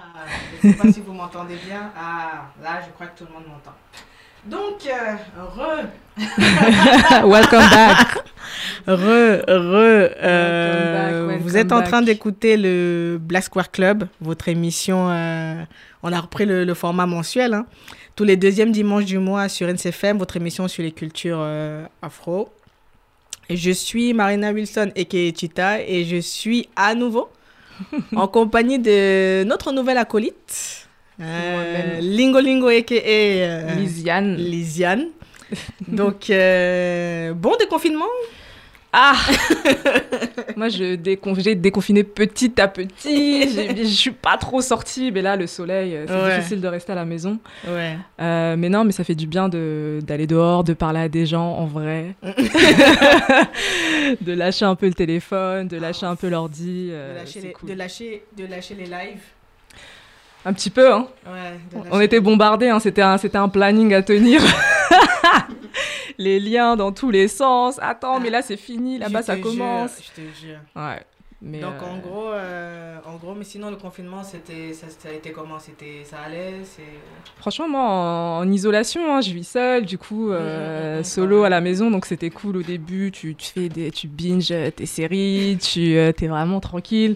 Ah, je ne sais pas si vous m'entendez bien. Ah, là, je crois que tout le monde m'entend. Donc, euh, re. Welcome back. Re, re. Welcome back, vous êtes en train d'écouter le Black Square Club, votre émission. euh, on a repris le, le format mensuel. hein. Tous les deuxièmes dimanches du mois sur NCFM, votre émission sur les cultures euh, afro. Et Je suis Marina Wilson, a.k.a. Chita, et je suis à nouveau en compagnie de notre nouvelle acolyte, euh. Lingo Lingo, a.k.a. euh, Lisiane. Lisiane. Donc, euh, bon déconfinement. Ah Moi, je décon... j'ai déconfiné petit à petit. Je suis pas trop sortie, mais là, le soleil, euh, c'est Ouais. difficile de rester à la maison. Ouais. Euh, mais non, mais ça fait du bien de- d'aller dehors, de parler à des gens en vrai, de lâcher un peu le téléphone, de lâcher un peu l'ordi. euh, de, lâcher les, cool. de, lâcher, de lâcher les lives. Un petit peu, hein. Ouais, On était bombardés, hein, c'était un, c'était un planning à tenir. Les liens dans tous les sens. Attends, mais là c'est fini, là-bas ça commence. jure, je te jure. Ouais. Mais Donc, euh, en gros, euh, en gros, mais sinon, le confinement, c'était, ça, ça a été comment? C'était, Ça allait? Franchement, moi en, en isolation, hein, je vis seule, du coup, euh, solo à la maison, donc c'était cool au début. Tu, tu fais des, tu binges euh, tes séries, tu euh, t'es vraiment tranquille.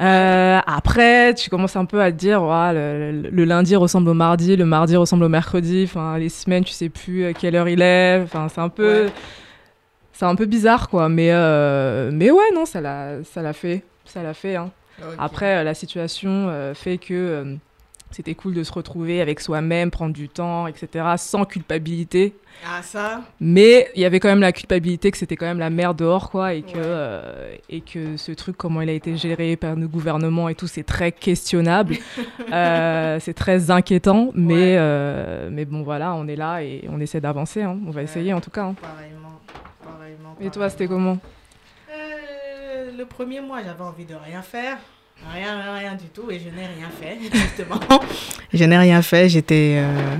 Euh, après, tu commences un peu à te dire, ouais, le, lundi ressemble au mardi, le mardi ressemble au mercredi. Enfin, les semaines, tu sais plus à quelle heure il est. Enfin, c'est un peu, Ouais. c'est un peu bizarre, quoi. Mais, euh, mais ouais, non, ça l'a, ça l'a fait, ça l'a fait. Hein. Ok. Après, euh, la situation euh, fait que c'était cool de se retrouver avec soi-même, prendre du temps, etc., sans culpabilité. Ah, ça Mais il y avait quand même la culpabilité que c'était quand même la merde dehors, quoi, et que, Ouais. euh, et que ce truc, comment il a été géré par nos gouvernements et tout, c'est très questionnable. Euh, c'est très inquiétant, mais, Ouais. euh, mais bon, voilà, on est là et on essaie d'avancer. hein. On va essayer en tout cas. hein. Pareillement. pareillement Et toi, c'était comment? Le premier mois, j'avais envie de rien faire. Rien, rien, rien du tout. Et je n'ai rien fait, justement. je n'ai rien fait. J'étais, euh,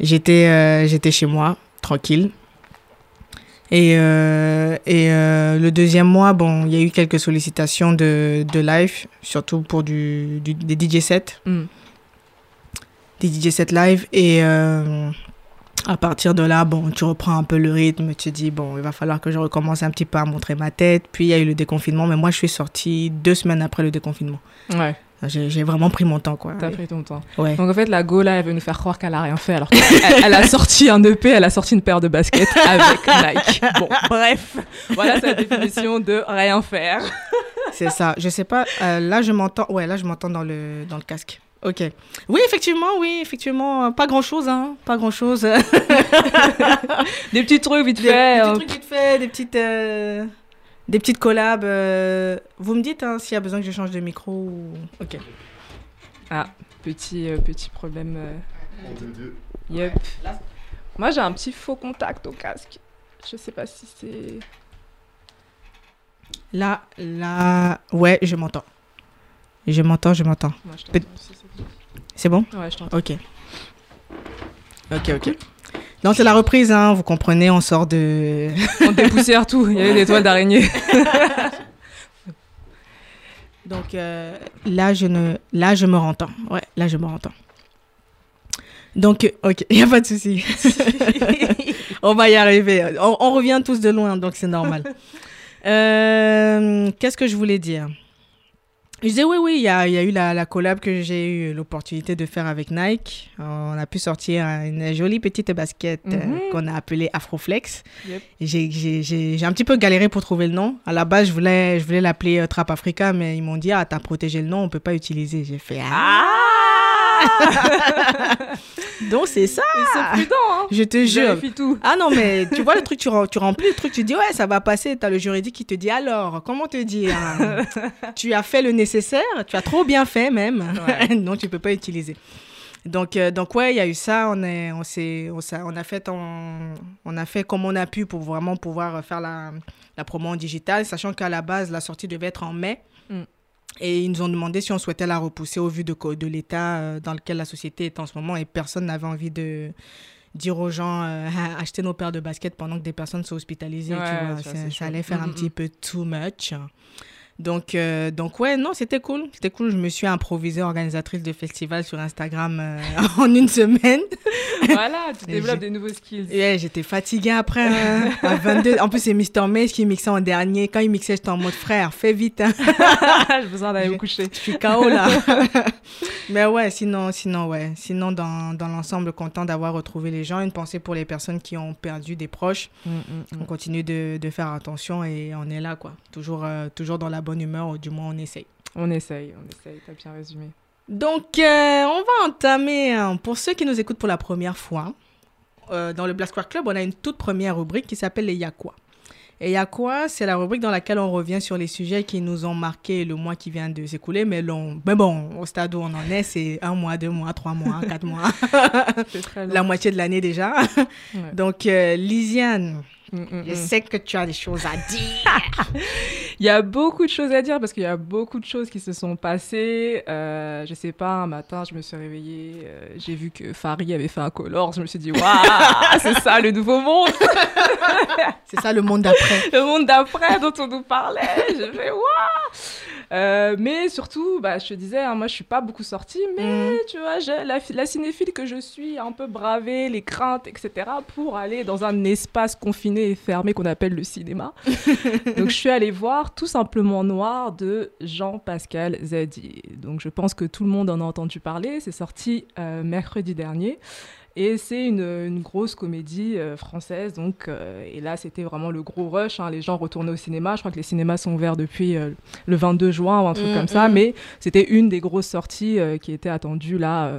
j'étais, euh, j'étais chez moi, tranquille. Et, euh, et le deuxième mois, bon, il y a eu quelques sollicitations de, de live, surtout pour du, du- des DJ sets Hmm. des DJ sets live et à partir de là bon tu reprends un peu le rythme tu dis bon il va falloir que je recommence un petit peu à montrer ma tête. Puis il y a eu le déconfinement mais moi je suis sortie deux semaines après le déconfinement. Ouais, j'ai j'ai vraiment pris mon temps quoi. T'as pris ton temps. ouais. Donc en fait, la Go là, elle veut nous faire croire qu'elle a rien fait, alors qu'elle elle a sorti un EP, elle a sorti une paire de baskets avec Nike. Bon, bref, voilà sa définition de rien faire. c'est ça. Je sais pas euh, là je m'entends ouais là je m'entends dans le dans le casque ok oui effectivement oui effectivement euh, pas grand chose hein pas grand chose des, Des petits trucs vite des fait. petits hein. trucs vite fait des petites euh, des petites collabs euh, vous me dites hein, s'il y a besoin que je change de micro ou ok Ah, petit, euh, petit problème. euh. Yep. Moi, j'ai un petit faux contact au casque. Je sais pas si c'est. Là, là, ouais, je m'entends. Je m'entends, je m'entends. C'est bon. Ouais, je t'entends. Ok. Ok, ok. Donc c'est la reprise, hein, vous comprenez, on sort de... On dépoussière tout. Il y avait des toiles d'araignée. Donc euh, là, je ne... là, je me rentends. Ouais, là, je me rentends. Donc, ok, il n'y a pas de souci. on va y arriver. On, on revient tous de loin, donc c'est normal. Euh, Qu'est-ce que je voulais dire? Je disais, oui, oui, il y a, il y a eu la, la collab que j'ai eu l'opportunité de faire avec Nike. On a pu sortir une jolie petite basket euh, Mhm. qu'on a appelée Afroflex. Yep. J'ai j'ai- j'ai- j'ai un petit peu galéré pour trouver le nom. À la base, je voulais, je voulais l'appeler euh, Trap Africa, mais ils m'ont dit, ah, t'as protégé le nom, on peut pas utiliser. J'ai fait, ah Donc c'est ça hein. Je te jure. tout. Ah non, mais tu vois le truc, tu, tu remplis le truc, tu dis ouais, ça va passer. Tu as le juridique qui te dit alors, comment te dire? Tu as fait le nécessaire, tu as trop bien fait même. Ouais. non, tu peux pas utiliser. Donc, euh, donc ouais, il y a eu ça. On, est, on, s'est, on, s'est- on, a fait en- on a fait comme on a pu pour vraiment pouvoir faire la, la promo en digital, sachant qu'à la base, la sortie devait être en mai. Mm. Et ils nous ont demandé si on souhaitait la repousser au vu de, l'état euh, dans lequel la société est en ce moment et personne n'avait envie de, dire aux gens euh, acheter nos paires de baskets pendant que des personnes sont hospitalisées. tu vois, ça, allait faire un petit peu too much. Donc, euh, donc ouais, non, c'était cool. C'était cool. Je me suis improvisée organisatrice de festival sur Instagram euh, en une semaine. Voilà, tu développes des nouveaux skills. Ouais, j'étais fatiguée après. Hein, à 22. En plus, c'est Mr. Mace qui mixait en dernier. Quand il mixait, j'étais en mode frère, fais vite. Hein. J'ai besoin d'aller me coucher. Je suis KO là. Mais ouais, sinon, sinon, ouais. Sinon, dans, dans l'ensemble, content d'avoir retrouvé les gens. Une pensée pour les personnes qui ont perdu des proches. Mm, mm, mm. On continue de, de, faire attention et on est là, quoi. Toujours, euh, toujours dans la bonne humeur, ou du moins on essaye. On essaye, on essaye, t'as bien résumé. Donc, euh, on va entamer, hein, pour ceux qui nous écoutent pour la première fois, euh, dans le Black Square Club, on a une toute première rubrique qui s'appelle les Yakwa. Et Yakwa, c'est la rubrique dans laquelle on revient sur les sujets qui nous ont marqué le mois qui vient de s'écouler. Mais, mais bon, au stade où on en est, c'est un mois, deux mois, trois mois, quatre mois. la moitié de l'année déjà. Donc, euh, Lisiane, Mm, mm, je mm. sais que tu as des choses à dire. il y a beaucoup de choses à dire parce qu'il y a beaucoup de choses qui se sont passées. Euh, je sais pas, un matin, je me suis réveillée, euh, j'ai vu que Farid avait fait un color. Je me suis dit, waouh, c'est ça le nouveau monde. c'est ça le monde d'après. Le monde d'après dont on nous parlait. Je fais, waouh. Euh, mais surtout, bah, je te disais, hein, moi je suis pas beaucoup sortie, mais mm. tu vois, la, la, cinéphile que je suis, un peu bravé les craintes, etc., pour aller dans un espace confiné et fermé qu'on appelle le cinéma. Donc je suis allée voir tout simplement Noir de Jean-Pascal Zadi. Donc je pense que tout le monde en a entendu parler, c'est sorti euh, mercredi dernier. Et c'est une, une, grosse comédie euh, française. Donc, euh, et là, c'était vraiment le gros rush. Hein. Les gens retournaient au cinéma. Je crois que les cinémas sont ouverts depuis euh, le 22 juin ou un truc mm, comme ça. Mm. Mais c'était une des grosses sorties qui était attendue là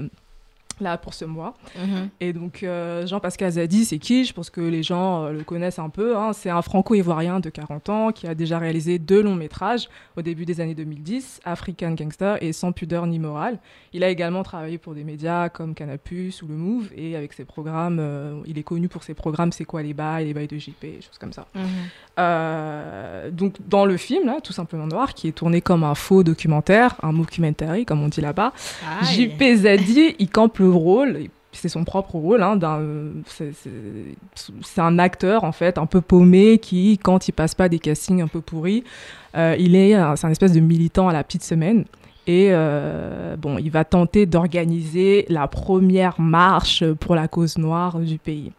là pour ce mois. Mhm. Et donc euh, Jean-Pascal Zadi, c'est qui? Je pense que les gens euh, le connaissent un peu. Hein. C'est un franco-ivoirien de 40 ans qui a déjà réalisé deux longs métrages au début des années 2010, African Gangster et Sans pudeur ni morale. Il a également travaillé pour des médias comme Canapus ou Le Move et avec ses programmes, euh, il est connu pour ses programmes C'est quoi les bails, les bails de JP, choses comme ça. Mhm. donc dans le film, là, tout simplement noir, qui est tourné comme un faux documentaire, un mockumentary comme on dit là-bas, JP Zadi, il campe le rôle, c'est son propre rôle, hein, c'est un acteur en fait un peu paumé qui, quand il passe pas des castings un peu pourris, euh, il est, c'est un espèce de militant à la petite semaine. Et euh, bon, il va tenter d'organiser la première marche pour la cause noire du pays.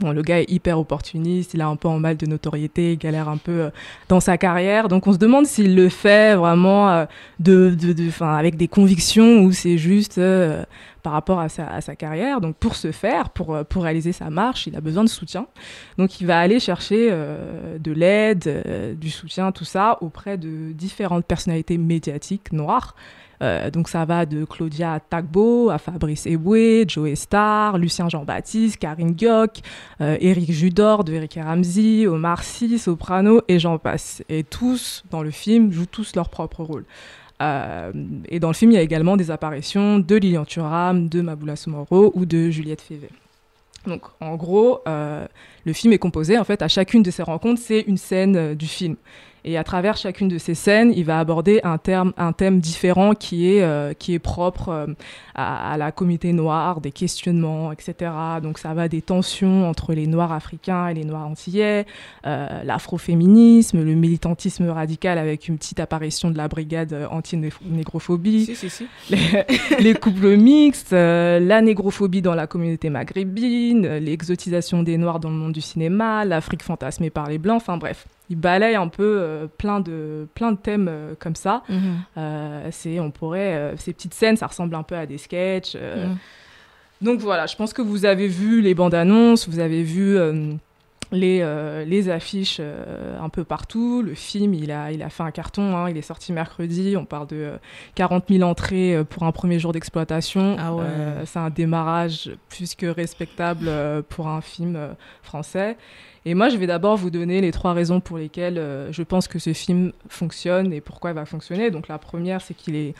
Bon, le gars est hyper opportuniste, il a un peu en mal de notoriété, il galère un peu euh, dans sa carrière. Donc on se demande s'il le fait vraiment euh, de, de, de avec des convictions ou c'est juste euh, par rapport à sa, à sa, carrière. Donc pour ce faire, pour, pour réaliser sa marche, il a besoin de soutien. Donc il va aller chercher de l'aide, du soutien, tout ça, auprès de différentes personnalités médiatiques noires. Euh, donc ça va de Claudia Tagbo à Fabrice Eboué, Joe Star, Lucien Jean-Baptiste, Karine Gioc, euh, Eric Judor de Eric Ramsey, Omar Sy, Soprano et j'en passe. Et tous, dans le film, jouent tous leur propre rôle. Euh, et dans le film, il y a également des apparitions de Lilian Thuram, de Maboula Soumoro ou de Juliette Févé. Donc, en gros, le film est composé, en fait, à chacune de ces rencontres, c'est une scène du film. Et à travers chacune de ces scènes, il va aborder un, terme, un thème différent qui est, euh, qui est propre euh, à, la communauté noire, des questionnements, etc. Donc ça va des tensions entre les Noirs africains et les Noirs antillais, euh, l'afroféminisme, le militantisme radical avec une petite apparition de la brigade anti-négrophobie, si, si, si. Les, les, couples mixtes, la négrophobie dans la communauté maghrébine, l'exotisation des Noirs dans le monde du cinéma, l'Afrique fantasmée par les Blancs, enfin bref il balaye un peu euh, plein, de, plein de thèmes euh, comme ça. Mhm. Euh, c'est, on pourrait, ces petites scènes, ça ressemble un peu à des sketchs. Mhm. Donc voilà, je pense que vous avez vu les bandes annonces, vous avez vu les, les affiches un peu partout. Le film, il a, il a fait un carton, hein. il est sorti mercredi. On parle de 40 000 entrées pour un premier jour d'exploitation. Ah ouais. c'est un démarrage plus que respectable pour un film français. Et moi, je vais d'abord vous donner les trois raisons pour lesquelles euh, je pense que ce film fonctionne et pourquoi il va fonctionner. Donc la première, c'est qu'il est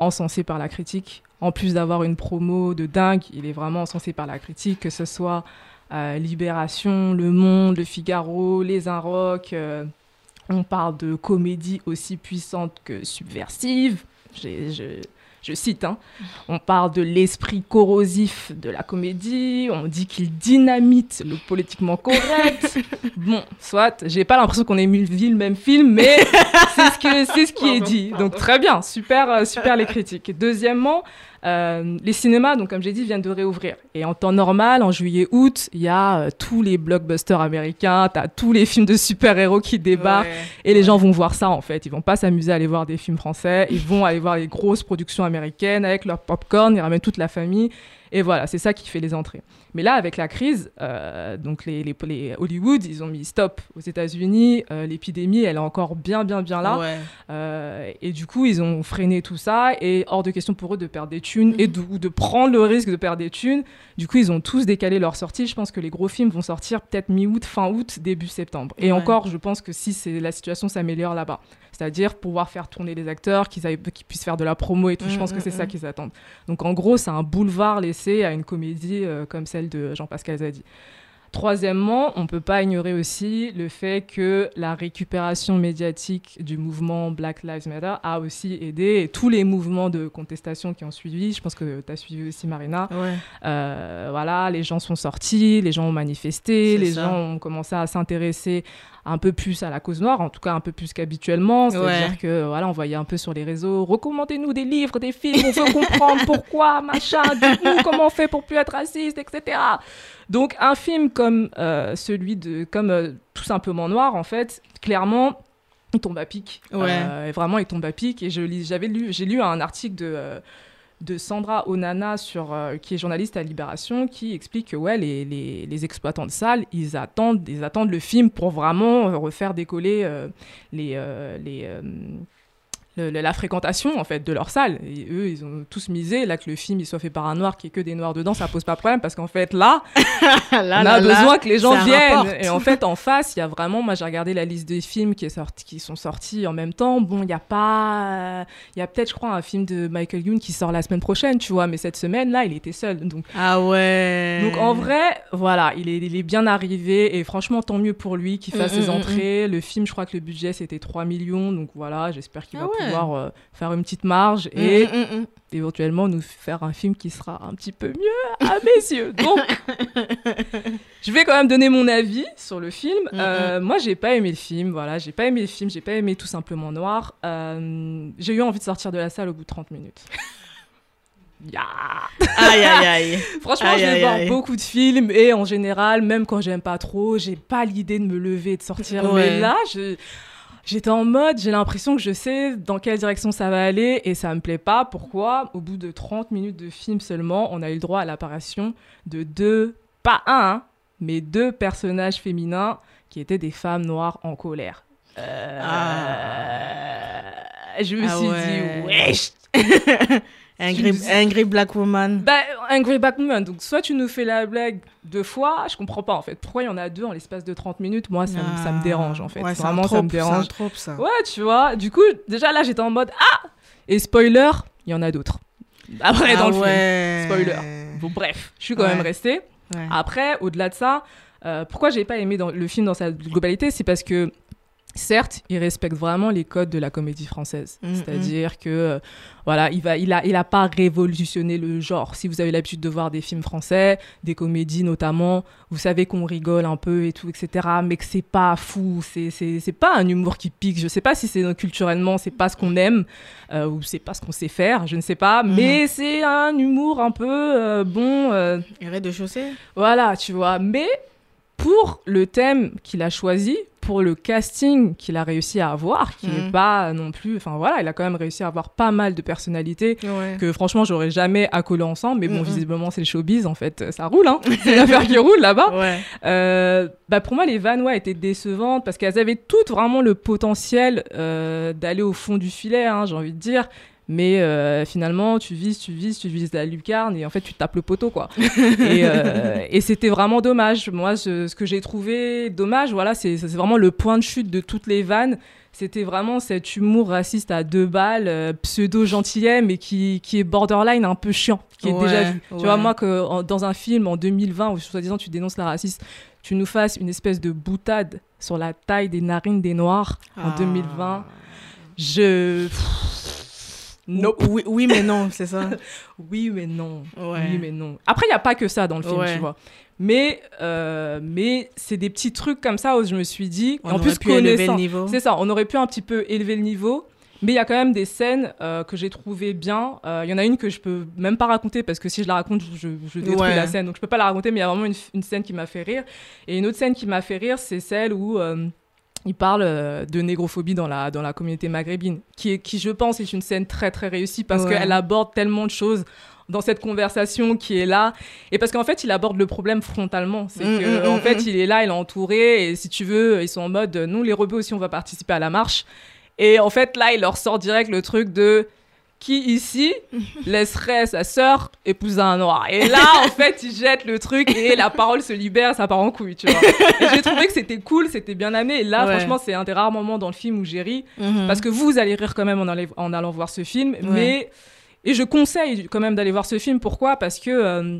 encensé par la critique. En plus d'avoir une promo de dingue, il est vraiment encensé par la critique, que ce soit euh, Libération, Le Monde, Le Figaro, Les Inrocks. Euh, on parle de comédie aussi puissante que subversive. Je, je cite, hein, on parle de l'esprit corrosif de la comédie, on dit qu'il dynamite le politiquement correct. bon, soit, j'ai pas l'impression qu'on ait vu le même film, mais c'est ce, que, c'est ce qui est dit. Donc très bien, super, euh, super les critiques. Deuxièmement, euh, les cinémas, donc comme j'ai dit, viennent de réouvrir. Et en temps normal, en juillet-août, il y a euh, tous les blockbusters américains, tu as tous les films de super-héros qui débarquent. et les gens vont voir ça, en fait. Ils vont pas s'amuser à aller voir des films français. Ils vont aller voir les grosses productions américaines avec leur popcorn. Ils ramènent toute la famille. Et voilà, c'est ça qui fait les entrées. Mais là, avec la crise, euh, donc les, les, Hollywood, ils ont mis stop aux États-Unis. Euh, l'épidémie, elle est encore bien, bien, bien là. Euh, et du coup, ils ont freiné tout ça. Et hors de question pour eux de perdre des thunes et de, ou de prendre le risque de perdre des thunes. Du coup, ils ont tous décalé leur sortie. Je pense que les gros films vont sortir peut-être mi-août, fin août, début septembre. Et encore, je pense que si la situation s'améliore là-bas, c'est-à-dire pouvoir faire tourner les acteurs, qu'ils puissent faire de la promo et tout. je mm, pense que c'est mm, ça mm. qu'ils attendent. Donc en gros, c'est un boulevard laissé à une comédie comme celle de Jean-Pascal Zadi. Troisièmement, on ne peut pas ignorer aussi le fait que la récupération médiatique du mouvement Black Lives Matter a aussi aidé et tous les mouvements de contestation qui ont suivi. Je pense que tu as suivi aussi Marina. Euh, voilà, les gens sont sortis, les gens ont manifesté, les gens ont commencé à s'intéresser un peu plus à la cause noire, en tout cas un peu plus qu'habituellement. C'est-à-dire que voilà, on voyait un peu sur les réseaux, recommandez-nous des livres, des films, on veut comprendre pourquoi, machin, dites-nous comment on fait pour plus être raciste, etc. Donc un film comme euh, celui de, comme euh, tout simplement noir, en fait, clairement, il tombe à pic. Ouais. Euh, vraiment, il tombe à pic. Et je j'avais lu, j'ai lu un article de de Sandra Onana, sur, euh, qui est journaliste à Libération, qui explique que ouais, les, exploitants de salles, ils attendent, ils attendent le film pour vraiment refaire décoller euh, les, la fréquentation en fait de leur salle. Et eux, ils ont tous misé là que le film il soit fait par un noir qui est que des noirs dedans, ça pose pas de problème parce qu'en fait là, là on a besoin que les gens viennent. Et en fait, en face, il y a vraiment, moi j'ai regardé la liste des films qui, est sorti, qui sont sortis en même temps. Bon, il y a pas, il y a peut-être je crois un film de Michael Youn qui sort la semaine prochaine, tu vois, mais cette semaine là, il était seul. Donc ah ouais. Donc en vrai, voilà, il est, il est bien arrivé et franchement tant mieux pour lui qu'il fasse mm, ses mm, mm, entrées. Le film, je crois que le budget c'était 3 millions, donc voilà, j'espère qu'il ah va pouvoir euh, faire une petite marge mm, et mm, mm, éventuellement nous faire un film qui sera un petit peu mieux à mes yeux. Donc, je vais quand même donner mon avis sur le film. Euh, moi, j'ai pas aimé le film. Voilà, j'ai pas aimé le film. J'ai pas aimé tout simplement Noir. Euh, j'ai eu envie de sortir de la salle au bout de 30 minutes. Yeah. Aïe, aïe, aïe. Franchement, je vais voir beaucoup de films et en général, même quand j'aime pas trop, j'ai pas l'idée de me lever et de sortir. Mais là, je j'étais en mode, j'ai l'impression que je sais dans quelle direction ça va aller et ça me plaît pas. Pourquoi Au bout de 30 minutes de film seulement, on a eu le droit à l'apparition de deux, pas un, mais deux personnages féminins qui étaient des femmes noires en colère. Euh, ah. Je me ah suis dit, wesh Angry, Angry Black Woman. Bah, Angry Black Woman. Donc, soit tu nous fais la blague deux fois, je comprends pas en fait. Pourquoi il y en a deux en l'espace de 30 minutes? Moi, ça, ça, me ah. dérange en fait. Vraiment, ça me dérange. Trop, ça. Ouais, tu vois. Du coup, déjà là, j'étais en mode Ah Et spoiler, il y en a d'autres. Après, ah dans le film. Spoiler. Bon, bref, je suis quand même restée. Après, au-delà de ça, euh, pourquoi j'ai pas aimé dans le film dans sa globalité C'est parce que certes, il respecte vraiment les codes de la comédie française. Mm, C'est-à-dire mm. que, euh, voilà, il va, il a, il a pas révolutionné le genre. Si vous avez l'habitude de voir des films français, des comédies notamment, vous savez qu'on rigole un peu et tout, etc. Mais que c'est pas fou, c'est, c'est, pas un humour qui pique. Je sais pas si c'est culturellement, c'est pas ce qu'on aime euh, ou c'est pas ce qu'on sait faire, je ne sais pas. Mm. Mais c'est un humour un peu euh, bon. Euh, de chaussée. Voilà, tu vois. Mais pour le thème qu'il a choisi, pour le casting qu'il a réussi à avoir, qui n'est mm. pas non plus. Enfin voilà, il a quand même réussi à avoir pas mal de personnalités que franchement j'aurais jamais accolé ensemble. Mais bon, visiblement c'est le showbiz en fait, ça roule, hein. c'est l'affaire qui roule là-bas. Euh, bah pour moi les vannes ouais, étaient décevantes parce qu'elles avaient toutes vraiment le potentiel euh, d'aller au fond du filet, hein, j'ai envie de dire. Mais euh, finalement, tu vises, tu vises, tu vises la lucarne et en fait, tu tapes le poteau, quoi. Euh, et, c'était vraiment dommage. Moi, ce, que j'ai trouvé dommage, voilà, c'est vraiment le point de chute de toutes les vannes. C'était vraiment cet humour raciste à deux balles, euh, pseudo gentillet, mais qui, qui, est borderline un peu chiant, qui est déjà vu. Tu vois, moi, que dans un film en 2020 où soi-disant tu dénonces la raciste, tu nous fasses une espèce de boutade sur la taille des narines des noirs en 2020, ah. je Nope. Oui, oui, mais non, c'est ça. Oui, mais non. Ouais. Oui, mais non. Après, il n'y a pas que ça dans le film, Ouais. tu vois. Mais, euh, mais c'est des petits trucs comme ça où je me suis dit, On en aurait plus pu élever le connaissant, niveau. c'est ça, on aurait pu un petit peu élever le niveau. Mais il y a quand même des scènes euh, que j'ai trouvées bien. Euh, Il y en a une que je peux même pas raconter parce que si je la raconte, je, je détruis Ouais. la scène. Donc je peux pas la raconter, mais il y a vraiment une, une scène qui m'a fait rire. Et une autre scène qui m'a fait rire, c'est celle où il parle euh, de négrophobie dans la, dans la communauté maghrébine, qui, est, qui je pense est une scène très très réussie parce Ouais. qu'elle aborde tellement de choses dans cette conversation qui est là. Et parce qu'en fait, il aborde le problème frontalement. C'est Mm, que, mm, en mm, fait, mm. il est là, il est entouré, et si tu veux, ils sont en mode, nous, les rebeux aussi, on va participer à la marche. Et en fait, là, il leur sort direct le truc de qui ici laisserait sa sœur épouser un noir. Et là, en fait, il jette le truc et la parole se libère, ça part en couille, tu vois. Et j'ai trouvé que c'était cool, c'était bien amené. Et là, Ouais. franchement, c'est un des rares moments dans le film où j'ai ri. Mhm. Parce que vous allez rire quand même en allant voir ce film, mais et je conseille quand même d'aller voir ce film. Pourquoi? Parce que euh,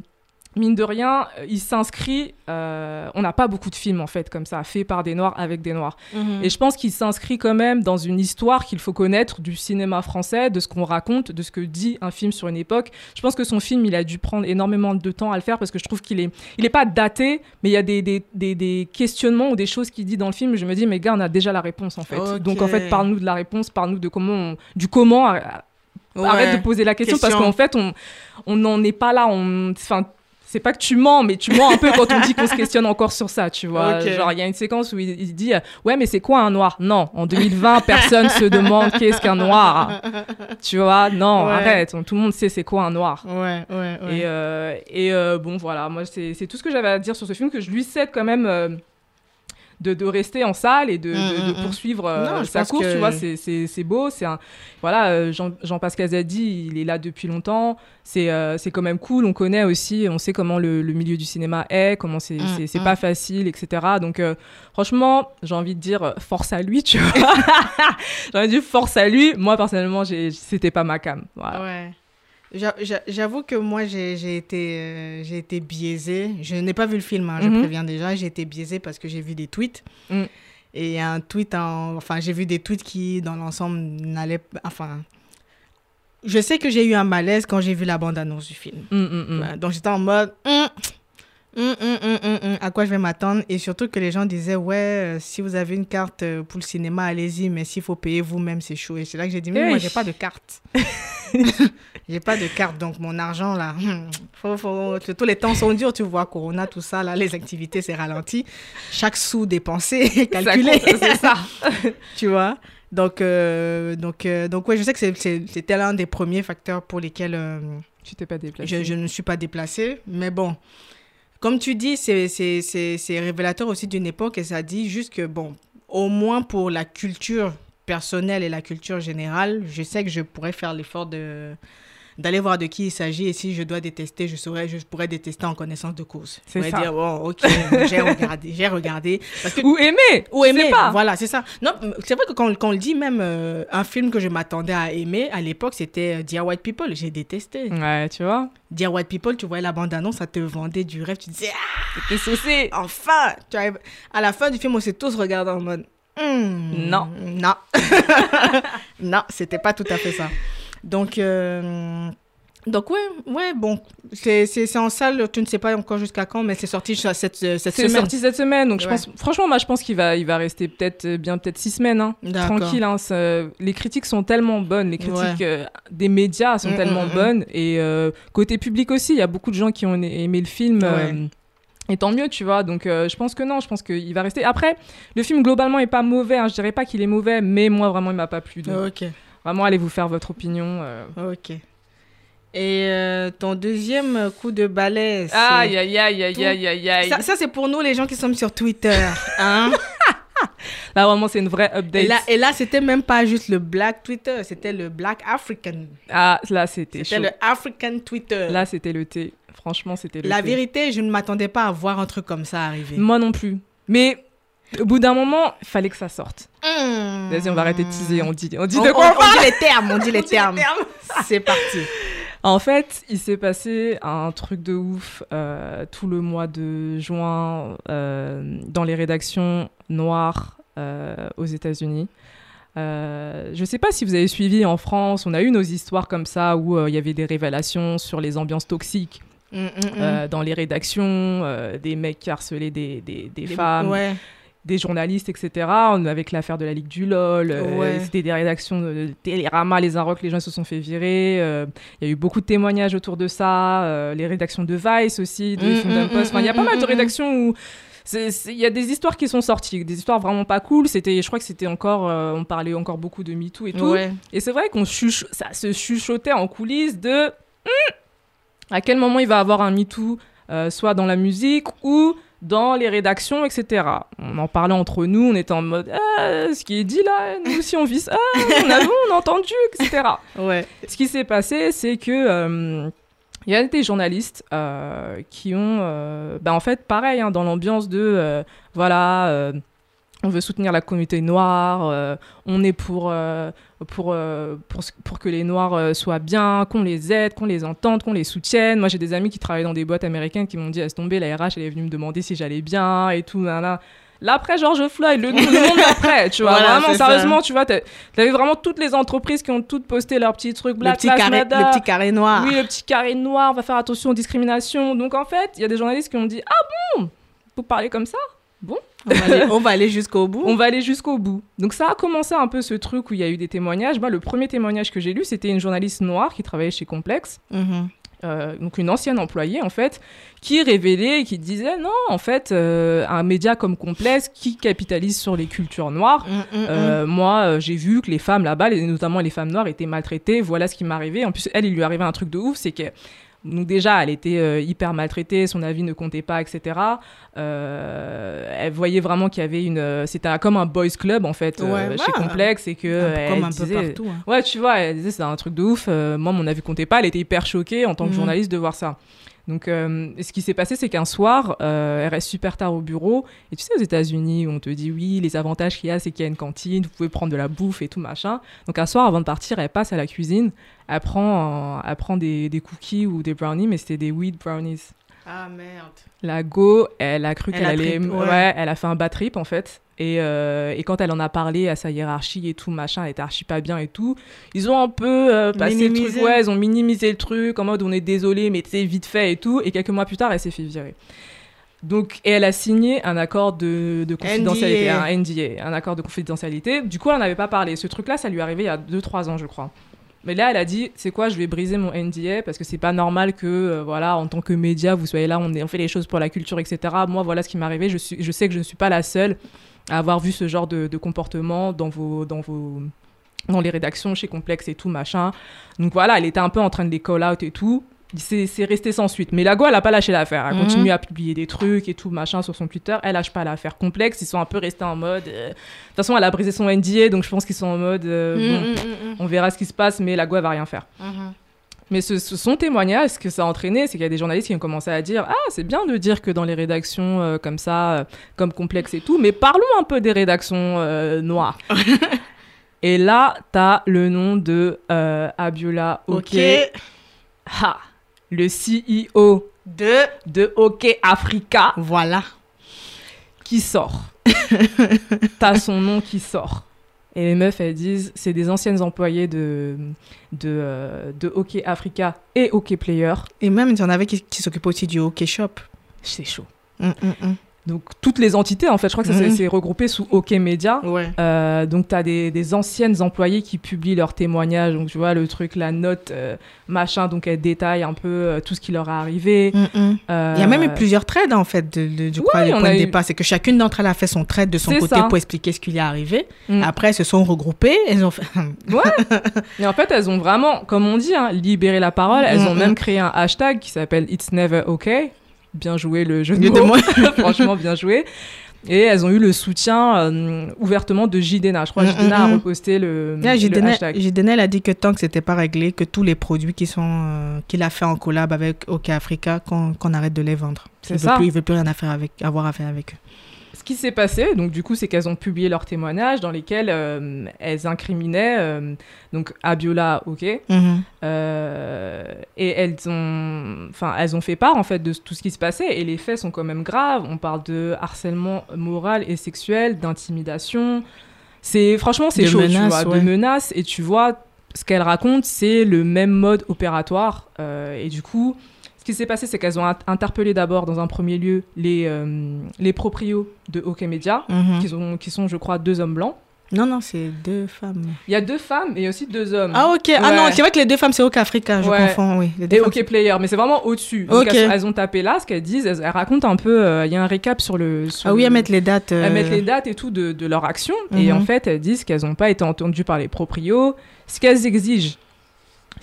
mine de rien, euh, il s'inscrit. euh, on n'a pas beaucoup de films en fait comme ça, faits par des noirs avec des noirs. Mhm. Et je pense qu'il s'inscrit quand même dans une histoire qu'il faut connaître du cinéma français, de ce qu'on raconte, de ce que dit un film sur une époque. Je pense que son film, il a dû prendre énormément de temps à le faire parce que je trouve qu'il est, il est pas daté, mais il y a des, des, des, des questionnements ou des choses qu'il dit dans le film. Je me dis, mais gars, on a déjà la réponse en fait. Donc en fait, parle-nous de la réponse, parle-nous de comment, on- du comment. euh, Arrête Ouais. de poser la question, parce qu'en fait, on on n'en est pas là. On, enfin, c'est pas que tu mens, mais tu mens un peu quand on dit qu'on se questionne encore sur ça, tu vois. Genre, il y a une séquence où il, il dit euh, Ouais, mais c'est quoi un noir? Non, en 2020, personne se demande qu'est-ce qu'un noir. Tu vois, non, Ouais. arrête. On- tout le monde sait c'est quoi un noir. Ouais, ouais, ouais. Et, euh, et euh, bon, voilà, moi, c'est tout ce que j'avais à dire sur ce film, que je lui cède quand même. De, de rester en salle et de, de- Mm, de mm, mm. poursuivre euh, Non, sa course, que- tu vois, c'est- beau, c'est un... Voilà, euh, Jean- Jean-Pascal Zadi, il est là depuis longtemps, c'est euh, c'est quand même cool, on connaît aussi, on sait comment le, le milieu du cinéma est, comment c'est Mm, c'est- c'est mm. pas facile, etc. Donc, euh, franchement, j'ai envie de dire force à lui, tu vois. j'ai envie de dire force à lui. Moi, personnellement, c'était pas ma cam. Voilà. Ouais. J'a- j'a- J'avoue que moi, j'ai été, euh, j'ai été biaisée. Je n'ai pas vu le film, hein, je Mhm. préviens déjà. J'ai été biaisée parce que j'ai vu des tweets. Mm. Et il y a un tweet, en... enfin, j'ai vu des tweets qui, dans l'ensemble, n'allaient pas. Enfin. Je sais que j'ai eu un malaise quand j'ai vu la bande-annonce du film. Mm, mm, Donc j'étais en mode. Hum, hum, hum, à quoi je vais m'attendre? Et surtout que les gens disaient Ouais, euh, si vous avez une carte euh, pour le cinéma, allez-y, mais s'il faut payer vous-même, c'est chaud. Et c'est là que j'ai dit Mais moi, j'ai pas de carte. j'ai pas de carte, donc mon argent là. faut, faut... Tous les temps sont durs, tu vois. Corona, tout ça, là, les activités, c'est ralenti. Chaque sou dépensé, calculé. C'est ça. tu vois? Donc, euh, donc, donc ouais, je sais que c'était l'un des premiers facteurs pour lesquels. Tu t'es pas déplacé. je, je ne suis pas déplacée, mais bon. Comme tu dis, c'est- révélateur aussi d'une époque et ça dit juste que, bon, au moins pour la culture personnelle et la culture générale, je sais que je pourrais faire l'effort de d'aller voir de qui il s'agit et si je dois détester, je saurais, je pourrais détester en connaissance de cause. C'est ça. dire, bon, ok, j'ai regardé, j'ai regardé. Parce que Ou aimer. ou c'est aimer, pas. voilà, c'est ça. Non, c'est vrai que quand, quand on le dit, même euh, un film que je m'attendais à aimer à l'époque, c'était euh, Dear White People. J'ai détesté. Ouais, tu vois. Dear White People, tu voyais la bande-annonce, ça te vendait du rêve. Tu disais, ah, saucé. enfin tu arrives- À la fin du film, on s'est tous regardés en mode, Hmm, Non. Non. non, c'était pas tout à fait ça. Donc, euh, donc ouais, ouais, bon, c'est c'est- c'est en salle, tu ne sais pas encore jusqu'à quand, mais c'est sorti cette, cette C'est semaine. sorti cette semaine, donc je pense, franchement, moi je pense qu'il va, il va rester peut-être euh, bien peut-être six semaines, hein. Tranquille. Hein, les critiques sont tellement bonnes, les critiques Ouais. euh, des médias sont Mm, tellement mm, mm. bonnes, et euh, côté public aussi, il y a beaucoup de gens qui ont aimé le film. euh, et tant mieux, tu vois. Donc, euh, je pense que non, je pense qu'il va rester. Après, le film globalement est pas mauvais. Hein, je dirais pas qu'il est mauvais, mais moi vraiment, il m'a pas plu. Donc, Ok. Vraiment, allez vous faire votre opinion. euh. Ok. Et euh, ton deuxième coup de balai, c'est... Aïe, aïe, aïe, aïe, aïe, aïe, aïe. Ça, ça, c'est pour nous, les gens qui sommes sur Twitter. Hein? Là, vraiment, c'est une vraie update. et là, et là c'était même pas juste le Black Twitter, c'était le Black African. Ah, là, c'était C'était le African Twitter. Là, c'était le thé. Franchement, c'était le La thé. vérité, je ne m'attendais pas à voir un truc comme ça arriver. Moi non plus. Mais au bout d'un moment, il fallait que ça sorte. Mmh. Vas-y, on va arrêter de teaser. On dit, on dit On, de quoi on on dit les termes, on dit les On termes. termes. C'est parti. En fait, il s'est passé un truc de ouf euh, tout le mois de juin euh, dans les rédactions noires euh, aux États-Unis. Je sais pas si vous avez suivi en France, on a eu nos histoires comme ça où il y avait des révélations sur les ambiances toxiques mm, mm. euh, dans les rédactions, des mecs qui harcelaient des, des, femmes, Ouais. Des journalistes, etc. On- Avec l'affaire de la Ligue du LOL, euh, Ouais. c'était des rédactions de Télérama, les Inrocks, les gens se sont fait virer. euh, Il y a eu beaucoup de témoignages autour de ça. euh, les rédactions de Vice aussi, de Mm, mm, Post. Enfin, il y a mm, pas mal de rédactions où il y a des histoires qui sont sorties, des histoires vraiment pas cool. C'était, je crois que c'était encore, euh, on parlait encore beaucoup de MeToo et tout. Ouais. Et c'est vrai qu'on chuch- ça se chuchotait en coulisses de Hmm, à quel moment il va avoir un MeToo, euh, soit dans la musique ou dans les rédactions, etc. On en parlait entre nous, on était en mode Ah, ce qui est dit là, nous aussi on vit ça, Ah, on a vu, on a entendu, etc. Ouais. Ce qui s'est passé, c'est que euh, il y a des journalistes euh, qui ont, euh, bah, en fait, pareil, hein, dans l'ambiance de, euh, voilà, on veut soutenir la communauté noire, euh, on est pour, euh, pour, euh, pour, que les noirs soient bien, qu'on les aide, qu'on les entende, qu'on les soutienne. Moi, j'ai des amis qui travaillent dans des boîtes américaines qui m'ont dit, laisse tomber, la RH, elle est venue me demander si j'allais bien et tout, là, là. Là, après George Floyd, le, le monde d'après, tu vois, Voilà, vraiment, c'est ça. sérieusement, tu vois, t'avais vraiment toutes les entreprises qui ont toutes posté leurs petits trucs Le Black petit, carré, Matter. le petit carré noir. Oui, le petit carré noir, on va faire attention aux discriminations. Donc en fait, il y a des journalistes qui ont dit Ah bon Vous parlez comme ça? On va aller, on va aller jusqu'au bout. On va aller jusqu'au bout. Donc ça a commencé un peu ce truc où il y a eu des témoignages. Moi, le premier témoignage que j'ai lu, c'était une journaliste noire qui travaillait chez Complex, Mhm. euh, donc une ancienne employée en fait, qui révélait qui disait non, en fait, euh, un média comme Complex qui capitalise sur les cultures noires. Mm, mm, mm. Euh, moi, euh, j'ai vu que les femmes là-bas, les- notamment les femmes noires, étaient maltraitées. Voilà ce qui m'est arrivé. En plus, elle, il lui arrivait un truc de ouf, c'est que donc déjà, elle était euh, hyper maltraitée, son avis ne comptait pas, etc. Euh, elle voyait vraiment qu'il y avait une, euh, c'était comme un boys club en fait euh, Ouais, chez bah, Complex et que Un elle comme un disait- peu partout. hein. Ouais, tu vois, elle disait c'est un truc de ouf. moi, mon avis comptait pas. Elle était hyper choquée en tant que Mhm. journaliste de voir ça. Donc, euh, ce qui s'est passé, c'est qu'un soir, euh, elle reste super tard au bureau. Et tu sais, aux États-Unis, on te dit oui, les avantages qu'il y a, c'est qu'il y a une cantine, vous pouvez prendre de la bouffe et tout machin. Donc, un soir, avant de partir, elle passe à la cuisine. Elle prend, euh, elle prend des, des cookies ou des brownies, mais c'était des weed brownies. Ah merde. La go, elle a cru Elle qu'elle allait. trip, ouais. ouais. elle a fait un bad trip en fait. Et, euh, et quand elle en a parlé à sa hiérarchie et tout, machin, elle était archi pas bien et tout. Ils ont un peu euh, passé le truc, ouais, ils ont minimisé le truc en mode on est désolé, mais c'est vite fait et tout. Et quelques mois plus tard, elle s'est fait virer. Donc, et elle a signé un accord de, de confidentialité, NDA. un NDA, un accord de confidentialité. Du coup, elle n'en avait pas parlé. Ce truc-là, ça lui est arrivé il y a 2-3 ans, je crois. Mais là, elle a dit, c'est quoi, je vais briser mon NDA parce que c'est pas normal que, euh, voilà, en tant que média, vous soyez là, on, fait les choses pour la culture, etc. Moi, voilà ce qui m'est arrivé. Je, sais que je ne suis pas la seule à avoir vu ce genre de, comportement dans vos, dans vos, dans les rédactions chez Complex et tout, machin. Donc voilà, elle était un peu en train de les call out et tout. C'est resté sans suite. Mais la go, elle a pas lâché l'affaire. Elle Mhm. continue à publier des trucs et tout, machin, sur son Twitter. Elle lâche pas l'affaire. Complexe, ils sont un peu restés en mode. euh, De toute façon, elle a brisé son NDA, donc je pense qu'ils sont en mode. euh, bon, mm, mm, mm. on verra ce qui se passe, mais la go, elle va rien faire. Mhm. Mais ce, ce- son témoignage, ce que ça a entraîné, c'est qu'il y a des journalistes qui ont commencé à dire Ah, c'est bien de dire que dans les rédactions euh, comme ça, euh, comme complexe et tout, mais parlons un peu des rédactions euh, noires. et là, t'as le nom de Abiola OK. Ok. Ha, le CEO Deux. de OK Africa Voilà. qui sort. T'as son nom qui sort. Et les meufs, elles disent, c'est des anciennes employées de, de, euh, de Hockey Africa et Hockey Player. Et même, il y en avait qui, qui s'occupent aussi du hockey shop. C'est chaud. Mm, mm, mm. Donc, toutes les entités, en fait, je crois que ça Mhm. s'est- regroupé sous Hockey Media. Ouais. Euh, donc, tu as des, des anciennes employées qui publient leurs témoignages. Donc, tu vois, le truc, la note, euh, machin. Donc, elles détaillent un peu euh, tout ce qui leur est arrivé. Mm, mm. Il y a même eu plusieurs trades en fait de, de- du quoi, Ouais, points a de eu- départ. C'est que chacune d'entre elles a fait son trade de son côté ça. pour expliquer ce qui lui est arrivé. Mm. Après, elles se sont regroupées. Elles ont fait. Et en fait, elles ont vraiment, comme on dit, hein, libéré la parole. Elles ont même créé un hashtag qui s'appelle It's Never Okay. Bien joué le jeu de mots. moi. Franchement, bien joué. Et elles ont eu le soutien euh, ouvertement de Jdena. Je crois que Mhm, Jdena a mhm. reposté le, Là, le Jidenel hashtag. Jidenel a dit que tant que c'était pas réglé, que tous les produits qui sont euh, qu'il a fait en collab avec OK Africa, qu'on qu'on arrête de les vendre. C'est il ça. Veut plus, il veut plus rien à faire avec, avoir à faire avec eux. Ce qui s'est passé, donc du coup, c'est qu'elles ont publié leurs témoignages dans lesquels euh, elles incriminaient euh, donc Abiola, ok, Mhm. Euh, et elles ont, enfin, elles ont fait part en fait de tout ce qui se passait et les faits sont quand même graves. On parle de harcèlement moral et sexuel, d'intimidation. C'est franchement c'est chaud, tu menaces, vois, ouais. de menaces et tu vois ce qu'elle raconte, c'est le même mode opératoire et du coup, ce qui s'est passé, c'est qu'elles ont int- interpellé d'abord dans un premier lieu les euh, les proprios de OK Media, Mhm. qui sont qui sont je crois deux hommes blancs. Non, non, c'est deux femmes. Il y a deux femmes et aussi deux hommes. Ah, ok. Ah non, c'est vrai que les deux femmes, c'est OK Africa, je Ouais. confonds, oui. Les deux Et femmes, OK Player, mais c'est vraiment au-dessus. Donc Ok. elles, elles ont tapé là, ce qu'elles disent, elles, elles racontent un peu, euh, il y a un récap sur le... Sur Ah oui, le- à mettre les dates. euh, Elles mettent les dates et tout de, de leur action. Et Mhm. en fait, elles disent qu'elles n'ont pas été entendues par les proprios. Ce qu'elles exigent,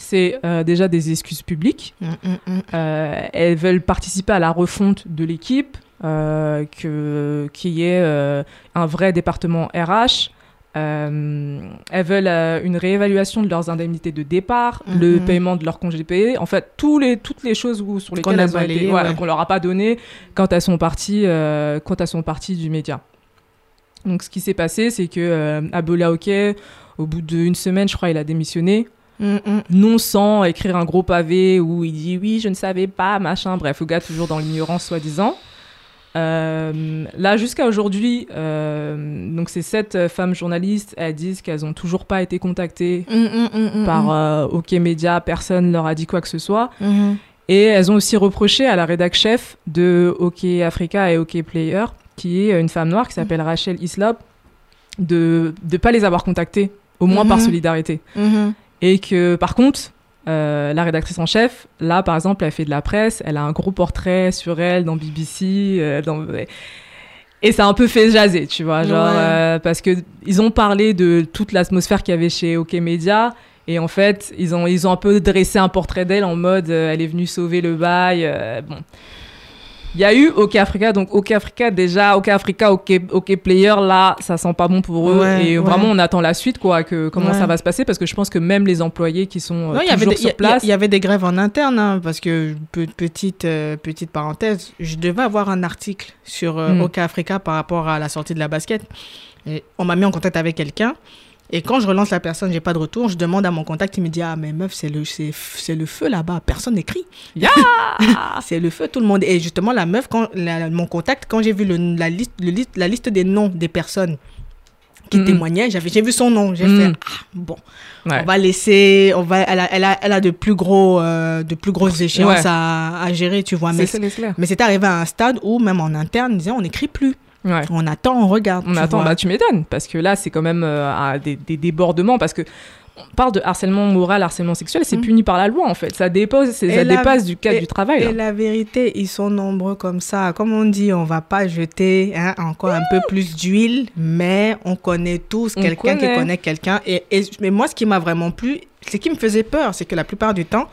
c'est euh, déjà des excuses publiques. Mm, mm, mm. Euh, elles veulent participer à la refonte de l'équipe, euh, que- qu'il y ait euh, un vrai département RH. Elles veulent une réévaluation de leurs indemnités de départ, le paiement de leurs congés payés, en fait tous les, toutes les choses où- sur lesquelles a elles ont été, balayées, voilà, ouais. qu'on leur a pas donné quand elles sont parties, quand elles sont parties du média. Donc ce qui s'est passé, c'est que Abola Oké, au bout d'une semaine, je crois, il a démissionné Mm, mm. non sans écrire un gros pavé où il dit oui, je ne savais pas, machin. Bref, le gars toujours dans l'ignorance, soi-disant. Euh, là, jusqu'à aujourd'hui, euh, donc ces sept euh, femmes journalistes, elles disent qu'elles n'ont toujours pas été contactées Mm, mm, mm, par euh, OK Media, personne leur a dit quoi que ce soit. Mhm. Et elles ont aussi reproché à la rédac chef de OK Africa et OK Player, qui est une femme noire qui s'appelle Rachel Islop, de ne pas les avoir contactées, au moins par Mhm. solidarité. Et que par contre, euh, la rédactrice en chef, là par exemple, elle fait de la presse, elle a un gros portrait sur elle dans BBC, euh, dans... et ça a un peu fait jaser, tu vois, genre Ouais. euh, parce que ils ont parlé de toute l'atmosphère qu'il y avait chez OK Media. Et en fait, ils ont, ils ont un peu dressé un portrait d'elle en mode elle est venue sauver le bail. bon. Il y a eu OK Africa, donc OK Africa déjà, OK Africa, OK, OK Player, là, ça sent pas bon pour eux. Ouais, et ouais. vraiment, on attend la suite, quoi, que, comment Ouais. ça va se passer, parce que je pense que même les employés qui sont euh, Non, il y avait toujours des- sur il y place. il y avait des grèves en interne, hein, parce que, pe- petite, euh, petite parenthèse, je devais avoir un article sur euh, Mm. OK Africa par rapport à la sortie de la basket. Et on m'a mis en contact avec quelqu'un. Et quand je relance la personne, j'ai pas de retour, je demande à mon contact, il me dit Ah, mais meuf, c'est le, c'est, c'est le feu là-bas, personne n'écrit. Ya c'est le feu, tout le monde. Et justement, la meuf, quand, la- mon contact, quand j'ai vu le, la, liste, le la liste des noms des personnes qui Mhm. témoignaient, j'avais, j'ai vu son nom, j'ai Mhm. fait Ah, bon. Ouais. On va laisser, on va, elle a, elle a, elle a de plus gros, euh, de plus grosses échéances Ouais. à, à gérer, tu vois. Mais, mais c'est arrivé à un stade où même en interne, ils disaient on n'écrit plus, Ouais. on attend, on regarde. On tu attend, vois. bah tu m'étonnes, parce que là, c'est quand même euh, des, des débordements, parce que on parle de harcèlement moral, harcèlement sexuel, c'est Mm. puni par la loi, en fait. Ça dépose, ça la- dépasse du cadre et- du travail. Et là. la vérité, ils sont nombreux comme ça. Comme on dit, on va pas jeter hein, encore un peu plus d'huile, mais on connaît tous quelqu'un qui connaît. quelqu'un. Et, et- mais moi, ce qui m'a vraiment plu, ce qui me faisait peur, c'est que la plupart du temps,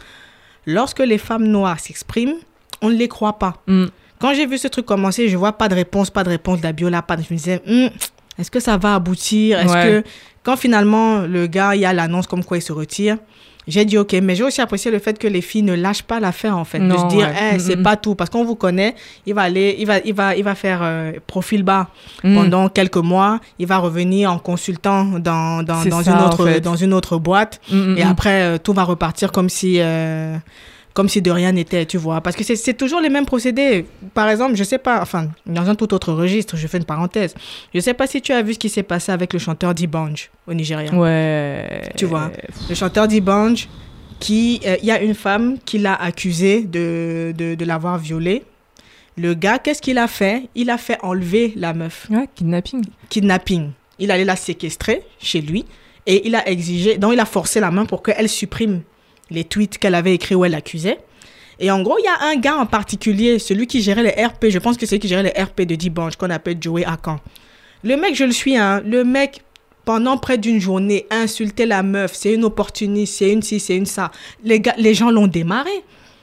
lorsque les femmes noires s'expriment, on ne les croit pas. Mm. Quand j'ai vu ce truc commencer, je vois pas de réponse, pas de réponse d'Abiola, pas de... Je me disais, Hum, est-ce que ça va aboutir? Est-ce Ouais. que quand finalement le gars, il y a l'annonce comme quoi il se retire, j'ai dit ok, mais j'ai aussi apprécié le fait que les filles ne lâchent pas l'affaire en fait, de se dire, ouais. Mm, c'est mm. pas tout, parce qu'on vous connaît, il va aller, il va, il va, il va faire euh, profil bas Mm. pendant quelques mois, il va revenir en consultant dans dans, C'est dans ça, une en autre fait. dans une autre boîte, Mm, mm, et mm. après euh, tout va repartir comme si euh, comme si de rien n'était, tu vois. Parce que c'est- toujours les mêmes procédés. Par exemple, je sais pas, enfin, dans un tout autre registre, je fais une parenthèse. Je sais pas si tu as vu ce qui s'est passé avec le chanteur D'Ibanj au Nigeria. Ouais. Tu vois. Le chanteur D'Ibanj, qui, euh, il y a une femme qui l'a accusé de, de, de l'avoir violée. Le gars, qu'est-ce qu'il a fait? Il a fait enlever la meuf. Ouais, kidnapping. Kidnapping. Il allait la séquestrer chez lui et il a exigé, donc il a forcé la main pour qu'elle supprime les tweets qu'elle avait écrits où elle l'accusait. Et en gros, il y a un gars en particulier, celui qui gérait les RP, je pense que c'est celui qui gérait les RP de Dibanche, qu'on appelle Joey Akan. Le mec, je le suis, hein, le mec, pendant près d'une journée, insultait la meuf, c'est une opportuniste, c'est une ci, c'est une ça. Les, gars, les gens l'ont démarré.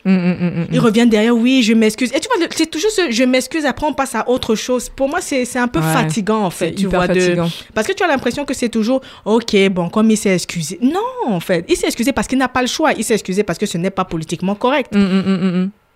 Mm, mm, mm, mm. Ils reviennent derrière, oui, je m'excuse. Et tu vois, c'est toujours ce je m'excuse, après on passe à autre chose. Pour moi, c'est un peu Ouais. fatigant, en fait, tu vois. De... Parce que tu as l'impression que c'est toujours, ok, bon, comme il s'est excusé. Non, en fait, il s'est excusé parce qu'il n'a pas le choix. Il s'est excusé parce que ce n'est pas politiquement correct.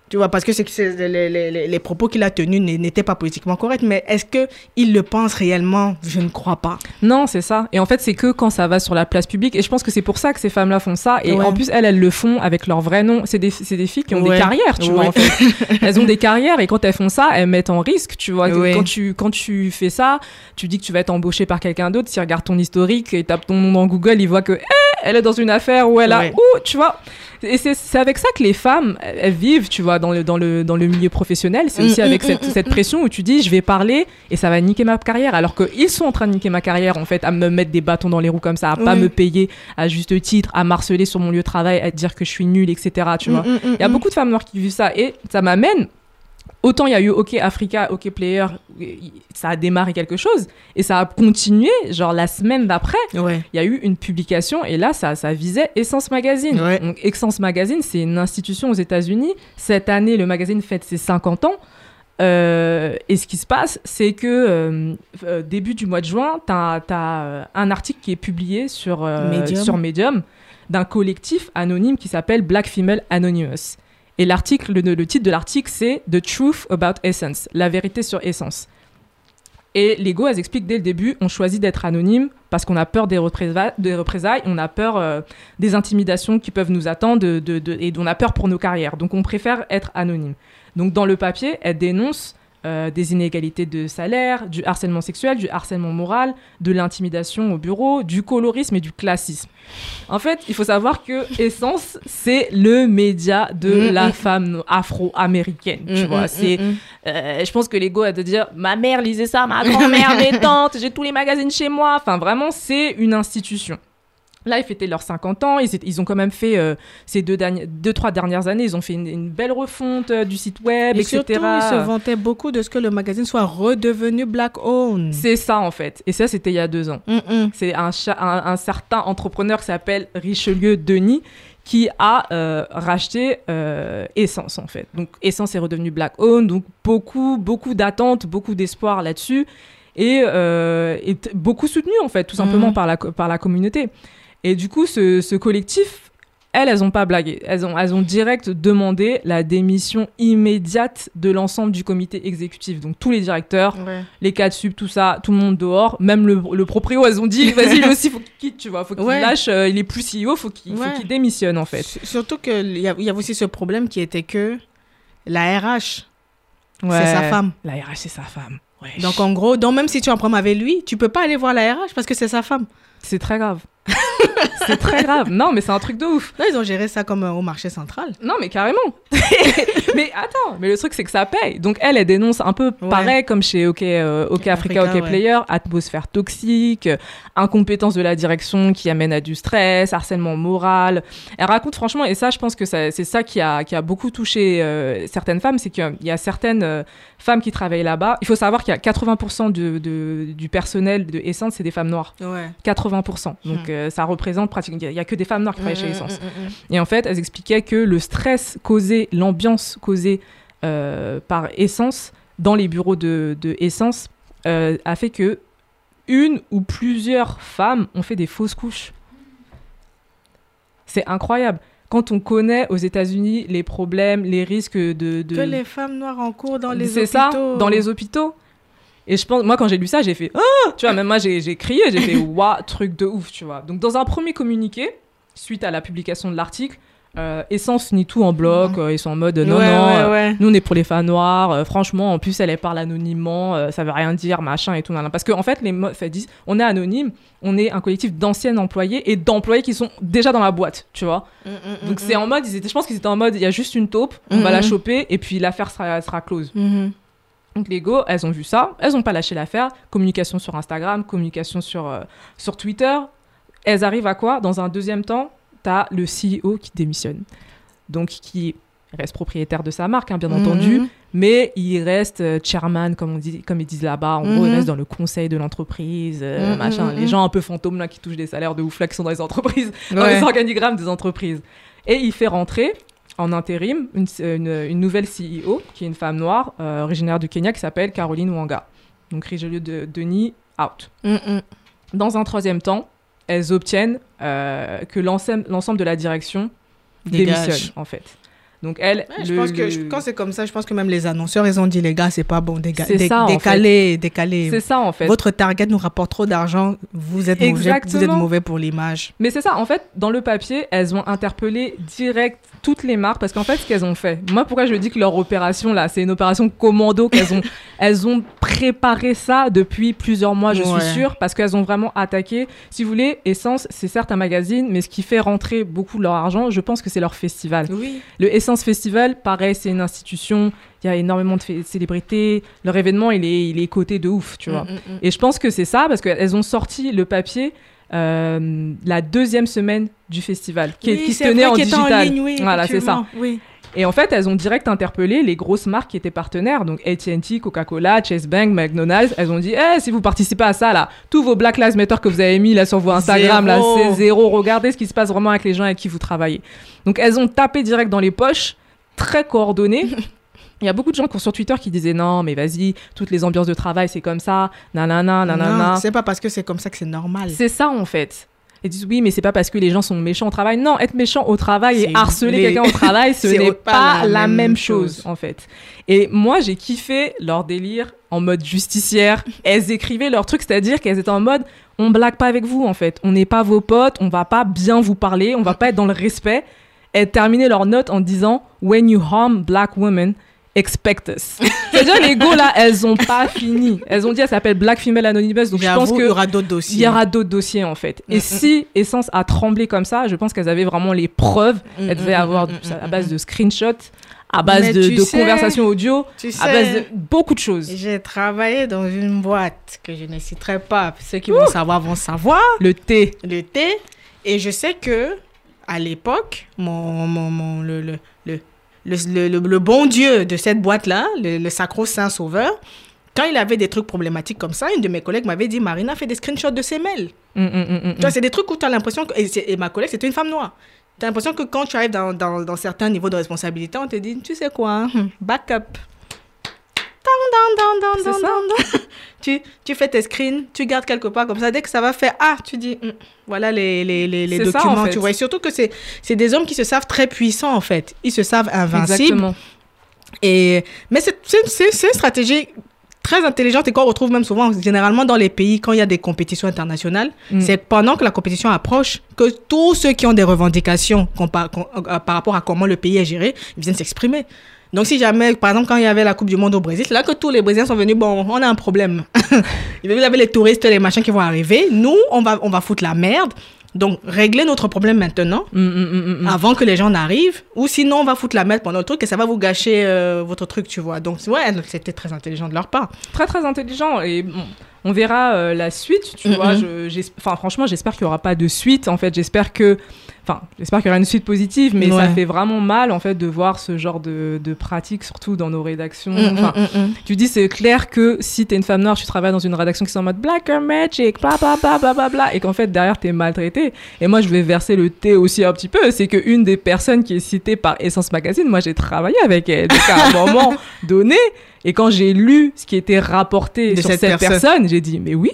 Tu vois, parce que c'est les, les- les- les propos qu'il a tenus n'étaient pas politiquement corrects. Mais est-ce qu'il le pense réellement? Je ne crois pas. Non, c'est ça. Et en fait, c'est que quand ça va sur la place publique. Et je pense que c'est pour ça que ces femmes-là font ça. Et Ouais. en plus, elles, elles le font avec leur vrai nom. C'est des, filles qui ont Ouais. des carrières, tu vois, Ouais. en fait. elles ont des carrières et quand elles font ça, elles mettent en risque, tu vois. Quand, tu, quand tu fais ça, tu dis que tu vas être embauché par quelqu'un d'autre. S'il regarde ton historique et tape ton nom dans Google, il voit que, eh, elle est dans une affaire où elle a, ouh, tu vois. Et c'est avec ça que les femmes, elles elles vivent, tu vois, dans le, dans le, dans le milieu professionnel. C'est aussi Mm, avec mm, cette, mm, cette pression où tu dis, je vais parler et ça va niquer ma carrière. Alors qu'ils sont en train de niquer ma carrière, en fait, à me mettre des bâtons dans les roues comme ça, à pas me payer à juste titre, à marceler sur mon lieu de travail, à dire que je suis nulle, etc. Tu vois. Il y a beaucoup de femmes noires qui vivent ça et ça m'amène. Autant il y a eu OK Africa, OK Player, ça a démarré quelque chose et ça a continué. Genre la semaine d'après, Ouais. il y a eu une publication et là, ça, ça visait Essence Magazine. Ouais. Donc, Essence Magazine, c'est une institution aux États-Unis. Cette année, le magazine fête ses 50 ans. Euh, et ce qui se passe, c'est que euh, euh, début du mois de juin, tu as, un article qui est publié sur, euh, Medium. sur Medium d'un collectif anonyme qui s'appelle Black Female Anonymous. Et l'article, le, titre de l'article, c'est The Truth About Essence, la vérité sur Essence. Et les go, elles expliquent dès le début, on choisit d'être anonyme parce qu'on a peur des représailles, on a peur euh, des intimidations qui peuvent nous attendre de, de- et on a peur pour nos carrières. Donc on préfère être anonyme. Donc dans le papier, elle dénonce euh, des inégalités de salaire, du harcèlement sexuel, du harcèlement moral, de l'intimidation au bureau, du colorisme et du classisme. En fait, il faut savoir que Essence, c'est le média de Mm, la mm. femme afro-américaine. Tu vois, c'est mm. euh, je pense que l'ego a de dire ma mère lisait ça, ma grand-mère, mes tantes, j'ai tous les magazines chez moi. Enfin, vraiment, c'est une institution. Là, ils fêtaient leurs 50 ans. Ils, ils ont quand même fait, euh, ces deux, derniers- deux, trois dernières années, ils ont fait une, une belle refonte euh, du site web, Et etc. surtout, il se vantait beaucoup de ce que le magazine soit redevenu black owned. C'est ça, en fait. Et ça, c'était il y a deux ans. Mm, mm. C'est un, cha- un, un certain entrepreneur qui s'appelle Richelieu Denis qui a euh, racheté Essence en fait. Donc Essence est redevenu Black Owned, donc beaucoup beaucoup d'attentes, beaucoup d'espoir là-dessus et, beaucoup soutenu en fait tout simplement par la co- par la communauté. Et du coup ce, ce collectif elles, elles ont pas blagué. Elles ont, elles ont direct demandé la démission immédiate de l'ensemble du comité exécutif. Donc tous les directeurs, Ouais. les cadres sub, tout ça, tout le monde dehors, même le, le proprio, elles ont dit, vas-y, lui aussi, faut qu'il quitte, tu vois, faut qu'il Ouais. lâche, euh, il est plus CEO, faut qu'il faut Ouais. qu'il démissionne, en fait. S- Surtout qu'il y, a- il y avait aussi ce problème qui était que la RH, c'est sa femme. La RH, c'est sa femme. Donc en gros, donc même si tu es en problème avec lui, tu peux pas aller voir la RH parce que c'est sa femme. c'est très grave. c'est très grave. Non, mais c'est un truc de ouf. Là, ils ont géré ça comme euh, au marché central. Non, mais carrément. mais attends, mais le truc, c'est que ça paye. Donc, elle, elle dénonce un peu Ouais. pareil comme chez OK, euh, OK Africa, Africa, OK ouais. Player, atmosphère toxique, euh, incompétence de la direction qui amène à du stress, harcèlement moral. Elle raconte franchement, et ça, je pense que c'est ça qui a, qui a beaucoup touché euh, certaines femmes, c'est qu'il y a certaines femmes qui travaillent là-bas. Il faut savoir qu'il y a 80% de- de- du personnel de Essence, c'est des femmes noires. Ouais. 80%. Donc, euh, ça représente pratiquement. Il n'y a, que des femmes noires qui travaillent chez Mm, Essence. mm, mm, mm. Et en fait, elles expliquaient que le stress causé, l'ambiance causée euh, par Essence dans les bureaux de, de Essence euh, a fait que une ou plusieurs femmes ont fait des fausses couches. C'est incroyable. Quand on connaît aux États-Unis les problèmes, les risques de. de... Que les femmes noires en cours dans les C'est hôpitaux. ça, dans les hôpitaux. Et je pense, moi, quand j'ai lu ça, j'ai fait Ah Tu vois, même moi, j'ai crié, j'ai fait Waouh, truc de ouf, tu vois. Donc, dans un premier communiqué, suite à la publication de l'article, euh, Essence nie tout en bloc. euh, ils sont en mode Non, Ouais, non, ouais, euh, ouais. nous, on est pour les noires. euh, franchement, en plus, elle, elle parle anonymement. ça veut rien dire, machin et tout. nan, nan. Parce qu'en en fait, les meufs, disent On est anonyme, on est un collectif d'anciens employés et d'employés qui sont déjà dans la boîte, tu vois. Mm, mm, Donc, mm, c'est en mode, ils étaient, je pense qu'ils étaient en mode Il y a juste une taupe, on va la choper et puis l'affaire sera, sera close. Mhm. Donc les go, elles ont vu ça, elles n'ont pas lâché l'affaire. Communication sur Instagram, communication sur, euh, sur Twitter. Elles arrivent à quoi? Dans un deuxième temps, tu as le CEO qui démissionne. Donc qui reste propriétaire de sa marque, hein, bien entendu, Mhm. mais il reste euh, chairman, comme, on dit, comme ils disent là-bas. En gros, il Mhm. reste dans le conseil de l'entreprise, euh, Mhm, machin. Les gens un peu fantômes là qui touchent des salaires de ouf là qui sont dans les entreprises dans les organigrammes des entreprises. Et il fait rentrer en intérim une, une- une nouvelle CEO, qui est une femme noire, euh, originaire du Kenya, qui s'appelle Caroline Wanga. Donc Richelieu de Denis, out. Mm, mm. Dans un troisième temps, elles obtiennent euh, que l'ensemble de la direction Dégage. démissionne, en fait. Donc elle, Ouais, je pense que le- je- quand c'est comme ça, je pense que même les annonceurs, ils ont dit les gars, c'est pas bon, dé- ça, en décalez, décalez. c'est ça en fait. Votre target nous rapporte trop d'argent, vous êtes mauvais, vous êtes mauvais pour l'image. Mais c'est ça, en fait, dans le papier, elles ont interpellé direct toutes les marques parce qu'en fait, ce qu'elles ont fait, moi, pourquoi je dis que leur opération là, c'est une opération commando qu'elles ont, elles ont préparé ça depuis plusieurs mois, je Ouais. suis sûre, parce qu'elles ont vraiment attaqué. Si vous voulez, Essence, c'est certes un magazine, mais ce qui fait rentrer beaucoup de leur argent, je pense que c'est leur festival. Oui. Le Essence Festival, pareil, c'est une institution. Il y a énormément de célébrités. Leur événement, il est, il est coté de ouf, tu vois. Mm, Et je pense que c'est ça, parce qu'elles ont sorti le papier euh, la deuxième semaine du festival, qui, Oui, qui se tenait en était digital. ligne, oui, voilà, c'est ça. Oui. Et en fait, elles ont direct interpellé les grosses marques qui étaient partenaires, donc AT&T, Coca-Cola, Chase Bank, McDonald's. Elles ont dit, Eh, si vous participez à ça, là, tous vos Black Lives Matter que vous avez mis là sur vos Instagram, là, c'est zéro. Regardez ce qui se passe vraiment avec les gens avec qui vous travaillez. Donc, elles ont tapé direct dans les poches, très coordonnées. Il y a beaucoup de gens qui sont sur Twitter qui disaient non, mais vas-y, toutes les ambiances de travail, c'est comme ça, nanana, nanana. Non, c'est pas parce que c'est comme ça que c'est normal. C'est ça en fait. Ils disent oui, mais c'est pas parce que les gens sont méchants au travail. Non, être méchant au travail et harceler les- quelqu'un au travail, ce n'est pas pas, la la même même chose. chose. en fait. Et moi, j'ai kiffé leur délire en mode justicière. Elles écrivaient leur truc, c'est-à-dire qu'elles étaient en mode on blague pas avec vous en fait. On n'est pas vos potes, on va pas bien vous parler, on va pas être dans le respect. Elles terminaient leur note en disant when you harm black women, expect us. C'est-à-dire les go là, elles ont pas fini. Elles ont dit elles s'appellent Black Female Anonymous, donc je pense J'avoue, que il y aura d'autres dossiers. il y aura d'autres dossiers en fait. Mm, Et mm. si Essence a tremblé comme ça, je pense qu'elles avaient vraiment les preuves. Mm, Elles devaient mm, avoir mm, mm, à mm, base mm. de screenshots, à base Mais de, tu de sais- conversations audio, Tu à base de beaucoup de choses. j'ai travaillé dans une boîte que je ne citerai pas. Ceux qui vont savoir vont savoir. Le thé. le thé. Et je sais que à l'époque, mon, mon, mon- le, le, le, le, le- bon Dieu de cette boîte-là, le, le sacro-saint sauveur, quand il avait des trucs problématiques comme ça, une de mes collègues m'avait dit Marina fait des screenshots de ses mails. Mm, mm, mm, c'est des trucs où tu as l'impression que. Et ma collègue, c'était une femme noire. Tu as l'impression que quand tu arrives dans, dans, dans certains niveaux de responsabilité, on te dit Tu sais quoi hmm, Backup. Dang, dang. tu, tu fais tes screens, tu gardes quelque part comme ça. Dès que ça va faire Ah, tu dis Hmm, Voilà les, les, les, les C'est ça, documents. en fait. Tu vois. Et surtout que c'est des hommes qui se savent très puissants, en fait. Ils se savent invincibles. Exactement. Et, mais c'est- une stratégie très intelligente et qu'on retrouve même souvent, généralement dans les pays, quand il y a des compétitions internationales, Mm. c'est pendant que la compétition approche que tous ceux qui ont des revendications euh, par rapport à comment le pays est géré, ils viennent s'exprimer. Donc si jamais, par exemple, quand il y avait la Coupe du Monde au Brésil, c'est là que tous les Brésiliens sont venus, bon, on a un problème. y avait les touristes, les machins qui vont arriver. Nous, on va, on va foutre la merde. Donc, régler notre problème maintenant Mm, mm, mm, avant que les gens n'arrivent, ou sinon on va foutre la merde pendant le truc et ça va vous gâcher euh, votre truc, tu vois. Donc, ouais, c'était très intelligent de leur part. Très très intelligent. Et bon, on verra euh, la suite, tu vois. Je- franchement, j'espère qu'il n'y aura pas de suite. En fait, j'espère que. Enfin, j'espère qu'il y aura une suite positive, mais ça fait vraiment mal, en fait, de voir ce genre de, de pratique, surtout dans nos rédactions. Mm, Enfin, mm, mm, mm. Tu dis, c'est clair que si t'es une femme noire, tu travailles dans une rédaction qui est en mode Black Magic, bla bla bla bla bla bla, et qu'en fait, derrière, t'es maltraité. Et moi, je vais verser le thé aussi un petit peu. C'est qu'une des personnes qui est citée par Essence Magazine, moi, j'ai travaillé avec elle. Donc, à un moment donné, et quand j'ai lu ce qui était rapporté De sur cette cette, personne. personne, j'ai dit, mais oui.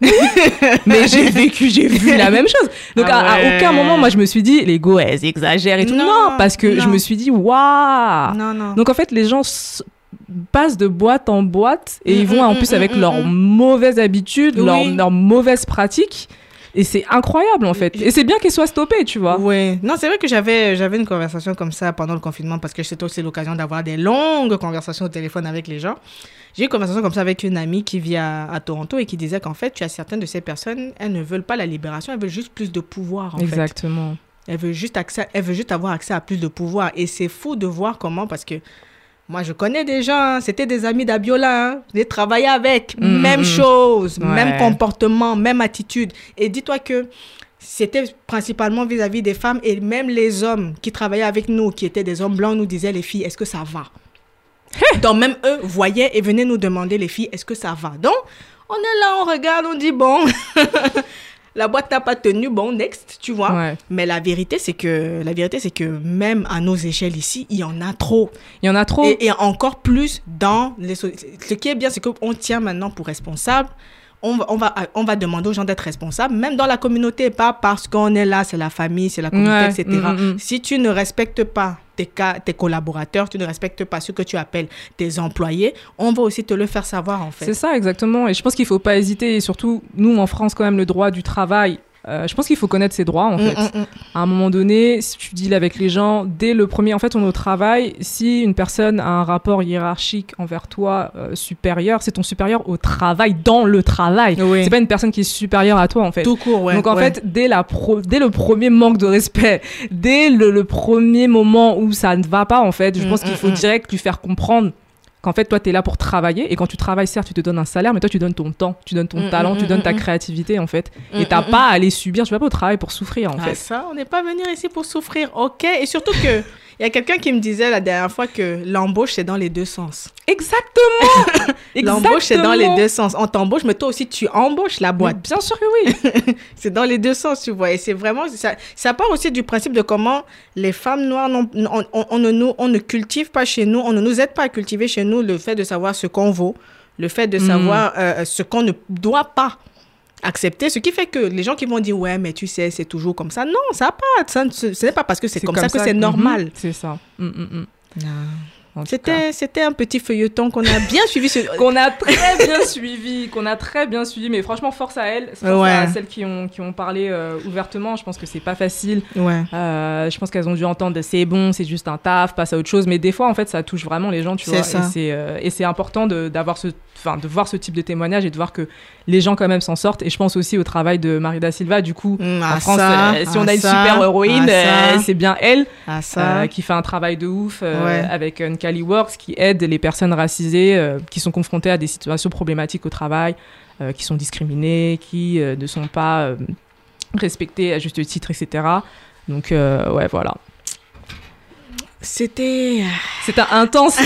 mais j'ai vécu, j'ai vu la même chose. Donc, Ah à, aucun moment, moi, je me suis dit, les go, elles exagèrent et tout. Non, Non, parce que je me suis dit, waouh! Non, non. Donc en fait, les gens passent de boîte en boîte et ils vont mm, en mm, plus mm, avec leurs mauvaises habitudes, leurs Oui. leurs mauvaises pratiques. Et c'est incroyable en fait. Et c'est bien qu'ils soient stoppés, tu vois. Oui, non, c'est vrai que j'avais j'avais une conversation comme ça pendant le confinement parce que c'était aussi l'occasion d'avoir des longues conversations au téléphone avec les gens. J'ai eu une conversation comme ça avec une amie qui vit à, à Toronto et qui disait qu'en fait, tu as certaines de ces personnes, elles ne veulent pas la libération, elles veulent juste plus de pouvoir en fait. Exactement. Elle veut juste accès, elle veut juste avoir accès à plus de pouvoir. Et c'est fou de voir comment, parce que moi, je connais des gens, hein, c'était des amis d'Abiola, hein, j'ai travaillé avec, Mm, même mm. chose, Ouais. même comportement, même attitude. Et dis-toi que c'était principalement vis-à-vis des femmes et même les hommes qui travaillaient avec nous, qui étaient des hommes blancs, nous disaient, les filles, est-ce que ça va? Donc même eux voyaient et venaient nous demander, les filles, est-ce que ça va? Donc, on est là, on regarde, on dit, bon, la boîte n'a pas tenu, bon, next, tu vois. Ouais. Mais la vérité, c'est que la vérité, c'est que même à nos échelles ici, il y en a trop. Il y en a trop. Et, et encore plus dans les. Ce qui est bien, c'est qu'on tient maintenant pour responsable. On va, on, va, on va demander aux gens d'être responsables, même dans la communauté, pas parce qu'on est là, c'est la famille, c'est la communauté, Ouais, etc. mm, mm, mm. Si tu ne respectes pas tes, cas, tes collaborateurs, tu ne respectes pas ce que tu appelles tes employés, on va aussi te le faire savoir en fait. C'est ça, exactement. Et je pense qu'il ne faut pas hésiter. Et surtout, nous, en France, quand même, le droit du travail, euh, je pense qu'il faut connaître ses droits en Mm, fait. mm, mm. À un moment donné, si tu deals avec les gens, dès le premier, en fait, on est au travail. Si une personne a un rapport hiérarchique envers toi euh, supérieur, c'est ton supérieur au travail, dans le travail. Oui. C'est pas une personne qui est supérieure à toi en fait. Tout court, ouais. Donc en ouais. fait, dès, la pro- dès le premier manque de respect, dès le, le premier moment où ça ne va pas, en fait, je pense qu'il faut direct lui faire comprendre qu'en fait, toi, tu es là pour travailler. Et quand tu travailles, certes, tu te donnes un salaire, mais toi, tu donnes ton temps, tu donnes ton Mm, talent, mm, tu mm, donnes ta créativité, en fait. Mm, et t'as pas à aller subir, tu vas pas au travail pour souffrir, en Ah, fait. ça, on n'est pas venu ici pour souffrir, ok? Et surtout que, il y a quelqu'un qui me disait la dernière fois que l'embauche, c'est dans les deux sens. Exactement L'embauche, c'est dans les deux sens. On t'embauche, mais toi aussi, tu embauches la Mais boîte. Bien sûr que oui. C'est dans les deux sens, tu vois. Et c'est vraiment, ça, ça part aussi du principe de comment les femmes noires, on, on- on ne nous, on ne cultive pas chez nous, on ne nous aide pas à cultiver chez nous le fait de savoir ce qu'on vaut, le fait de Mm. savoir euh, ce qu'on ne doit pas accepter. Ce qui fait que les gens qui vont dire, ouais, mais tu sais, c'est toujours comme ça. Non, ça n'a pas, ça, ce n'est pas parce que c'est comme, ça que c'est Mhm, normal. C'est ça. Mm, mm, mm. C'était, c'était un petit feuilleton qu'on a bien suivi. Ce... qu'on a très bien suivi, qu'on a très bien suivi, mais franchement force à elles, force Ouais. à celles qui ont, qui ont parlé euh, ouvertement, je pense que c'est pas facile, Ouais. Euh, je pense qu'elles ont dû entendre c'est bon, c'est juste un taf, passe à autre chose, mais des fois en fait ça touche vraiment les gens, tu vois, ça. et c'est euh, et c'est important de, d'avoir ce, enfin de voir ce type de témoignage et de voir que les gens quand même s'en sortent, et je pense aussi au travail de Marida Silva, du coup. Mm, En à France, ça, si on a une ça, super héroïne, euh, c'est bien elle qui fait un travail de ouf Ouais. avec Uncali Qui aide les personnes racisées euh, qui sont confrontées à des situations problématiques au travail, euh, qui sont discriminées, qui euh, ne sont pas respectées à juste titre, etc. Donc, ouais, voilà. C'était. C'était intense.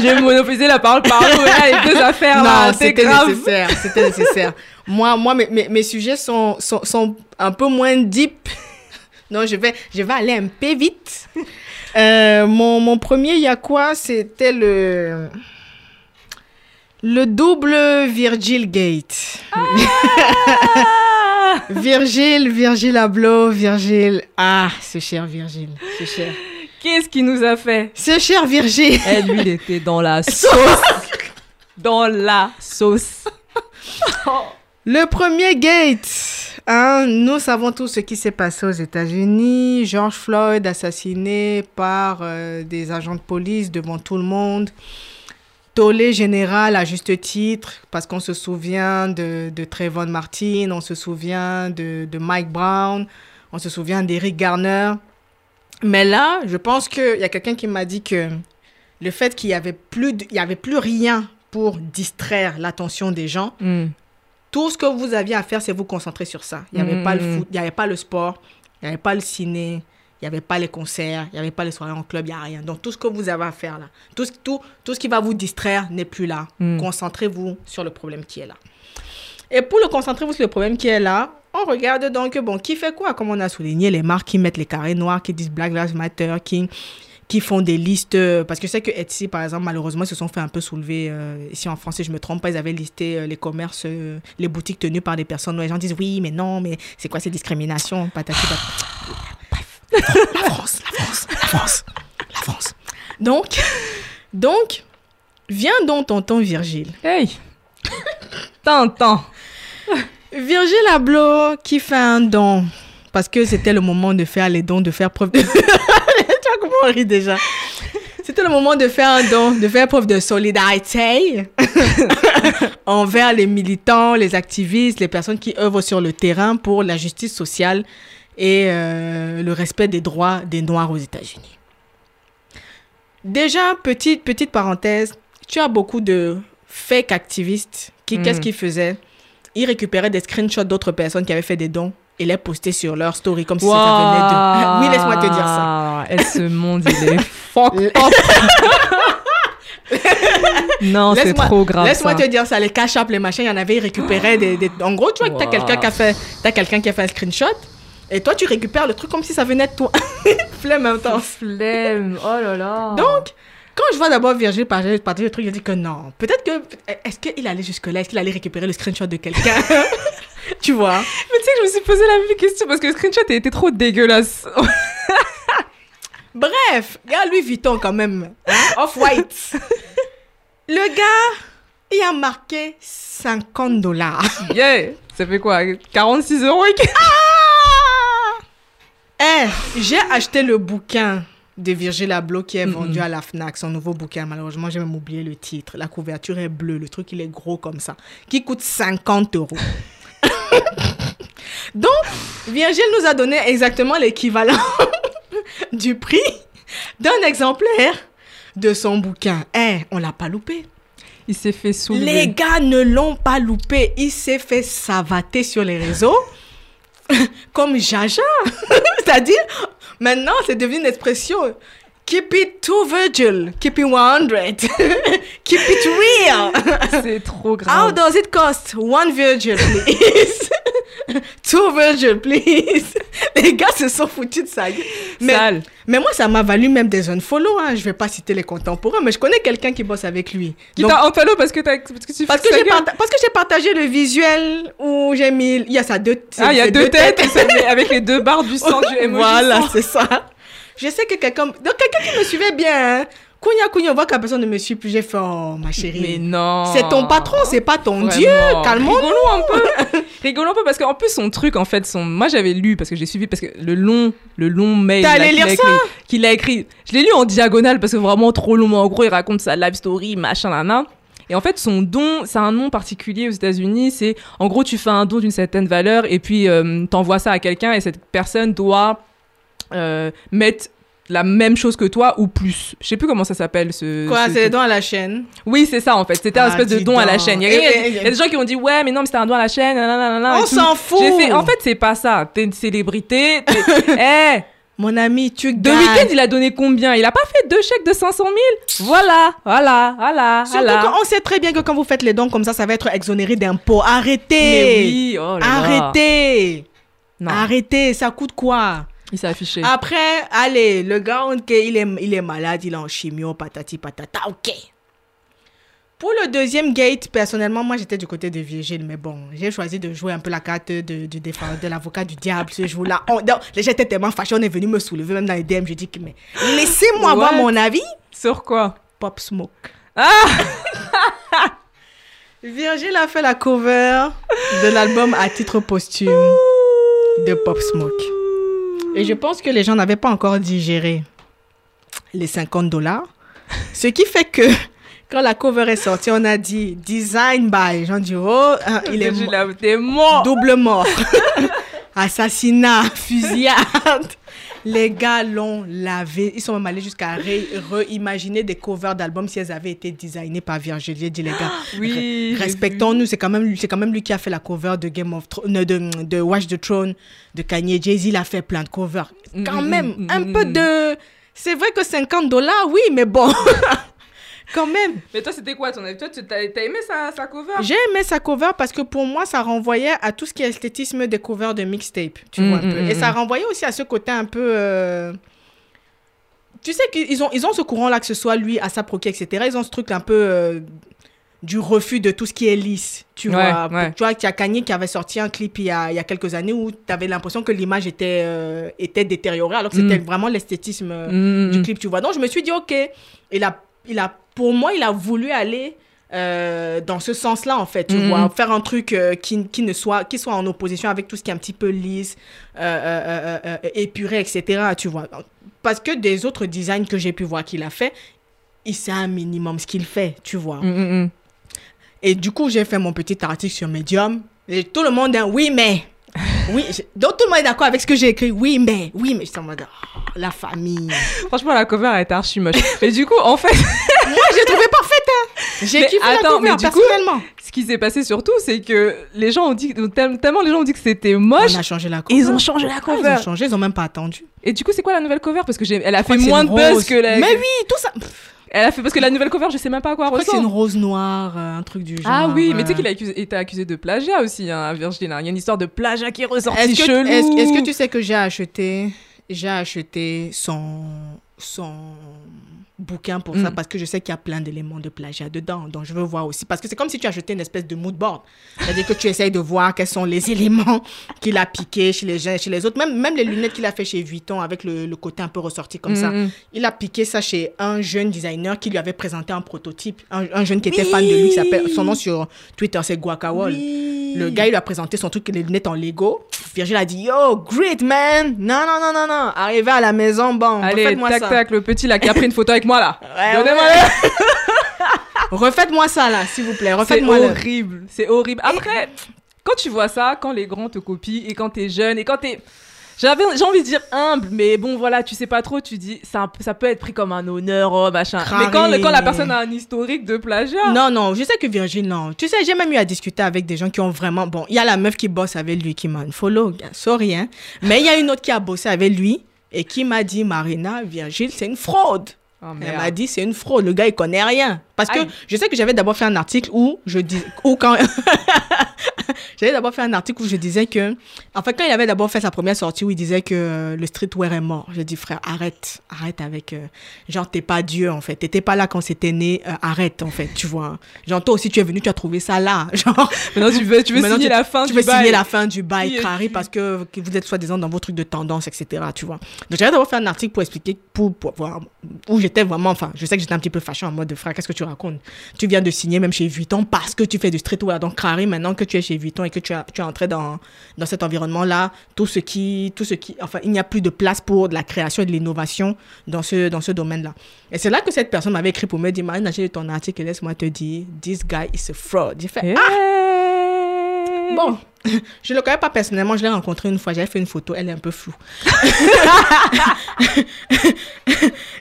J'ai monopolisé la parole par les deux affaires. Non, c'était nécessaire. C'était nécessaire. moi, moi mes, mes, mes sujets sont, sont, sont un peu moins deep. Non, je vais, je vais aller un peu vite. Euh, mon, mon premier, il y a quoi C'était le. Le double Virgil Gate. Ah Virgile, Virgile Abloh, Virgile. Ah, ce cher Virgile. Ce cher. Qu'est-ce qu'il nous a fait? Ce cher Virgile. Eh, lui, il était dans la sauce. dans la sauce. Le premier gate, hein, nous savons tous ce qui s'est passé aux États-Unis. George Floyd assassiné par euh, des agents de police devant tout le monde. Tollé général à juste titre, parce qu'on se souvient de, de Trayvon Martin, on se souvient de, Mike Brown, on se souvient d'Eric Garner. Mais là, je pense qu'il y a quelqu'un qui m'a dit que le fait qu'il n'y avait, plus avait plus rien pour distraire l'attention des gens, Hmm. Tout ce que vous aviez à faire, c'est vous concentrer sur ça. Il n'y avait Mhm. pas le foot, il n'y avait pas le sport, il n'y avait pas le ciné, il n'y avait pas les concerts, il n'y avait pas les soirées en club, il n'y a rien. Donc tout ce que vous avez à faire là, tout, ce- tout, tout ce qui va vous distraire n'est plus là. Mm. Concentrez-vous sur le problème qui est là. Et pour le concentrer-vous sur le problème qui est là, on regarde donc, bon, qui fait quoi Comme on a souligné, les marques qui mettent les carrés noirs, qui disent Black Lives Matter, qui, qui font des listes. euh, Parce que je sais que Etsy, par exemple, malheureusement, ils se sont fait un peu soulever. euh, ici en France, si je me trompe pas, ils avaient listé euh, les commerces, euh, les boutiques tenues par des personnes noires. Les gens disent oui, mais non, mais c'est quoi ces discriminations? Patati patata. Bref. La France, la France, la France, la France. Donc, donc, viens donc, tonton Virgile. Hey Tintin Virgile Abloh qui fait un don. Parce que c'était le moment de faire les dons, de faire preuve de... on rit déjà C'était le moment de faire un don, de faire preuve de solidarité envers les militants, les activistes, les personnes qui œuvrent sur le terrain pour la justice sociale et euh, le respect des droits des Noirs aux États-Unis. Déjà, petite, petite parenthèse, tu as beaucoup de fake activistes qui, Mm. qu'est-ce qu'ils faisaient? Ils récupéraient des screenshots d'autres personnes qui avaient fait des dons et les postaient sur leur story comme si ça venait de... Oui, laisse-moi te dire ça. Et ce monde, il est fucked up. non, c'est trop grave. Laisse-moi te dire ça, les cash up, les machins, il y en avait, ils récupéraient des, des- En gros, tu vois que t'as Wow. quelqu'un qui a fait, t'as quelqu'un qui a fait un screenshot, et toi tu récupères le truc comme si ça venait de toi. Flemme intense. Flemme. Oh là là. Donc, quand je vois d'abord Virgile partager, partager le truc, je dis que non. Peut-être que. Est-ce qu'il allait jusque-là? Est-ce qu'il allait récupérer le screenshot de quelqu'un? Tu vois? Sais que je me suis posé la même question parce que le screenshot était trop dégueulasse. Bref, gars, Louis Vuitton quand même. hein, Off-white. Le gars, il a marqué 50 dollars. Yeah Ça fait quoi 46 euros et quelques Eh, j'ai acheté le bouquin de Virgil Abloh qui est vendu à la FNAC, son nouveau bouquin. Malheureusement, j'ai même oublié le titre. La couverture est bleue, le truc il est gros comme ça, qui coûte 50 euros. Donc, Virgile nous a donné exactement l'équivalent du prix d'un exemplaire de son bouquin. Eh, on l'a pas loupé. Il s'est fait soulever. Les gars ne l'ont pas loupé. Il s'est fait savater sur les réseaux comme Jaja. C'est-à-dire, maintenant, c'est devenu une expression. Keep it to Virgil. Keep it 100. Keep it real. C'est trop How grave. does it cost? One Virgil, please. Two Virgil, please. Les gars se sont foutus de ça. Mais, Sale. mais moi, ça m'a valu même des unfollow. Hein. Je vais pas citer les contemporains, mais je connais quelqu'un qui bosse avec lui. Qui t'a unfollow parce que, parce que tu parce fais que parta- parce que j'ai partagé le visuel où j'ai mis il y a ça deux Ah, il y a deux têtes, avec les deux barres du sang du emoji voilà c'est ça je sais que quelqu'un donc quelqu'un qui me suivait bien hein. Kounya Kounya on voit que la personne ne me suit plus j'ai fait oh ma chérie Mais non. c'est ton patron c'est pas ton Vraiment. dieu calme-nous Rigolons un peu. Rigolons un peu parce qu'en plus son truc en fait son moi j'avais lu parce que j'ai suivi parce que le long le long mail là, allé qu'il a lire écrit, qu'il a écrit. Je l'ai lu en diagonale parce que vraiment trop long mais en gros il raconte sa life story machin nana. Et en fait, son don, c'est un nom particulier aux États-Unis. C'est en gros, tu fais un don d'une certaine valeur et puis euh, t'envoies ça à quelqu'un et cette personne doit euh, mettre la même chose que toi ou plus. Je sais plus comment ça s'appelle ce. quoi ce c'est les dons à la chaîne? Oui, c'est ça en fait. C'était un Ah, espèce de don à la chaîne. Il y, a, Eh, y a- eh, il y a des gens qui ont dit ouais, mais non, mais c'était un don à la chaîne. nanana, on s'en fout fait en fait, c'est pas ça. T'es une célébrité. Eh, mon ami tu gagnes Weeknd, il a donné combien? Il a pas fait deux chèques de 500 000 Voilà, voilà, voilà, Surtout voilà. qu'on sait très bien que quand vous faites les dons comme ça, ça va être exonéré d'impôts. Mais Arrêtez oui, oh là. Arrêtez Non, Arrêtez, ça coûte quoi? Il s'est affiché. Après, allez, le gars, il est, il est malade, il est en chimio, patati patata, ok. Pour le deuxième gate, personnellement, moi j'étais du côté de Virgile, mais bon, j'ai choisi de jouer un peu la carte de, l'avocat du diable ce jour-là. Les gens étaient tellement fâchés, on est venu me soulever, même dans les DM, j'ai dit que, mais laissez-moi avoir mon avis. Sur quoi? Pop Smoke. Ah Virgile a fait la cover de l'album à titre posthume de Pop Smoke. Et je pense que les gens n'avaient pas encore digéré les 50 dollars. Ce qui fait que quand la cover est sortie, on a dit design by. J'en dis, oh, hein, il est mort. double mort. Assassinat, fusillade. Les gars l'ont lavé. Ils sont même allés jusqu'à ré- réimaginer des covers d'albums si elles avaient été designées par Virgile. J'ai dit, les gars, Oui. Respectons-nous, c'est quand même quand même lui qui a fait la cover de Game of Thrones, de, de, de Watch the Throne, de Kanye. Jay-Z, il a fait plein de covers. Mm, Quand mm, même, mm, un mm, peu mm. de, c'est vrai que 50 dollars, oui, mais bon, quand même. Mais toi, c'était quoi ton avis? Toi, tu- t'as t'as aimé sa, sa cover? J'ai aimé sa cover parce que pour moi, ça renvoyait à tout ce qui est esthétisme des covers de mixtape, tu Mm, vois un mm, peu. Et ça mm. renvoyait aussi à ce côté un peu. euh, Tu sais qu'ils ont, ils ont ce courant-là, que ce soit lui, Asa Proki, etc. Ils ont ce truc un peu euh, du refus de tout ce qui est lisse, tu Ouais, vois. ouais. Tu vois, il y a Kanye qui avait sorti un clip il y a, il y a quelques années où tu avais l'impression que l'image était, euh, était détériorée, alors que c'était vraiment l'esthétisme Mm, du clip, tu vois. Donc, je me suis dit, OK, il a, il a, pour moi, il a voulu aller euh, dans ce sens-là, en fait, tu Mhm. vois. Faire un truc euh, qui, qui, ne soit, qui soit en opposition avec tout ce qui est un petit peu lisse, euh, épuré, etc., tu vois. Parce que des autres designs que j'ai pu voir qu'il a fait, il sait un minimum ce qu'il fait, tu vois. Mm, mm, mm. Et du coup, j'ai fait mon petit article sur Medium. Et tout le monde dit oui, mais. Oui, je- donc tout le monde est d'accord avec ce que j'ai écrit. Oui, mais. Oui, mais. Je suis en mode, oh, la famille. Franchement, la cover était archi moche. Mais du coup, en fait, Moi, j'ai trouvé parfaite. hein. J'ai kiffé la cover, mais du coup, personnellement. ce qui s'est passé surtout, c'est que les gens ont dit, tel- tellement les gens ont dit que c'était moche, On a changé la cover. ils ont changé la Ah, cover. ils ont changé, ils ont même pas attendu. Et du coup, c'est quoi la nouvelle cover? Parce que j'ai, elle a Je fait moins de buzz que la. Mais oui, tout ça. Elle a fait parce que la nouvelle cover, je sais même pas à quoi crois que c'est une rose noire, euh, un truc du genre. Ah oui, mais tu sais qu'il a accusé, été accusé de plagiat aussi, hein, hein. Il y a une histoire de plagiat qui est ressortie Est-ce que, chelou. est-ce- est-ce que tu sais que j'ai acheté, j'ai acheté son, son, bouquin pour ça Mm. parce que je sais qu'il y a plein d'éléments de plagiat dedans. Donc, je veux voir aussi. Parce que c'est comme si tu achetais une espèce de mood board. C'est-à-dire que tu essayes de voir quels sont les éléments qu'il a piqués chez les uns, chez les autres. Même, même les lunettes qu'il a fait chez Vuitton avec le, le côté un peu ressorti comme ça. Mhm. Il a piqué ça chez un jeune designer qui lui avait présenté un prototype. Un, un jeune qui était fan de lui. qui s'appelle- Son nom sur Twitter, c'est Guacawol. Le gars, il lui a présenté son truc, les lunettes en Lego. Virgile a dit Yo, great man! Non, non, non, non, non. Arrivé à la maison, bon, Allez, tac, ça. tac, le petit là qui a pris une photo avec moi là. Ouais, Donnez-moi ouais. Refaites-moi ça là, s'il vous plaît. C'est Refaites-moi le. horrible, c'est horrible. Après, quand tu vois ça, quand les grands te copient et quand t'es jeune et quand t'es... J'avais, j'ai envie de dire humble, mais bon, voilà, tu sais pas trop, tu dis, ça, ça peut être pris comme un honneur, oh, machin. Mais quand, quand la personne a un historique de plagiat, Non, non, je sais que Virgile, non. Tu sais, j'ai même eu à discuter avec des gens qui ont vraiment. Bon, il y a la meuf qui bosse avec lui qui m'a follow, sorry, hein. Mais il y a une autre qui a bossé avec lui et qui m'a dit Marina, Virgile, c'est une fraude. Oh, Elle m'a dit c'est une fraude, le gars il connaît rien. Parce que Aïe. je sais que j'avais d'abord fait un article où je dis où quand j'avais d'abord fait un article où je disais que en fait quand il avait d'abord fait sa première sortie où il disait que le streetwear est mort. J'ai dit frère arrête, arrête avec euh, genre t'es pas Dieu en fait, t'étais pas là quand c'était né, euh, arrête en fait, tu vois. Genre toi aussi tu es venu, tu as trouvé ça là, genre Maintenant, tu veux, tu veux signer tu- la fin tu du veux bail. signer la fin du bail, Qui es-tu Crary, parce que, que vous êtes soi-disant dans vos trucs de tendance, etc. Tu vois. Donc, j'avais d'abord fait un article pour expliquer, pour, pour voir, où j'étais vraiment, enfin, je sais que j'étais un petit peu fâché en mode, frère, qu'est-ce que tu racontes Tu viens de signer même chez Vuitton parce que tu fais du streetwear. Donc, Crary, maintenant que tu es chez Vuitton et que tu, as, tu es entré dans, dans cet environnement-là, tout ce qui, tout ce qui, enfin, il n'y a plus de place pour de la création et de l'innovation dans ce, dans ce domaine-là. Et c'est là que cette personne m'avait écrit pour me dire, Marine, j'ai lu ton article, laisse-moi te dire, this guy is a fraud. J'ai fait, Hey. Bon, je le connais pas personnellement, je l'ai rencontré une fois, j'avais fait une photo, elle est un peu floue.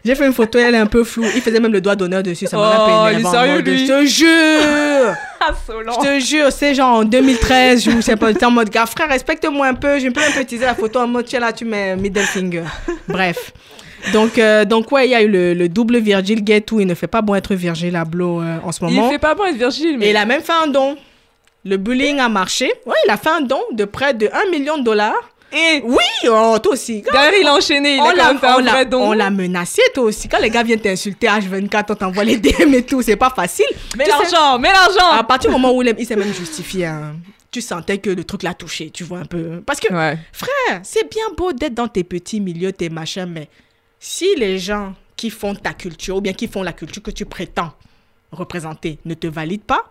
J'ai fait une photo, elle est un peu floue. Il faisait même le doigt d'honneur dessus, ça m'a Oh, il sérieux, lui? Je te jure. Je te jure, c'est genre en 2013, je sais pas, en mode, gars, frère, respecte-moi un peu, je peux un peu utiliser la photo en mode, tiens là, tu mets middle finger. Bref. Donc, euh, donc ouais, il y a eu le, le double Virgil Gate où il ne fait pas bon être Virgil Abloh euh, en ce Il moment. fait pas bon être Virgile, Et mais. il a même fait un don. Le bullying a marché. Ouais, il a fait un don de près de 1 million de dollars. Et Oui, oh, toi aussi. derrière, il a enchaîné, il on a quand l'a même fait on un l'a- vrai don. on l'a menacé, toi aussi. Quand les gars viennent t'insulter H24, on t'envoie les DM et tout, c'est pas facile. Mets l'argent, mets l'argent. À partir du moment où il, il s'est même justifié, hein, tu sentais que le truc l'a touché, tu vois un peu. Parce que, Ouais. frère, c'est bien beau d'être dans tes petits milieux, tes machins, mais si les gens qui font ta culture ou bien qui font la culture que tu prétends représenter ne te valident pas,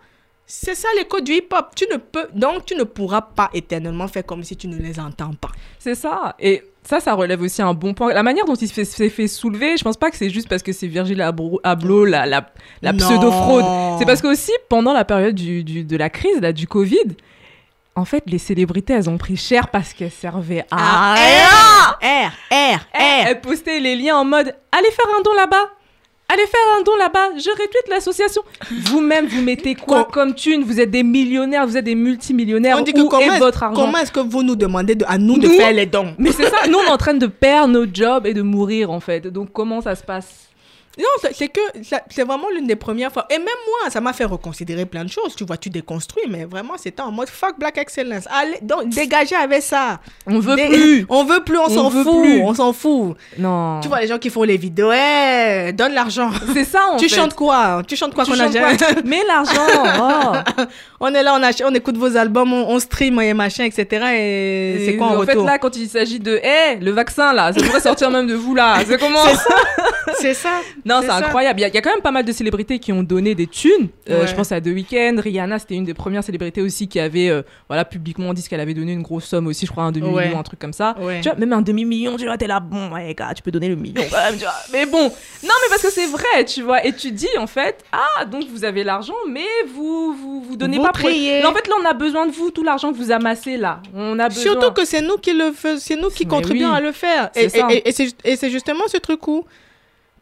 c'est ça les codes du hip-hop. Tu ne peux, donc tu ne pourras pas éternellement faire comme si tu ne les entends pas. C'est ça. Et ça, ça relève aussi un bon point. La manière dont il fait- s'est fait, soulever, je pense pas que c'est juste parce que c'est Virgile Ablo, Abloh, la, la, la pseudo-fraude. C'est parce que aussi, pendant la période du, du- de la crise, là, du Covid, en fait, les célébrités, elles ont pris cher parce qu'elles servaient à Ah, rien. R, R, R. Elles postaient les liens en mode Allez faire un don là-bas. Allez faire un don là-bas. Je retweet l'association. Vous-même, vous mettez quoi Com- comme thune Vous êtes des millionnaires, vous êtes des multimillionnaires. On dit que Où comment, est est-ce- votre argent comment est-ce que vous nous demandez de, à nous de faire les dons? Mais c'est ça, nous on est en train de perdre notre job et de mourir en fait. Donc comment ça se passe? Non, c'est- que c'est vraiment l'une des premières fois. Et même moi, ça m'a fait reconsidérer plein de choses. Tu vois, tu déconstruis, mais vraiment, c'était en mode fuck Black Excellence. Allez, donc, dégagez avec ça. On veut Dé- plus. On veut plus, on, On s'en fout. plus. On s'en fout. Non. Tu vois, les gens qui font les vidéos, hey, donne l'argent. c'est ça en Tu fait. chantes quoi? Tu chantes quoi qu'on a quoi? Mets l'argent. oh. On est là, on, on écoute vos albums, on, on stream et machin, etc. Et, c'est quoi en, en retour? fait là quand il s'agit de hé le vaccin là ça devrait sortir même de vous là c'est comment? C'est ça. C'est ça. Non c'est incroyable il y, a, il y a quand même pas mal de célébrités qui ont donné des thunes Euh, Ouais. je pense à The Weeknd Rihanna c'était une des premières célébrités aussi qui avait euh, voilà publiquement dit qu'elle avait donné une grosse somme aussi je crois un demi million Ouais. un truc comme ça Ouais. tu vois même un demi million tu vois t'es là bon ouais gars tu peux donner le million quand même tu vois mais bon non mais parce que c'est vrai tu vois et tu dis en fait ah donc vous avez l'argent mais vous vous vous donnez Vous pas pour- triez. Mais en fait là on a besoin de vous tout l'argent que vous amassez là on a besoin Surtout que c'est nous qui le faisons, c'est nous qui Mais contribuons oui. à le faire. Et, et- et- et c'est justement ce truc où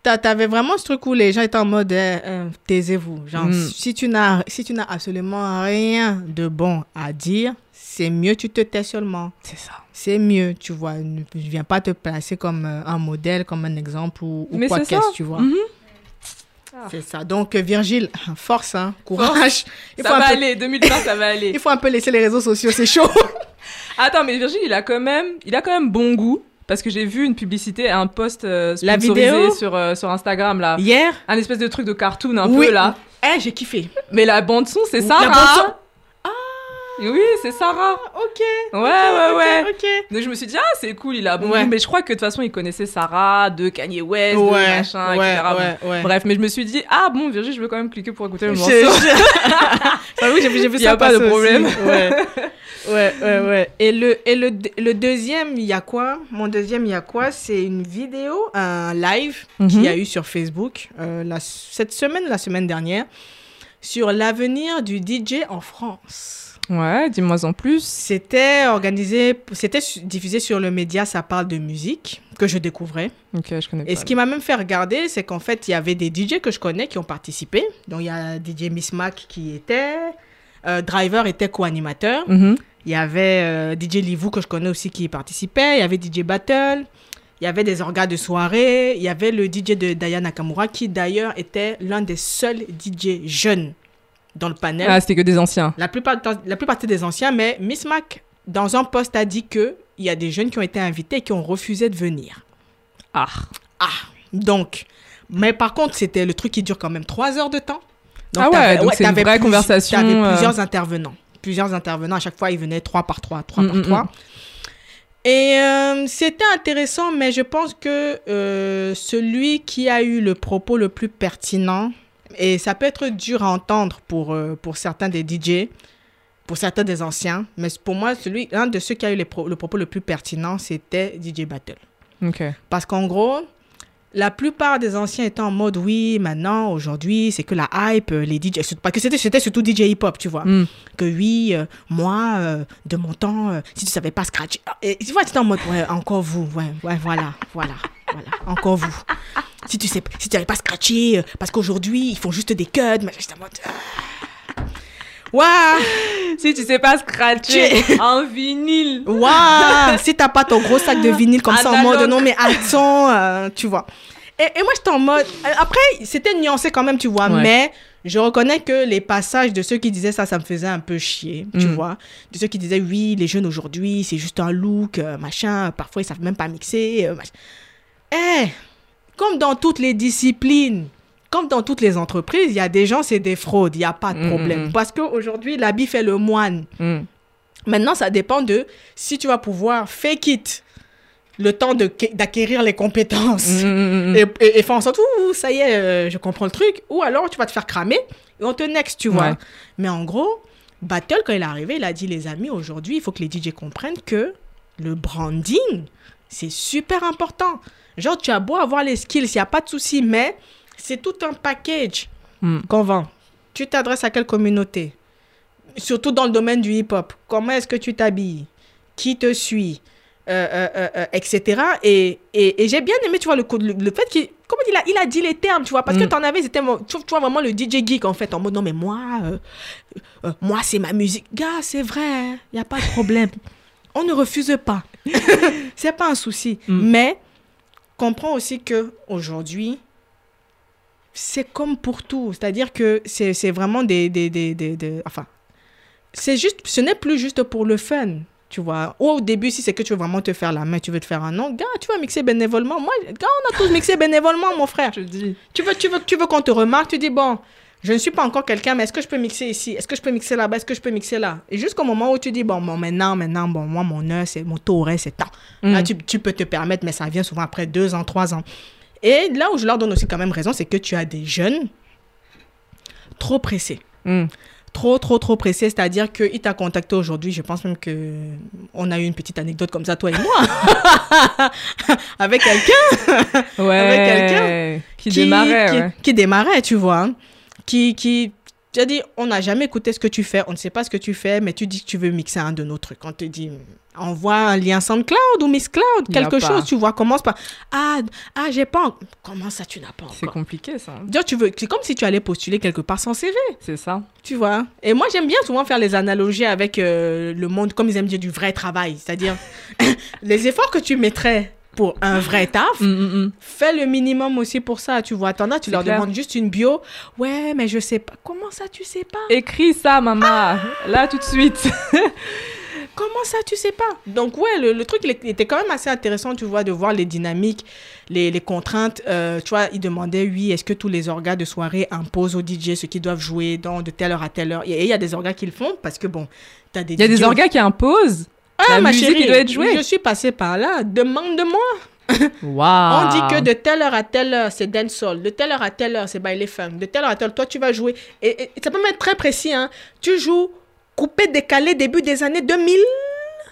t'avais vraiment ce truc où les gens étaient en mode eh, eh, taisez-vous. Genre, Mm. si tu n'as si tu n'as absolument rien de bon à dire, c'est mieux tu te tais seulement. c'est ça C'est mieux, tu vois. Ne je viens pas te placer comme euh, un modèle, comme un exemple ou, ou quoi qu'est-ce, tu vois. Mhm. C'est ça. Donc, euh, Virgile, force, hein, courage. Il ça faut, va peu, aller 2020 ça va aller il faut un peu laisser les réseaux sociaux, c'est chaud. Attends, mais Virgile, il a quand même, il a quand même bon goût parce que j'ai vu une publicité, un post euh, La sponsorisé vidéo sur, euh, sur Instagram là. Hier Un espèce de truc de cartoon un Oui. peu là. Eh, j'ai kiffé. Mais la bande son, c'est La Sarah. bande-son Oui, c'est Sarah. Ok. Ouais, ouais, ouais. Ok. Donc je me suis dit, ah, c'est cool, il a bon Ouais. Mais je crois que de toute façon, il connaissait Sarah, de Kanye West, de Ouais, machin, ouais, etc. ouais, ouais. Bref, mais je me suis dit, ah bon, Virginie, je veux quand même cliquer pour écouter le morceau. J'avoue, j'ai vu- vu Il y a ça pas de problème. Ouais. ouais, ouais. Et le, et le, le deuxième, il y a quoi? Mon deuxième, il y a quoi? C'est une vidéo, un live qu'il y a eu sur Facebook euh, la- cette semaine, la semaine dernière, sur l'avenir du DJ en France. Ouais, dis-moi en plus. C'était organisé, c'était diffusé sur le média Ça parle de musique que je découvrais. Ok, je connais pas. Et ce qui m'a même fait regarder, c'est qu'en fait, il y avait des DJ que je connais qui ont participé. Donc, il y a DJ Miss Mac qui était, euh, Driver était co-animateur. Mhm. Il y avait euh, DJ Livou que je connais aussi qui y participait. Il y avait DJ Battle. Il y avait des orgas de soirée. Il y avait le DJ de Daya Nakamura qui d'ailleurs était l'un des seuls DJ jeunes dans le panel. Ah, c'était que des anciens. La plupart, la plupart étaient des anciens, mais Miss Mac, dans un post, a dit qu'il y a des jeunes qui ont été invités et qui ont refusé de venir. Ah. Ah, donc. Mais par contre, c'était le truc qui dure quand même trois heures de temps. Ah ouais, donc c'est une vraie plus- conversation, T'avais euh. plusieurs intervenants. Plusieurs intervenants. À chaque fois, ils venaient trois par trois, trois Mm, par mm, trois. mm. Et euh, c'était intéressant, mais je pense que euh, celui qui a eu le propos le plus pertinent, et ça peut être dur à entendre pour, euh, pour certains des DJ, pour certains des anciens, mais pour moi, celui, un de ceux qui a eu les pro- le propos le plus pertinent, c'était DJ Battle. Ok. Parce qu'en gros, la plupart des anciens étaient en mode oui, maintenant, aujourd'hui, c'est que la hype, euh, les DJ, parce que c'était, c'était surtout DJ hip-hop, tu vois. Mm. Que oui, euh, moi, euh, de mon temps, euh, si tu savais pas scratcher. Ah, Et tu vois, tu en mode, ouais, encore vous, ouais, ouais, voilà, voilà, voilà, encore vous. Si tu sais, si tu savais pas scratcher, parce qu'aujourd'hui, ils font juste des cuts, mais j'étais en mode. Waouh! Si tu sais pas scratcher un vinyle. Waouh Si t'as pas ton gros sac de vinyle comme ça en mode non mais attends, euh, tu vois. Et, et moi j'étais en mode. euh, Après, c'était nuancé quand même, tu vois, Ouais. mais je reconnais que les passages de ceux qui disaient ça, ça me faisait un peu chier, tu Mm. vois. De ceux qui disaient oui, les jeunes aujourd'hui, c'est juste un look, euh, machin, parfois ils savent même pas mixer. Eh, comme dans toutes les disciplines, comme dans toutes les entreprises, il y a des gens, c'est des fraudes, il n'y a pas de Mm, problème. mm, mm. Parce qu'aujourd'hui, l'habit fait le moine. Mm. Maintenant, ça dépend de si tu vas pouvoir fake it le temps d'acquérir les compétences et, et- et faire en sorte, ouh, ça y est, euh, je comprends le truc. Ou alors, tu vas te faire cramer et on te next, tu vois. Ouais. Mais en gros, Battle, quand il est arrivé, il a dit, les amis, aujourd'hui, il faut que les DJ comprennent que le branding, c'est super important. Genre, tu as beau avoir les skills, il n'y a pas de souci, mais c'est tout un package Mm. qu'on vend. Tu t'adresses à quelle communauté? Surtout dans le domaine du hip-hop. Comment est-ce que tu t'habilles? Qui te suit? Euh, euh, euh, etc. Et, et, et j'ai bien aimé, tu vois, le, le, le fait qu'il comment il a, il a dit les termes, tu vois, parce que Mm. t'en avais, c'était, tu, tu vois, vraiment le DJ geek, en fait, en mode, non, mais moi, moi, c'est ma musique. Gars, c'est vrai, il n'y a pas de problème. On ne refuse pas. c'est pas un souci. Mm. Mais, comprends aussi que aujourd'hui c'est comme pour tout. C'est-à-dire que c'est vraiment des, des, des, des- des- Enfin, c'est juste... Ce n'est plus juste pour le fun, tu vois. Au début, si c'est que tu veux vraiment te faire la main, tu veux te faire un nom, gars, tu vas mixer bénévolement. Moi, gars, on a tous mixé bénévolement, mon frère. Je dis. Tu veux, tu veux, tu veux qu'on te remarque, tu dis, bon, je ne suis pas encore quelqu'un, mais est-ce que je peux mixer ici? Est-ce que je peux mixer là-bas? Est-ce que je peux mixer là? Et jusqu'au moment où tu dis, bon, bon maintenant, maintenant, bon, moi, mon heure, c'est mon horaire, c'est tant. Là, Mm. tu, tu peux te permettre, mais ça vient souvent après deux ans, trois ans. Et là où je leur donne aussi quand même raison, c'est que tu as des jeunes trop pressés. Mm. Trop, trop, trop pressés. C'est-à-dire qu'il t'a contacté aujourd'hui. Je pense même que on a eu une petite anecdote comme ça, toi et moi. Avec quelqu'un Ouais. Avec quelqu'un qui, démarrait. qui, ouais. qui démarrait, tu vois. hein. Qui, qui, tu as dit, on n'a jamais écouté ce que tu fais, on ne sait pas ce que tu fais, mais tu dis que tu veux mixer un de nos trucs. On te dit, envoie un lien SoundCloud ou Miss Cloud, quelque pas. chose, tu vois. Commence par, ah, ah j'ai pas. en- Comment ça, tu n'as pas C'est encore? compliqué ça. Dire, tu veux, c'est comme si tu allais postuler quelque part sans CV, C'est ça. tu vois? Et moi, j'aime bien souvent faire les analogies avec euh, le monde, comme ils aiment dire, du vrai travail. C'est-à-dire, les efforts que tu mettrais pour un vrai taf, Mm, mm, mm. Fais le minimum aussi pour ça, tu vois. T'en as, tu leur clair. demandes juste une bio. Ouais, mais je sais pas. Comment ça, tu sais pas? Écris ça, maman. Là, tout de suite. Comment ça, tu sais pas? Donc, ouais, le, le truc il était quand même assez intéressant, tu vois, de voir les dynamiques, les, les contraintes. Euh, tu vois, il demandait, oui, est-ce que tous les orgas de soirée imposent aux DJ ce qu'ils doivent jouer dans, de telle heure à telle heure? Et il y a des orgas qui le font parce que, bon, tu as des Il y a des orgas qui imposent Ah, la ma musique chérie, doit être jouée. je suis passée par là. Demande-moi. Waouh On dit que de telle heure à telle heure, c'est dancehall. De telle heure à telle heure, c'est baile funk. De telle heure à telle heure, toi, tu vas jouer. Et, et ça peut même être très précis. Hein. Tu joues coupé, décalé, début des années 2000,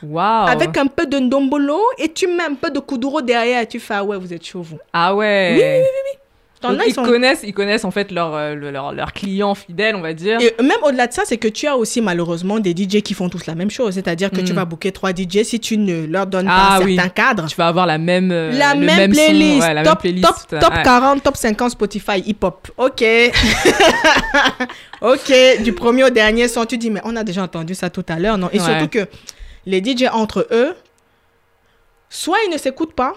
Waouh avec un peu de ndombolo, et tu mets un peu de kuduro derrière, et tu fais, ah ouais, vous êtes chaud, vous. Ah ouais Oui, oui, oui, T'en Donc, ils, sont- connaissent, ils connaissent en fait leurs euh, le- leurs leurs clients fidèles, on va dire. Et même au-delà de ça, c'est que tu as aussi malheureusement des DJ qui font tous la même chose. C'est-à-dire que tu Mm. vas booker trois DJ si tu ne leur donnes Ah pas un oui. certain cadre. Tu vas avoir la même, euh, La même, son, playlist, ouais, la top, même playlist. top, top ouais. 40, top 50 Spotify hip-hop. Ok. ok, du premier au dernier son, tu dis, mais on a déjà entendu ça tout à l'heure, non? Et Ouais. surtout que les DJ entre eux, soit ils ne s'écoutent pas,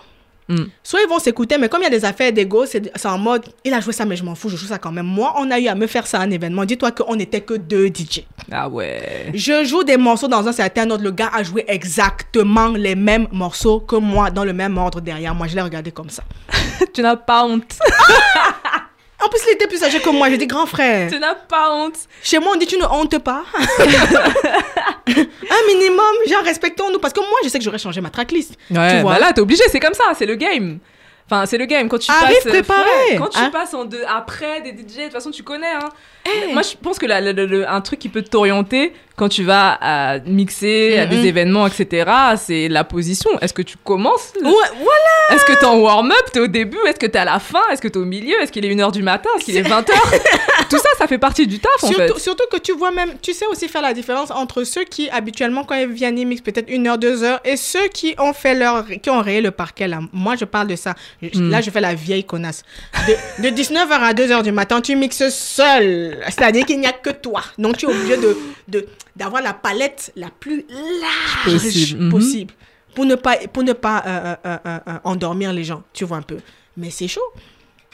Mm. soit ils vont s'écouter, mais comme il y a des affaires d'ego, c'est en mode, il a joué ça, mais je m'en fous, je joue ça quand même. Moi, on a eu à me faire ça à un événement. Dis-toi qu'on n'était que deux DJ. Ah ouais. Je joue des morceaux dans un certain ordre. Le gars a joué exactement les mêmes morceaux que moi, dans le même ordre derrière moi. Je l'ai regardé comme ça. tu n'as pas honte. En plus, il était plus âgé que moi. J'ai dit, grand frère, tu n'as pas honte. chez moi, on dit, tu ne hontes pas. un minimum, genre, respectons-nous. Parce que moi, je sais que j'aurais changé ma tracklist. Ouais, tu vois. bah là, t'es obligé, c'est comme ça, c'est le game. Enfin, c'est le game. Quand tu Arrive passes, préparé, ouais, quand tu hein? passes en deux, après des DJ, de toute façon, tu connais. Hein. Eh. Moi, je pense que la- la- la- le- un truc qui peut t'orienter quand tu vas à mixer à des événements, etc., c'est la position. Est-ce que tu commences Ouais, voilà. Est-ce que t'es en warm-up T'es au début Est-ce que t'es à la fin Est-ce que t'es au milieu Est-ce qu'il est 1h du matin Est-ce qu'il est 20h Tout ça, ça fait partie du taf, en fait. Surtout, surtout que tu vois même, tu sais aussi faire la différence entre ceux qui habituellement quand ils viennent ils mixent peut-être une heure, deux heures et ceux qui ont fait leur, qui ont rayé le parquet là. Moi je parle de ça. Mm. Là je fais la vieille connasse. De, de 19h à 2h du matin tu mixes seul. C'est-à-dire qu'il n'y a que toi. Donc tu es obligé de, de, d'avoir la palette la plus large Possible. Mhm. pour ne pas, pour ne pas euh, euh, euh, endormir les gens. Tu vois un peu. Mais c'est chaud.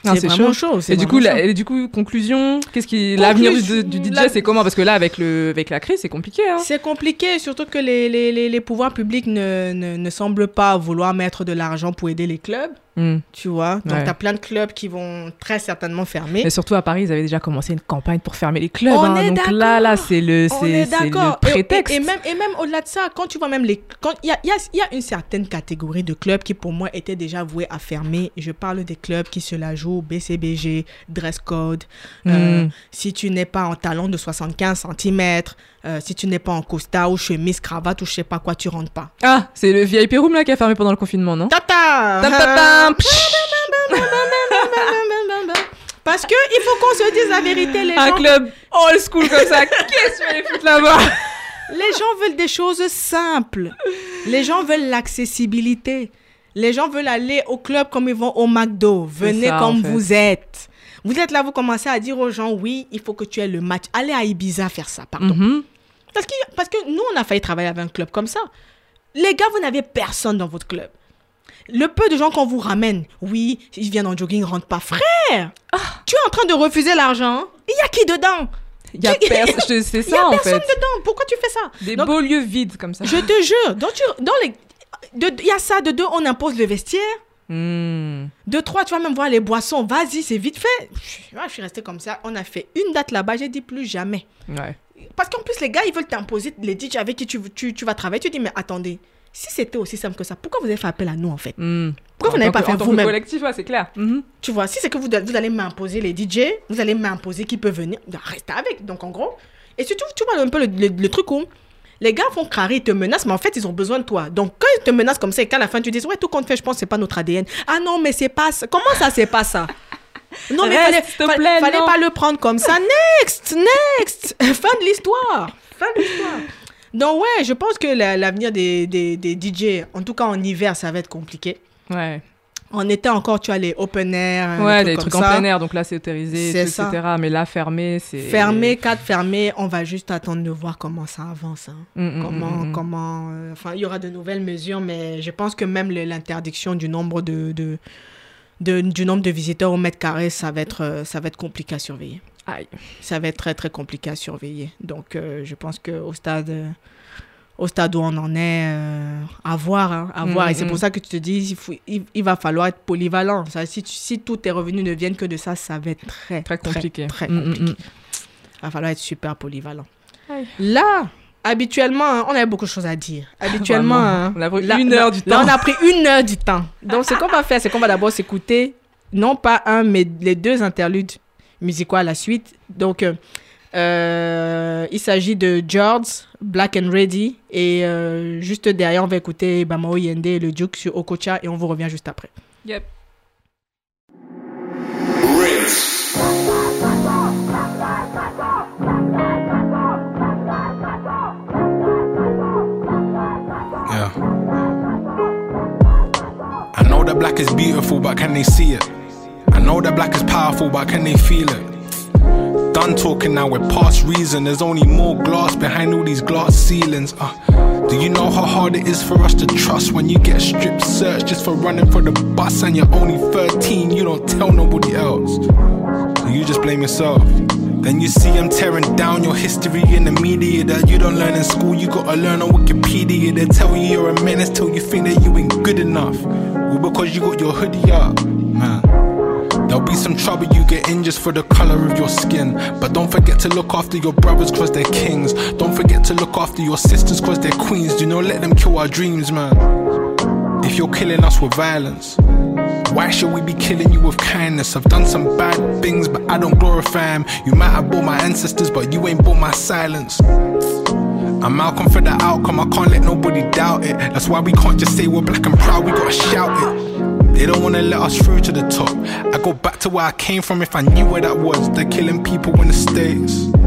C'est vraiment chaud. c'est Et du, coup, vraiment la- chaud. et du coup, conclusion, qu'est-ce qui l'avenir du, du DJ, la- c'est comment? Parce que là, avec le avec la crise, c'est compliqué. Hein. C'est compliqué, surtout que les, les, les, les pouvoirs publics ne, ne, ne semblent pas vouloir mettre de l'argent pour aider les clubs, Hmm. tu vois. Donc, Ouais. tu as plein de clubs qui vont très certainement fermer. Et surtout à Paris, ils avaient déjà commencé une campagne pour fermer les clubs. On hein. est Donc là, là, c'est le c'est le prétexte. Et, et même, et même au-delà de ça, quand tu vois même les. Il y a, y, a, y a une certaine catégorie de clubs qui, pour moi, étaient déjà voués à fermer. Je parle des clubs qui se la jouent BCBG, dress code. euh, Mm. si tu n'es pas en talon de 75 cm, si tu n'es pas en costard ou chemise, cravate ou je sais pas quoi, tu rentres pas. Ah, c'est le VIP Room là qui a fermé pendant le confinement, non? Tata! Tam, tam, tam, psh, Parce que il faut qu'on se dise la vérité, les Un gens, club old school comme ça, qu'est-ce que aller foutre là-bas? Les gens veulent des choses simples. Les gens veulent l'accessibilité. Les gens veulent aller au club comme ils vont au McDo. Venez ça, comme en fait. vous êtes. Vous êtes là, vous commencez à dire aux gens, oui, il faut que tu aies le match. Allez à Ibiza faire ça, pardon. Mhm. Parce, que, parce que nous, on a failli travailler avec un club comme ça. Les gars, vous n'avez personne dans votre club. Le peu de gens qu'on vous ramène, oui, ils viennent en jogging, ils rentrent pas. Frère, Ah. tu es en train de refuser l'argent. Il y a qui dedans? Il y a personne, c'est Il y a ça en personne fait. dedans. Pourquoi tu fais ça? Des Donc, beaux lieux vides comme ça. Je te jure. Donc, tu- dans les, il y a ça. De deux, on impose le vestiaire. Hmm. De trois, tu vas même voir les boissons. Vas-y, c'est vite fait. Je suis restée comme ça. On a fait une date là-bas. J'ai dit plus jamais. Ouais. Parce qu'en plus, les gars, ils veulent t'imposer les DJ avec qui tu, tu, tu vas travailler. Tu dis, mais attendez, si c'était aussi simple que ça, pourquoi vous avez fait appel à nous en fait Hmm. Pourquoi vous n'avez pas que- fait vous-même collectif, ouais, c'est clair. Mhm. Tu vois, si c'est que vous, vous allez m'imposer les DJ, vous allez m'imposer qui peut venir, ben, reste avec. Donc en gros, et surtout, tu vois un peu le, le- le truc où les gars font carré, ils te menacent, mais en fait, ils ont besoin de toi. Donc quand ils te menacent comme ça et qu'à la fin, tu dis, ouais, tout compte fait, je pense que c'est pas notre ADN. Ah non, mais c'est pas ça. Comment ça, c'est pas ça? Non, mais Reste, fallait, te plaît, fallait non. pas le prendre comme ça. Next, next. fin de l'histoire. Fin de l'histoire. Donc ouais, je pense que la- l'avenir des, des, des DJ, en tout cas en hiver, ça va être compliqué. Ouais. En été encore, tu as les open air. Ouais, des des comme trucs en plein air, donc là c'est autorisé, C'est tout, ça. etc. Mais là fermé, c'est. Fermé, cadre fermé, on va juste attendre de voir comment ça avance. hein. Mm, mm, Comment, mm, mm. comment, euh, enfin, il y aura de nouvelles mesures, mais je pense que même l'interdiction du nombre de, de, de- du nombre de visiteurs au mètre carré, ça va être, euh, ça va être compliqué à surveiller. Aïe. Ça va être très très compliqué à surveiller. Donc, euh, je pense que au stade, euh, au stade où on en est, euh, à voir, hein, à voir. Et c'est pour ça que tu te dis, il, faut, il, va falloir être polyvalent. Ça, si, si tous tes revenus ne viennent que de ça, ça va être très, très compliqué. Très, compliqué. Il va falloir être super polyvalent. Là, habituellement, hein, on a beaucoup de choses à dire. Habituellement, hein, on a pris une heure du temps. Là, on a pris une heure du temps. Donc, ce qu'on va faire, c'est qu'on va d'abord s'écouter, non pas un, mais les deux interludes musicaux à la suite. Donc, euh, euh, il s'agit de George, Black and Ready. Et euh, juste derrière, on va écouter Bamao Yende et le Duke sur Okocha et on vous revient juste après. Yep. Yeah. That black is beautiful, but can they see it? I know that black is powerful, but can they feel it? Done talking now, we're past reason. There's only more glass behind all these glass ceilings. Uh, do you know how hard it is for us to trust when you get strip searched just for running for the bus and you're only 13? You don't tell nobody else. So you just blame yourself. Then you see them tearing down your history in the media that you don't learn in school. You gotta learn on Wikipedia. They tell you you're a menace till you think that you ain't good enough. Well, because you got your hoodie up, man. There'll be some trouble you get in just for the color of your skin. But don't forget to look after your brothers cause they're kings. Don't forget to look after your sisters cause they're queens. Do not let them kill our dreams, man. If you're killing us with violence, why should we be killing you with kindness? I've done some bad things, but I don't glorify them. You might have bought my ancestors, but you ain't bought my silence. I'm Malcolm for the outcome, I can't let nobody doubt it. That's why we can't just say we're black and proud, we gotta shout it. They don't wanna let us through to the top. I go back to where I came from if I knew where that was. They're killing people in the States.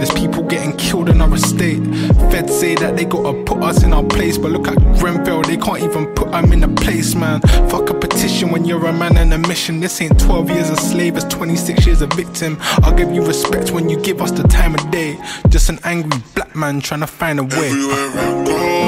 There's people getting killed in our state. Feds say that they gotta put us in our place, but look at Grenfell, they can't even put them in a place, man. Fuck a petition when you're a man on a mission. This ain't 12 years a slave, it's 26 years a victim. I'll give you respect when you give us the time of day. Just an angry black man trying to find a way. Everywhere I go.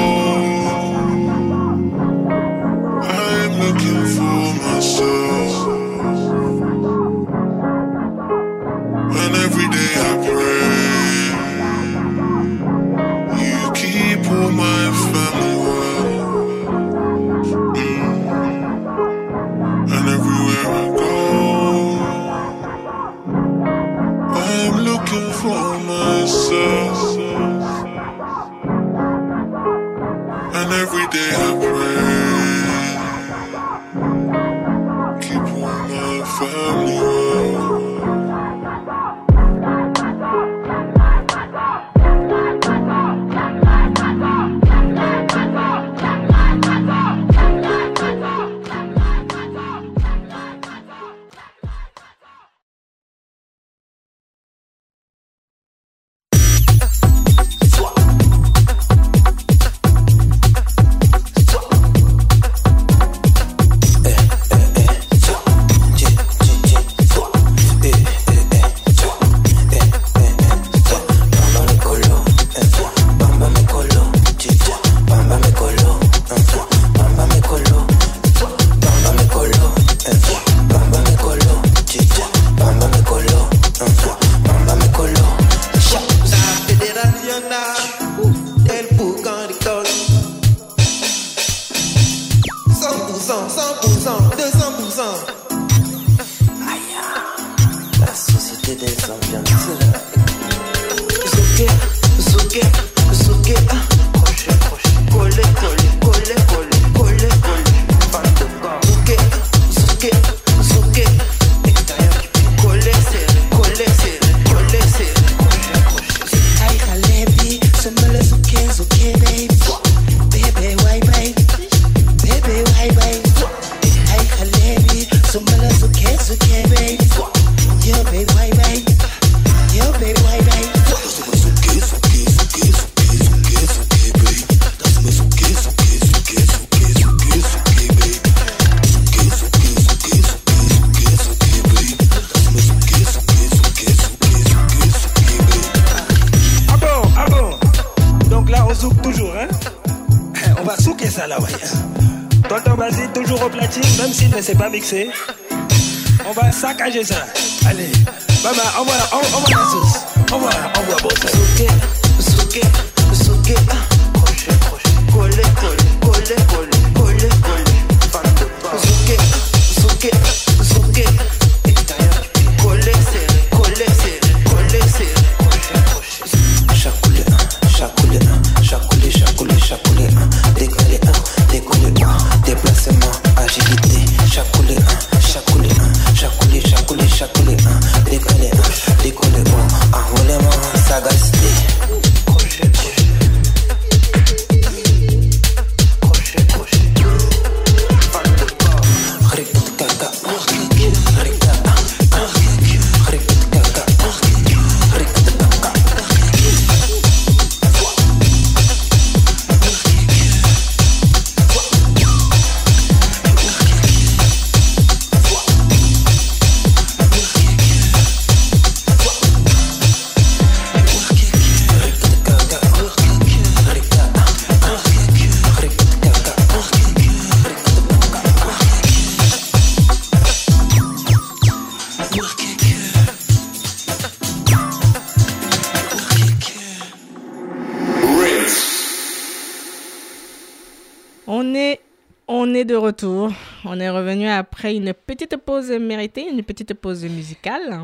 On est revenu après une petite pause méritée, une petite pause musicale.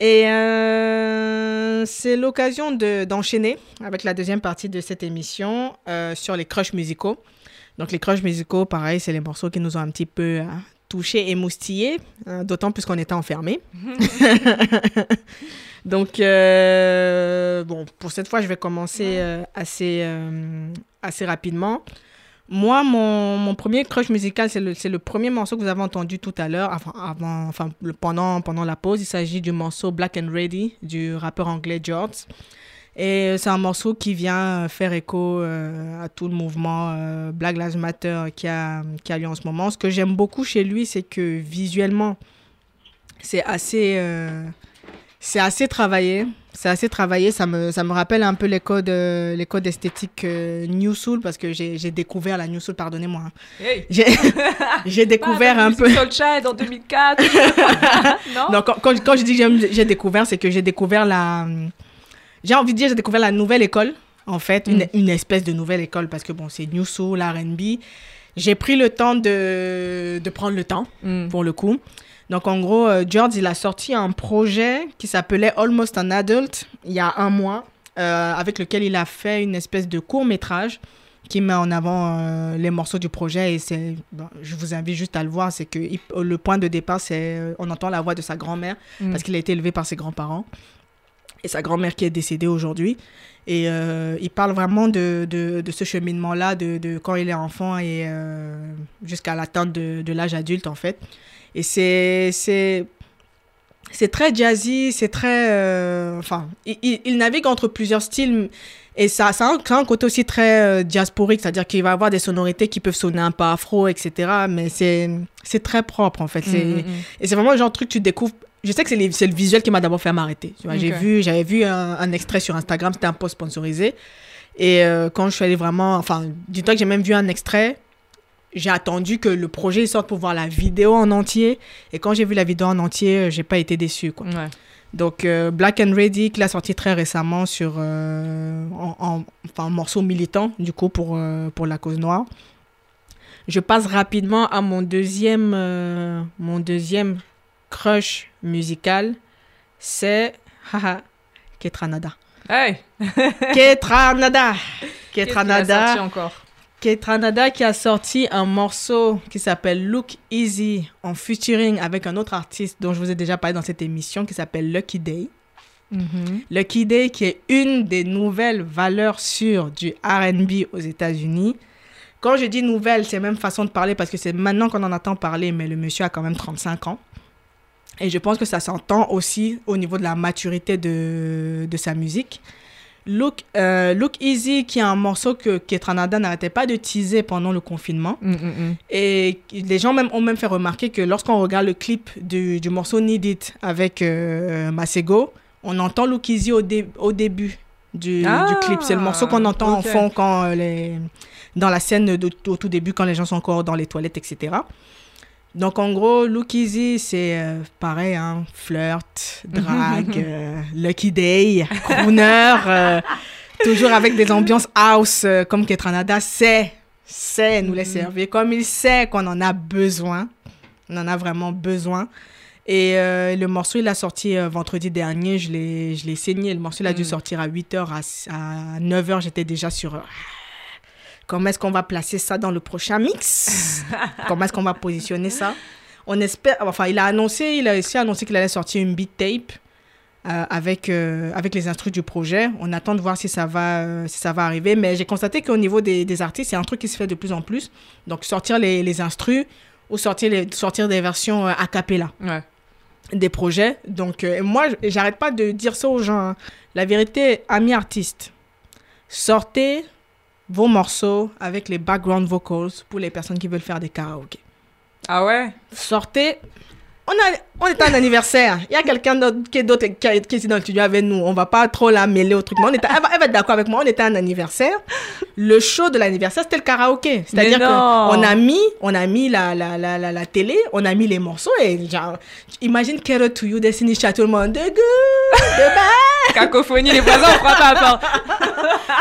Et euh, c'est l'occasion de- d'enchaîner avec la deuxième partie de cette émission euh, sur les crushs musicaux. Donc les crushs musicaux, pareil, c'est les morceaux qui nous ont un petit peu euh, touchés, émoustillés, hein, d'autant plus qu'on était enfermés. Donc, euh, bon, pour cette fois, je vais commencer assez, assez rapidement. Moi, mon, mon premier crush musical, c'est le, le premier morceau que vous avez entendu tout à l'heure, avant, avant, enfin, pendant, pendant la pause. Il s'agit du morceau Black and Ready du rappeur anglais George. Et c'est un morceau qui vient faire écho euh, à tout le mouvement euh, Black Lives Matter qui a, qui a lieu en ce moment. Ce que j'aime beaucoup chez lui, c'est que visuellement, c'est assez, euh, c'est assez travaillé. C'est assez travaillé. Ça me, ça me rappelle un peu les codes, euh, les codes esthétiques euh, New Soul parce que j'ai découvert la New Soul, pardonnez-moi. hein. Hey. J'ai découvert un peu. Soul Child en 2004. non, Non, quand, quand, quand je dis que j'ai découvert, c'est que j'ai découvert la. J'ai envie de dire, j'ai découvert la nouvelle école, en fait, une, Mm. une espèce de nouvelle école, parce que bon, c'est New Soul, RB. J'ai pris le temps de, de prendre le temps, Mm. pour le coup. Donc, en gros, euh, George, il a sorti un projet qui s'appelait Almost an Adult il y a un mois, euh, avec lequel il a fait une espèce de court métrage qui met en avant euh, les morceaux du projet. Et c'est bon, je vous invite juste à le voir c'est que il- le point de départ c'est on entend la voix de sa grand-mère Mm. parce qu'il a été élevé par ses grands-parents. Et sa grand-mère qui est décédée aujourd'hui. Et euh, il parle vraiment de, de, de ce cheminement là de, de quand il est enfant et jusqu'à l'atteinte de, de l'âge adulte en fait et c'est c'est c'est très jazzy, c'est très... euh, enfin, il, il- il navigue entre plusieurs styles et ça, ça, a, un, côté aussi très euh, diasporique, c'est-à-dire qu'il va avoir des sonorités qui peuvent sonner un peu afro, etc. Mais c'est c'est très propre, en fait. C'est- Mm, mm, mm. Et c'est vraiment le genre de truc que tu découvres... Je sais que c'est le visuel qui m'a d'abord fait m'arrêter. J'ai vu, j'avais vu un, un extrait sur Instagram, c'était un post sponsorisé. Et euh, quand je suis allée vraiment... Enfin, dis-toi que j'ai même vu un extrait j'ai attendu que le projet sorte pour voir la vidéo en entier. Et quand j'ai vu la vidéo en entier, euh, j'ai pas été déçu. Quoi. Ouais. Donc, euh, Black and Ready, qu'il a sorti très récemment sur euh, en, en- enfin, morceau militant, du coup, pour, euh, pour la cause noire. Je passe rapidement à mon deuxième, mon deuxième crush musical. C'est Ketranada. Hey, Ketranada Ketranada sorti encore? Ketranada qui a sorti un morceau qui s'appelle Look Easy en featuring avec un autre artiste dont je vous ai déjà parlé dans cette émission qui s'appelle Lucky Day. Mhm. Lucky Day qui est une des nouvelles valeurs sûres du R&B aux États-Unis. Quand je dis nouvelle, c'est même façon de parler parce que c'est maintenant qu'on en entend parler, mais le monsieur a quand même 35 ans. Et je pense que ça s'entend aussi au niveau de la maturité de, de sa musique. Look, euh, Look Easy, qui est un morceau que Ketranada n'arrêtait pas de teaser pendant le confinement. Mm, mm, mm. Et les gens même, ont même fait remarquer que lorsqu'on regarde le clip du, du morceau Need It avec euh, Masego, on entend Look Easy au, dé- au début du, Ah, du clip. C'est le morceau qu'on entend en fond quand, euh, les, dans la scène de- au tout début, quand les gens sont encore dans les toilettes, etc. Donc en gros, Look Easy, c'est euh, pareil, hein, flirt, drague, euh, lucky day, crooner, euh, toujours avec des ambiances house comme Ketranada sait, sait nous les servir, comme il sait qu'on en a besoin, on en a vraiment besoin. Et le morceau, il a sorti vendredi dernier, je l'ai saigné, le morceau, il a dû Mm. sortir à 8h, à, à 9h, j'étais déjà sur... Comment est-ce qu'on va placer ça dans le prochain mix? Comment est-ce qu'on va positionner ça? On espère. Enfin, il a annoncé, il a aussi annoncé qu'il allait sortir une beat tape. euh, avec, euh, avec les instrus du projet. On attend de voir si ça va, euh, si ça va arriver. Mais j'ai constaté qu'au niveau des, des artistes, c'est un truc qui se fait de plus en plus. Donc, sortir les, les instrus ou sortir, les, sortir des versions a cappella Ouais. des projets. Donc, euh, moi, j'arrête pas de dire ça aux gens. hein. La vérité, amis artistes, sortez vos morceaux avec les background vocals pour les personnes qui veulent faire des karaokés. Ah ouais? Sortez. On, a, on est à un anniversaire. Il y a quelqu'un d'autre qui est, qui, est- qui est ici dans le studio avec nous. On va pas trop la mêler au truc. Mais on était, elle, va, elle va être d'accord avec moi. On était à un anniversaire. Le show de l'anniversaire, c'était le karaoké. C'est-à-dire qu'on a mis, on a mis la, la, la, la, la télé, on a mis les morceaux et genre, imagine Care to You, Destiny Child, tout le monde. De good, de bad. Cacophonie, les voisins frappent à la porte.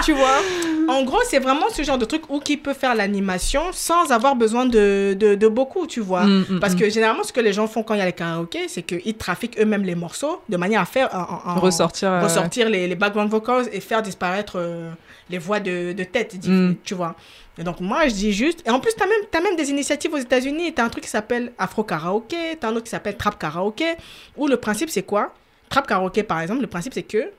tu vois? En gros, c'est vraiment ce genre de truc où qui peut faire l'animation sans avoir besoin de, de, de beaucoup, tu vois? Mm, mm, Parce mm. que généralement, ce que les gens font quand il y a les karaokés, c'est qu'ils trafiquent eux-mêmes les morceaux de manière à faire en- en- en- Ressortir. euh, ressortir les, les background vocals et faire disparaître euh, les voix de, de tête, tu- Mm. tu vois. Et donc, moi, je dis juste. Et en plus, tu as même, t'as même des initiatives aux États-Unis. Tu as un truc qui s'appelle Afro Karaoke, tu as un autre qui s'appelle Trap Karaoke, où le principe, c'est quoi? Trap Karaoke, par exemple, le principe, c'est que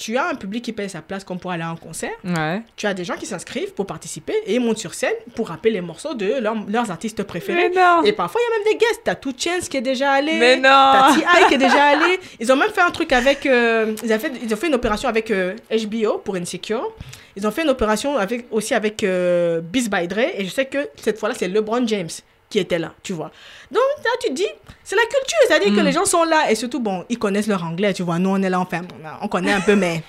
tu as un public qui paye sa place comme pour aller à un concert. Ouais. Tu as des gens qui s'inscrivent pour participer et ils montent sur scène pour rapper les morceaux de leur- leurs artistes préférés. Mais non Et parfois, il y a même des guests. T'as Two Chance qui est déjà allé. Mais non T'as T.I. qui est déjà allé. Ils ont même fait un truc avec. euh, ils, ont fait, ils ont fait une opération avec euh, HBO pour Insecure. Ils ont fait une opération avec, aussi avec euh, Beats by Dre. Et je sais que cette fois-là, c'est LeBron James qui était là, tu vois. Donc, là, tu te dis, c'est la culture. C'est-à-dire que Mm. les gens sont là. Et surtout, bon, ils connaissent leur anglais, tu vois. Nous, on est là, enfin, on connaît un peu, mais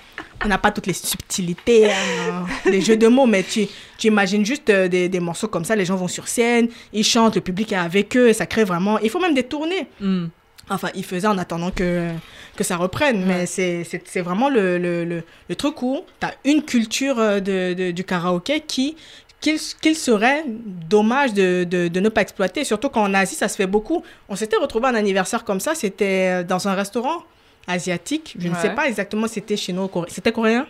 on n'a pas toutes les subtilités, hein, les jeux de mots. Mais tu, tu imagines juste euh, des, des morceaux comme ça. Les gens vont sur scène, ils chantent, le public est avec eux. Et ça crée vraiment. Il faut même des tournées. Hmm. Enfin, il faisait en attendant que, que ça reprenne. Mais c'est- vraiment le, le, le, le truc où tu as une culture euh, de, de- du karaoké qui qu'il serait dommage de, de, de ne pas exploiter. Surtout qu'en Asie, ça se fait beaucoup. On s'était retrouvé un anniversaire comme ça. C'était euh, dans un restaurant asiatique. Je ne sais pas exactement si c'était chinois ou coréen. C'était coréen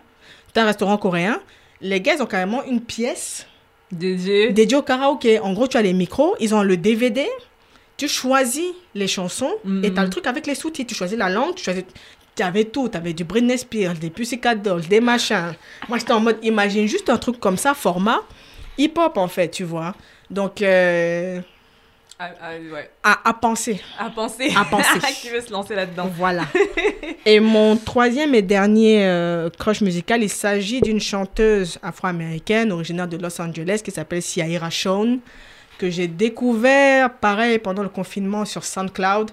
C'était un restaurant coréen. Les gars, ils ont carrément une pièce Dédié. dédiée au karaoké. En gros, tu as les micros, ils ont le DVD, tu choisis les chansons et tu as le truc avec les sous-titres. Tu choisis la langue, tu choisis. Tu avais tout, tu avais du Britney Spears, des Pussycat Dolls, des machins. Moi, j'étais en mode, imagine juste un truc comme ça, format hip-hop en fait, tu vois. Donc, euh, Ah, ah, ouais. à, à penser. À penser. À penser. Qui veut se lancer là-dedans Voilà. et mon troisième et dernier euh, crush musical, il s'agit d'une chanteuse afro-américaine originaire de Los Angeles qui s'appelle Ciara Shawn, que j'ai découvert, pareil, pendant le confinement sur SoundCloud.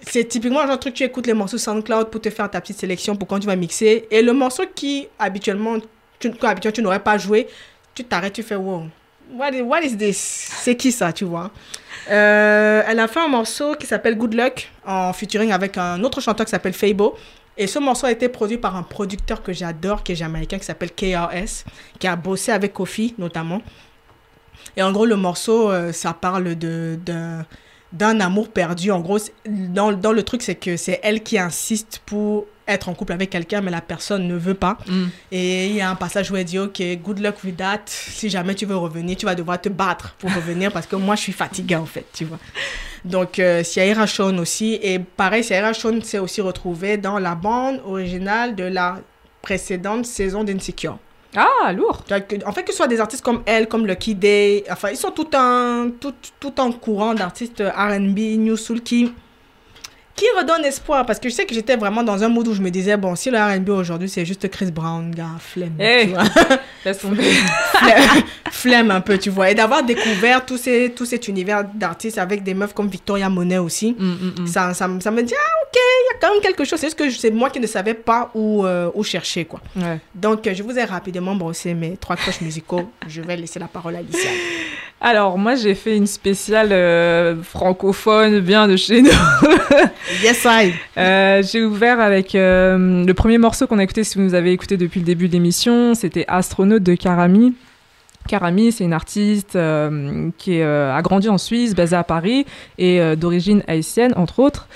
C'est typiquement genre de truc, tu écoutes les morceaux SoundCloud pour te faire ta petite sélection pour quand tu vas mixer. Et le morceau qui, habituellement, tu, habituellement, tu n'aurais pas joué, tu t'arrêtes, tu fais wow. What is, this? C'est qui ça, tu vois? Euh, elle a fait un morceau qui s'appelle Good Luck en featuring avec un autre chanteur qui s'appelle Fabo. Et ce morceau a été produit par un producteur que j'adore, qui est jamaïcain, qui s'appelle KRS, qui a bossé avec Kofi notamment. Et en gros, le morceau, euh, ça parle de, de- d'un amour perdu. En gros, dans, dans le truc, c'est que c'est elle qui insiste pour être en couple avec quelqu'un, mais la personne ne veut pas. Hmm. Et il y a un passage où elle dit, OK, good luck with that. Si jamais tu veux revenir, tu vas devoir te battre pour revenir parce que moi, je suis fatiguée, en fait, tu vois. Donc, euh, Ciara Shawn aussi. Et pareil, Ciara Shawn s'est aussi retrouvée dans la bande originale de la précédente saison d'Insecure. Ah, lourd. En fait, que ce soit des artistes comme elle, comme Lucky Day, enfin, ils sont tout un, tout, tout courant d'artistes R&B, New Soul qui, qui redonne espoir? Parce que je sais que j'étais vraiment dans un mood où je me disais, bon, si le R&B aujourd'hui, c'est juste Chris Brown, gars, flemme. Hey. tu vois. Laisse tomber. flemme, flemme un peu, tu vois. Et d'avoir découvert tout, ces, tout cet univers d'artistes avec des meufs comme Victoria Monet aussi, Hmm, hmm, hmm. ça, ça, me- ça me dit, ah, ok, il y a quand même quelque chose. C'est juste que c'est moi qui ne savais pas où, euh, où chercher, quoi. Ouais. Donc, euh, je vous ai rapidement brossé mes trois coches musicaux. Je vais laisser la parole à Alicia. Alors, moi, j'ai fait une spéciale euh, francophone, bien de chez nous. Yes, I. Euh, j'ai ouvert avec euh, le premier morceau qu'on a écouté, si vous nous avez écouté depuis le début de l'émission, c'était Astronaute de Karami. Karami, c'est une artiste euh, qui a grandi en Suisse, basée à Paris et d'origine haïtienne, entre autres.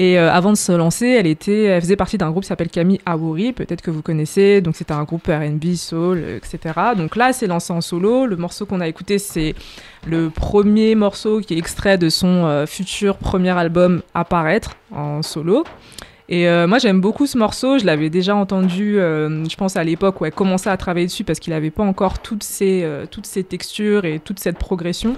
Et euh, avant de se lancer, elle, était, elle faisait partie d'un groupe qui s'appelle Camille Awouri, peut-être que vous connaissez. Donc c'était un groupe RB, soul, etc. Donc là, elle s'est lancée en solo. Le morceau qu'on a écouté, c'est le premier morceau qui est extrait de son euh, futur premier album à paraître en solo. Et euh, moi, j'aime beaucoup ce morceau. Je l'avais déjà entendu, je pense, à l'époque où elle commençait à travailler dessus parce qu'il n'avait pas encore toutes ces, euh, toutes ces textures et toute cette progression.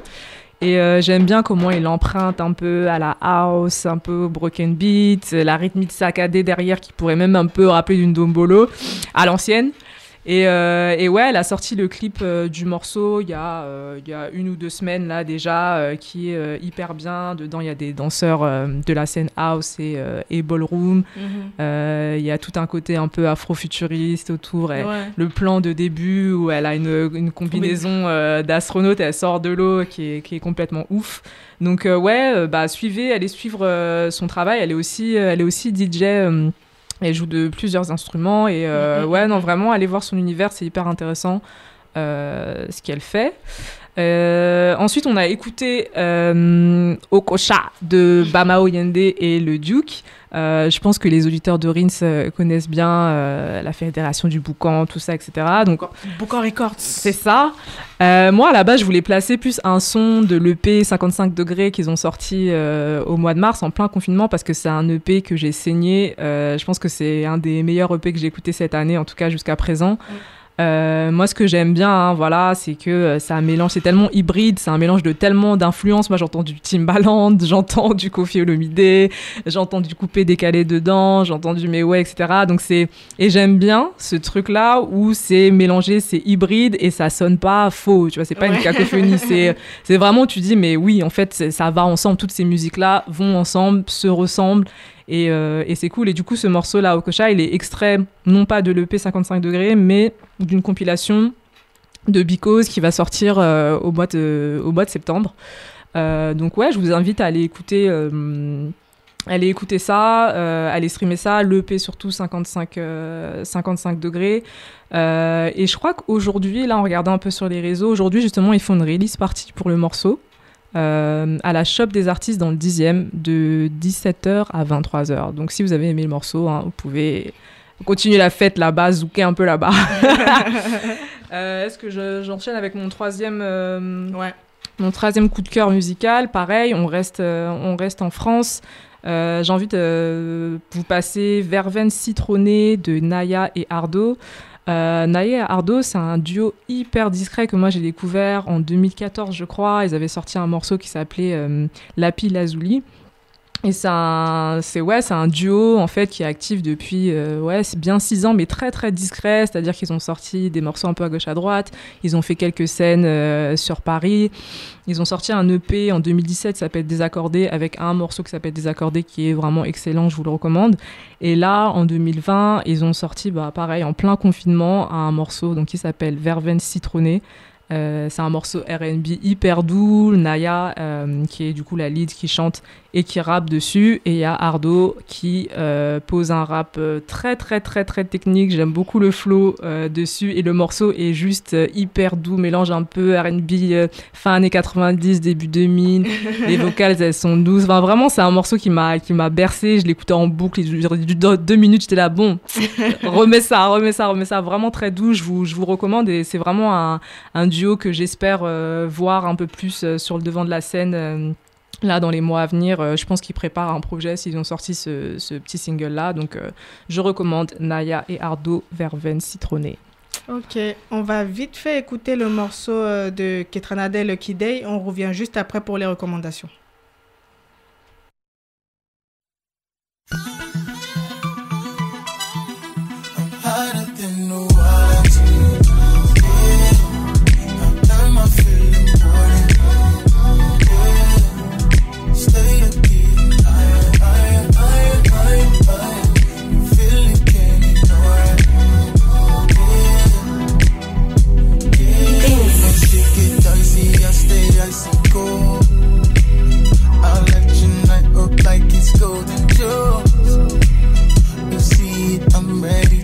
Et euh, j'aime bien comment il emprunte un peu à la house, un peu au broken beat, la rythmique saccadée derrière qui pourrait même un peu rappeler d'une dombolo à l'ancienne. Et, euh, et ouais, elle a sorti le clip euh, du morceau il y, a, euh, il y a une ou deux semaines là déjà, qui est hyper bien. Dedans, il y a des danseurs de la scène house et, et ballroom. Euh, Il y a tout un côté un peu afro-futuriste autour. Et Ouais. Le plan de début où elle a une, une combinaison d'astronaute elle sort de l'eau qui est, qui est complètement ouf. Donc ouais, bah suivez, allez suivre son travail. Elle est aussi, elle est aussi DJ. Elle joue de plusieurs instruments et euh, Mhm. ouais non vraiment allez voir son univers c'est hyper intéressant euh, ce qu'elle fait. Euh, ensuite on a écouté euh, Okocha de Bamao Yende et le Duke. Euh, je pense que les auditeurs de Rins connaissent bien la fédération du boucan, tout ça, etc. Donc Booker Records. c'est ça. Moi, à la base, je voulais placer plus un son de l'EP 55 degrés qu'ils ont sorti au mois de mars en plein confinement parce que c'est un EP que j'ai saigné. Je pense que c'est un des meilleurs EP que j'ai écouté cette année, en tout cas jusqu'à présent. Euh, moi, ce que j'aime bien, hein, voilà, c'est que euh, ça mélange, c'est tellement hybride, c'est un mélange de tellement d'influences. Moi, j'entends du Timbaland, j'entends du Kofi Olomide, j'entends du coupé décalé dedans, j'entends du Meway, etc. Donc c'est et j'aime bien ce truc-là où c'est mélangé, c'est hybride et ça sonne pas faux. Tu vois, c'est pas une Ouais. cacophonie. c'est c'est vraiment tu dis mais oui, en fait, ça va ensemble. Toutes ces musiques-là vont ensemble, se ressemblent. Et, euh, et c'est cool. Et du coup, ce morceau-là, Okosha, il est extrait non pas de l'EP 55 degrés, mais d'une compilation de Because qui va sortir euh, au, mois de, septembre. Euh, donc ouais, je vous invite à aller écouter, euh, aller écouter ça, euh, aller streamer ça, l'EP surtout 55, euh, 55 degrés. Et je crois qu'aujourd'hui, là, en regardant un peu sur les réseaux, aujourd'hui justement, ils font une release party pour le morceau. Euh, à la shop des artistes dans le 10e de 17h à 23h. Donc si vous avez aimé le morceau, hein, vous pouvez continuer la fête là-bas, zouker un peu là-bas. Euh, Est-ce que je- j'enchaîne avec mon troisième, euh, Ouais. mon troisième coup de cœur musical? Pareil, on reste, on reste en France. J'ai envie de vous passer Verveine citronnée de Naya et Ardo. Euh, Naya et Ardo, c'est un duo hyper discret que moi j'ai découvert en 2014, je crois. Ils avaient sorti un morceau qui s'appelait euh, Lapi Lazuli. Et c'est un, ouais, un duo en fait qui est actif depuis euh, ouais, c'est bien six ans, mais très très discret. C'est-à-dire qu'ils ont sorti des morceaux un peu à gauche à droite. Ils ont fait quelques scènes euh, sur Paris. Ils ont sorti un EP en 2017 qui s'appelle Désaccordé avec un morceau qui s'appelle Désaccordé qui est vraiment excellent, je vous le recommande. Et là, en 2020, ils ont sorti, bah, pareil, en plein confinement, un morceau donc, qui s'appelle Verveine citronnée. Euh, c'est un morceau R&B hyper doux, Naya euh, qui est du coup la lead qui chante et qui rappe dessus. Et il y a Ardo qui euh, pose un rap très très très très technique, j'aime beaucoup le flow dessus. Et le morceau est juste hyper doux, mélange un peu R&B fin années 90, début 2000, les vocales elles sont douces, enfin, vraiment c'est un morceau qui m'a bercé, je l'écoutais en boucle, deux deux minutes, j'étais là bon, remets ça, remets ça, remets ça, vraiment très doux, je vous, je vous recommande et c'est vraiment un, un duo que j'espère euh, voir un peu plus euh, sur le devant de la scène euh, là dans les mois à venir. Je pense qu'ils préparent un projet s'ils ont sorti ce, petit single là, donc je recommande Naya et Ardo Verveine citronnée. Ok, on va vite fait écouter le morceau de Ketranade Lucky Day. On revient juste après pour les recommandations. like it's golden jewels. You see it, I'm ready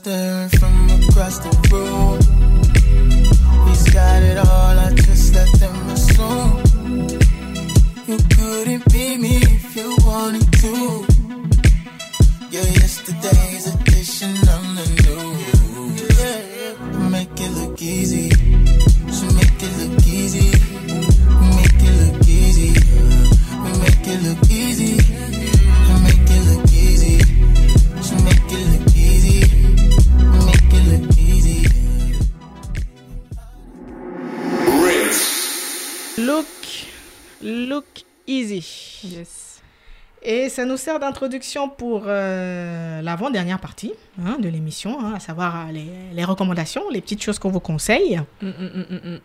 Staring from across the room. He's got it all, ça nous sert d'introduction pour euh, l'avant-dernière partie hein, de l'émission, hein, à savoir euh, les, les recommandations, les petites choses qu'on vous conseille. Mm, mm, mm.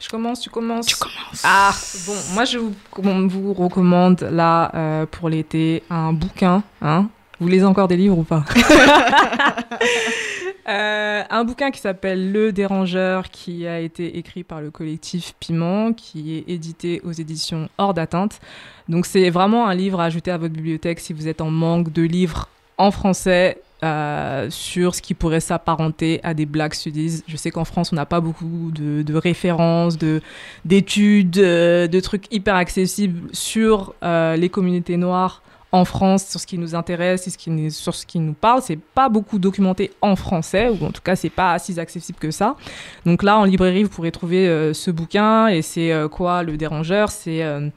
Je commence, tu commences. Tu commences. Ah, bon, moi je vous, vous recommande là euh, pour l'été un bouquin. Hein vous lisez encore des livres ou pas Euh, Un bouquin qui s'appelle Le Dérangeur, qui a été écrit par le collectif Piment, qui est édité aux éditions Hors d'atteinte. Donc c'est vraiment un livre à ajouter à votre bibliothèque si vous êtes en manque de livres en français. euh, sur ce qui pourrait s'apparenter à des black studies. Je sais qu'en France, on n'a pas beaucoup de, de références, de, d'études, euh, de trucs hyper accessibles sur euh, les communautés noires en France, sur ce qui nous intéresse, sur ce qui nous, sur ce qui nous parle. C'est pas beaucoup documenté en français, ou en tout cas, c'est pas si accessible que ça. Donc là, en librairie, vous pourrez trouver euh, ce bouquin. Et c'est euh, quoi le dérangeur? C'est euh,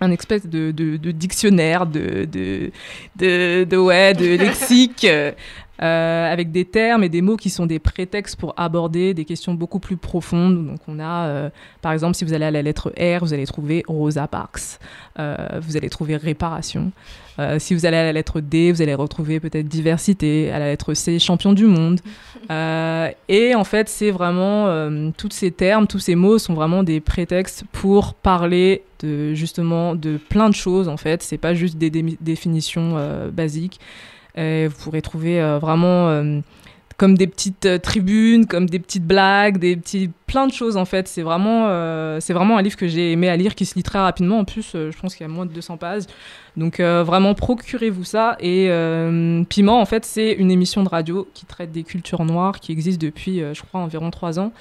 un espèce de, de, de dictionnaire, de, de, de, de, ouais, de lexique. euh, avec des termes et des mots qui sont des prétextes pour aborder des questions beaucoup plus profondes. Donc on a, euh, par exemple, si vous allez à la lettre R, vous allez trouver Rosa Parks, Euh, vous allez trouver réparation. Euh, si vous allez à la lettre D, vous allez retrouver peut-être diversité. À la lettre C, champion du monde. Euh, et en fait, c'est vraiment euh, tous ces termes, tous ces mots sont vraiment des prétextes pour parler de justement de plein de choses. En fait, c'est pas juste des dé- définitions basiques. Et vous pourrez trouver vraiment comme des petites euh, tribunes, comme des petites blagues, des petits plein de choses en fait. C'est vraiment euh, c'est vraiment un livre que j'ai aimé à lire qui se lit très rapidement. En plus, euh, je pense qu'il y a moins de 200 pages. Donc euh, vraiment procurez-vous ça. Et euh, Piment en fait c'est une émission de radio qui traite des cultures noires qui existe depuis je crois environ trois ans.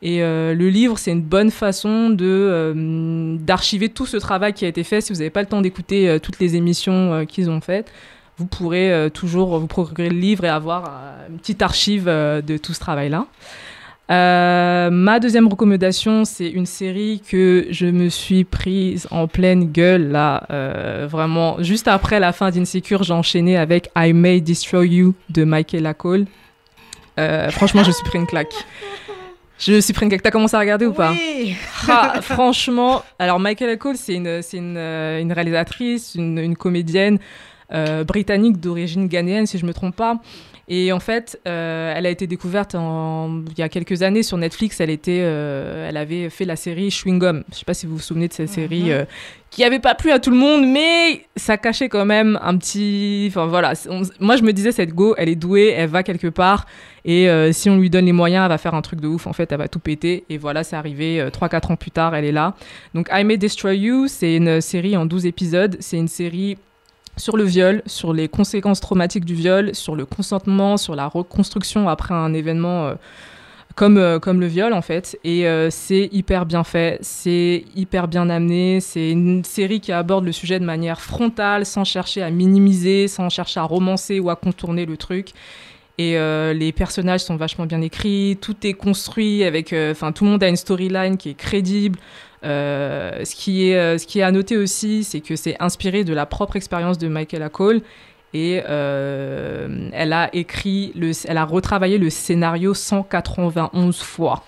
Et euh, le livre c'est une bonne façon de euh, d'archiver tout ce travail qui a été fait. Si vous n'avez pas le temps d'écouter toutes les émissions qu'ils ont faites vous pourrez euh, toujours vous procurer le livre et avoir euh, une petite archive euh, de tout ce travail-là. Euh, ma deuxième recommandation, c'est une série que je me suis prise en pleine gueule là, euh, vraiment juste après la fin d'Insecure, j'ai enchaîné avec I May Destroy You de Michaela Cole. Euh, franchement, je me suis pris une claque. Je me suis pris une claque. T'as commencé à regarder ou pas? Oui. ah, franchement, alors Michael Cole, c'est une, une, une réalisatrice, une, une comédienne euh, britannique d'origine ghanéenne, si je me trompe pas. Et en fait, euh, elle a été découverte en, il y a quelques années sur Netflix. Elle était, euh, elle avait fait la série Chewing Gum. Je sais pas si vous vous souvenez de cette série euh, qui avait pas plu à tout le monde, mais ça cachait quand même un petit. Enfin voilà, on- moi je me disais cette go, elle est douée, elle va quelque part. Et si on lui donne les moyens, elle va faire un truc de ouf. En fait, elle va tout péter. Et voilà, c'est arrivé euh, 3-4 ans plus tard, elle est là. Donc, I May Destroy You, c'est une série en 12 épisodes. C'est une série sur le viol, sur les conséquences traumatiques du viol, sur le consentement, sur la reconstruction après un événement euh, comme, euh, comme le viol en fait. Et euh, c'est hyper bien fait, c'est hyper bien amené. C'est une série qui aborde le sujet de manière frontale, sans chercher à minimiser, sans chercher à romancer ou à contourner le truc. Et les personnages sont vachement bien écrits, tout est construit avec, enfin tout le monde a une storyline qui est crédible. Euh, ce qui est, euh, ce qui est à noter aussi, c'est que c'est inspiré de la propre expérience de Michaela Cole. Et euh, elle a écrit, le, elle a retravaillé le scénario 191 fois.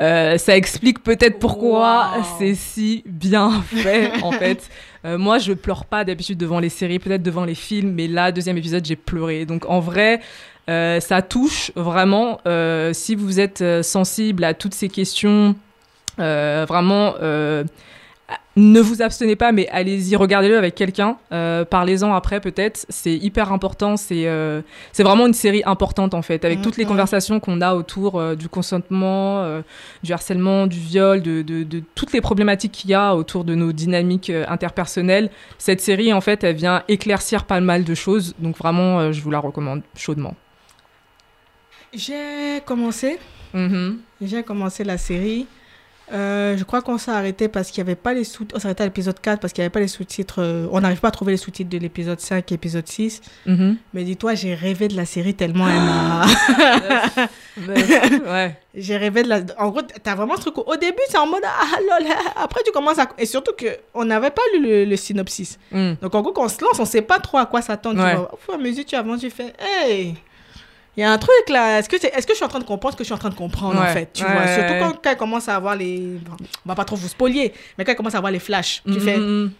Euh, ça explique peut-être pourquoi Wow. c'est si bien fait en fait. Euh, moi, je pleure pas d'habitude devant les séries, peut-être devant les films, mais là, deuxième épisode, j'ai pleuré. Donc en vrai, euh, ça touche vraiment. Si vous êtes sensible à toutes ces questions, vraiment, euh, ne vous abstenez pas, mais allez-y, regardez-le avec quelqu'un. Euh, Parlez-en après, peut-être. C'est hyper important. C'est euh, c'est vraiment une série importante, en fait, avec toutes les Mhm. conversations qu'on a autour euh, du consentement, euh, du harcèlement, du viol, de, de- de toutes les problématiques qu'il y a autour de nos dynamiques euh, interpersonnelles. Cette série, en fait, elle vient éclaircir pas mal de choses. Donc, vraiment, euh, je vous la recommande chaudement. J'ai commencé. Mhm. J'ai commencé la série. Euh, je crois qu'on s'est arrêté parce qu'il n'y avait pas les sous On s'est arrêté à l'épisode 4 parce qu'il n'y avait pas les sous-titres. euh, On n'arrive pas à trouver les sous-titres de l'épisode 5 et l'épisode 6. Mhm. Mais dis-toi, j'ai rêvé de la série tellement elle m'a. Ouais. J'ai rêvé de la. En gros, t'as vraiment ce truc. où- Au début, c'est en mode ah lol. Après, tu commences à. Et surtout qu'on n'avait pas lu le, le synopsis. Mm. Donc, en gros, quand on se lance, on sait pas trop à quoi s'attendre. Ouais. Au fur et à mesure, tu avances, tu fais hey, il y a un truc là. Est-ce que, c'est- est-ce que je suis en train de comprendre ce que je suis en train de comprendre en fait Tu Ouais, vois? ouais, Surtout quand, quand elle commence à avoir les. bon, on va pas trop vous spolier, mais quand elle commence à avoir les flashs, tu Mhm, fais mhm.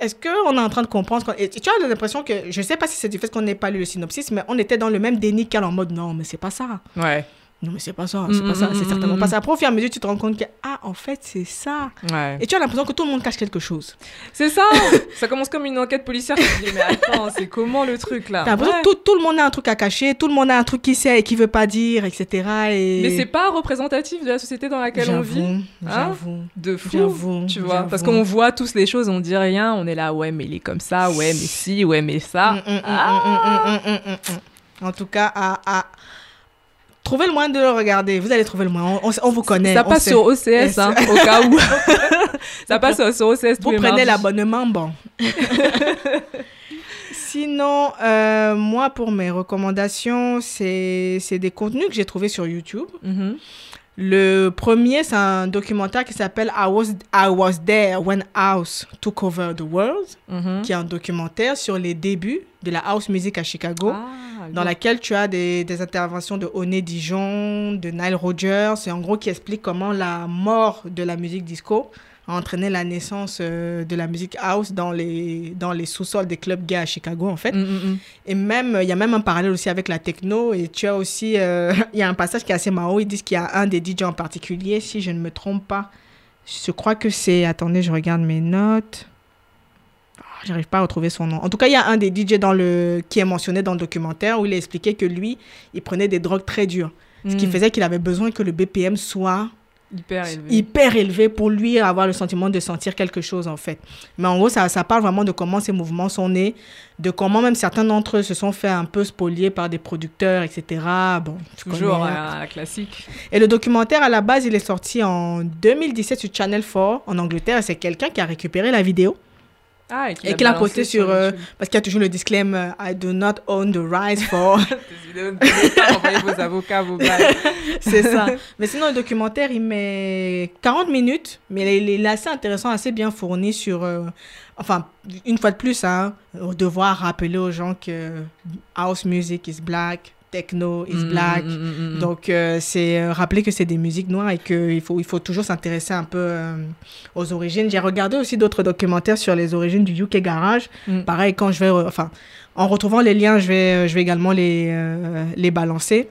est-ce qu'on est en train de comprendre Et tu as l'impression que. Je sais pas si c'est du fait qu'on n'ait pas lu le synopsis, mais on était dans le même déni qu'elle en mode non, mais c'est pas ça. Ouais. Non, mais c'est pas ça, c'est pas ça, c'est Mm, certainement mm, pas mm. ça. Après, au fur et à mesure, tu te rends compte que, ah, en fait, c'est ça. Ouais. Et tu as l'impression que tout le monde cache quelque chose. C'est ça Ça commence comme une enquête policière. Tu te dis, mais attends, c'est comment le truc là? T'as l'impression Ouais. que tout, tout le monde a un truc à cacher, tout le monde a un truc qui sait et qui veut pas dire, etc. Et... Mais c'est pas représentatif de la société dans laquelle on vit. J'avoue, Hein? De fou. J'avoue, Tu vois, parce qu'on voit tous les choses, on dit rien, on est là, ouais, mais il est comme ça, ouais, mais si, ouais, mais ça. Mm, mm, mm, Ah. mm, mm, mm, mm, mm, mm. En tout cas, à, à... trouvez le moyen de le regarder. Vous allez trouver le moyen. On, vous connaît. Ça passe sur OCS, hein, au cas où. ça passe sur OCS tous Vous les prenez l'abonnement, bon. Sinon, euh, moi, pour mes recommandations, c'est des contenus que j'ai trouvés sur YouTube. Mhm. Le premier, c'est un documentaire qui s'appelle I was, I was There When House Took Over the World, Mhm. qui est un documentaire sur les débuts de la house music à Chicago, Ah, dans laquelle tu as des, des interventions de Oné Dijon, de Nile Rodgers, et en gros qui explique comment la mort de la musique disco a entraîné la naissance euh, de la musique house dans les, dans les sous-sols des clubs gays à Chicago, en fait. Mm, mm, mm. Et même, il y a même un parallèle aussi avec la techno. Et tu as aussi, euh, il y a un passage qui est assez marrant. Ils disent qu'il y a un des DJ en particulier, si je ne me trompe pas. Je crois que c'est. Attendez, je regarde mes notes. Ah, J'arrive pas à retrouver son nom. En tout cas, il y a un des DJ dans le, qui est mentionné dans le documentaire où il a expliqué que lui, il prenait des drogues très dures. Ce qui faisait qu'il avait besoin que le BPM soit hyper élevé. hyper élevé pour lui avoir le sentiment de sentir quelque chose en fait. Mais en gros, ça, ça parle vraiment de comment ces mouvements sont nés, de comment même certains d'entre eux se sont fait un peu spolier par des producteurs, etc. Bon, Toujours connais, hein. classique. Et le documentaire, à la base, il est sorti en 2017 sur Channel 4 en Angleterre. Et C'est quelqu'un qui a récupéré la vidéo Ah, et qui l'a posté sur... euh, parce qu'il y a toujours le disclaimer I do not own the rights for... Envoyez vos avocats, vos. C'est ça. Mais sinon, le documentaire, il met 40 minutes, mais il est, il est assez intéressant, assez bien fourni sur. euh, enfin, une fois de plus, hein, devoir rappeler aux gens que house music is black, techno is Mm, black. mm, mm. Donc, euh, c'est euh, rappeler que c'est des musiques noires et qu'il faut, il faut toujours s'intéresser un peu euh, aux origines. J'ai regardé aussi d'autres documentaires sur les origines du UK Garage. Pareil, quand je vais. Enfin, en retrouvant les liens, je vais, je vais également les, les balancer.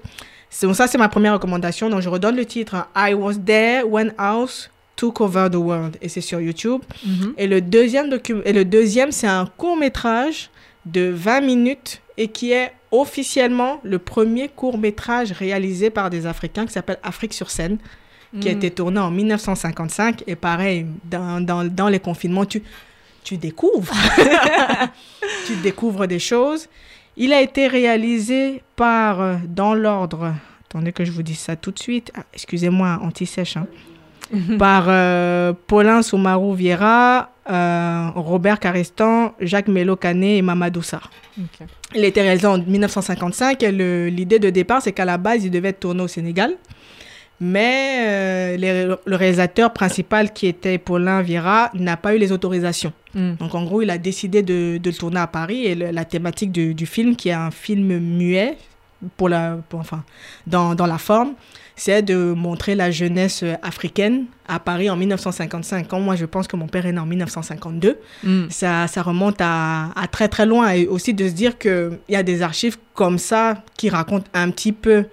Donc, ça, c'est ma première recommandation. Donc, je redonne le titre hein. I was there when house took over the world. Et c'est sur YouTube. Mhm. Et le deuxième, et le deuxième c'est un court-métrage de 20 minutes et qui est officiellement le premier court-métrage réalisé par des Africains qui s'appelle Afrique sur scène, qui a Mm. été tourné en 1955. Et pareil, dans, dans, dans les confinements, tu, tu découvres. tu découvres des choses. Il a été réalisé par, euh, dans l'ordre, attendez que je vous dise ça tout de suite. Ah, Excusez-moi, anti-sèche. hein. Par euh, Paulin Soumarou Vieira, euh, Robert Carestan, Jacques Melo Canet et Mamadou Sarr. Il été réalisé en 1955 et le- l'idée de départ, c'est qu'à la base, il devait être tourné au Sénégal. Mais euh, les- le réalisateur principal, qui était Paulin Vieira, n'a pas eu les autorisations. Mm. Donc en gros, il a décidé de, de le tourner à Paris et le- la thématique du, du film, qui est un film muet, pour la, pour- enfin, dans, dans la forme, c'est de montrer la jeunesse euh, africaine à Paris en 1955. Quand moi, je pense que mon père est né en 1952, Mm. ça, ça remonte à, à très très loin. Et aussi de se dire qu'il y a des archives comme ça qui racontent un petit peu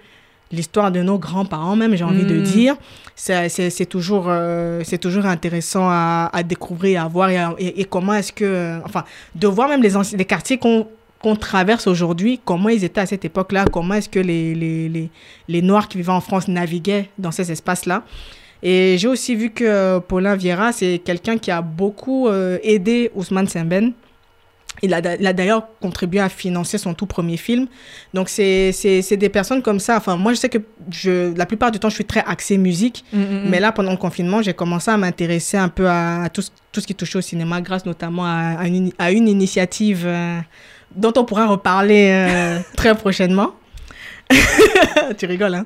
l'histoire de nos grands-parents même, j'ai envie de Mm. dire. C'est toujours, euh, c'est toujours intéressant à, à découvrir, à voir et, à- et- et comment est-ce que... euh, enfin, de voir même les, les quartiers qu'on qu'on traverse aujourd'hui, comment ils étaient à cette époque-là, comment est-ce que les, les, les, les Noirs qui vivaient en France naviguaient dans ces espaces-là. Et j'ai aussi vu que euh, Paulin Vieira, c'est quelqu'un qui a beaucoup euh, aidé Ousmane Sembène. Il a, d'a- il a d'ailleurs contribué à financer son tout premier film. Donc, c'est c'est- c'est des personnes comme ça. Enfin, moi, je sais que je, la plupart du temps, je suis très axée musique. Mm, Mais là, pendant le confinement, j'ai commencé à m'intéresser un peu à, à tout, ce- tout ce qui touchait au cinéma, grâce notamment à, à une, à une initiative euh, dont on pourra reparler euh, très prochainement. tu rigoles, hein?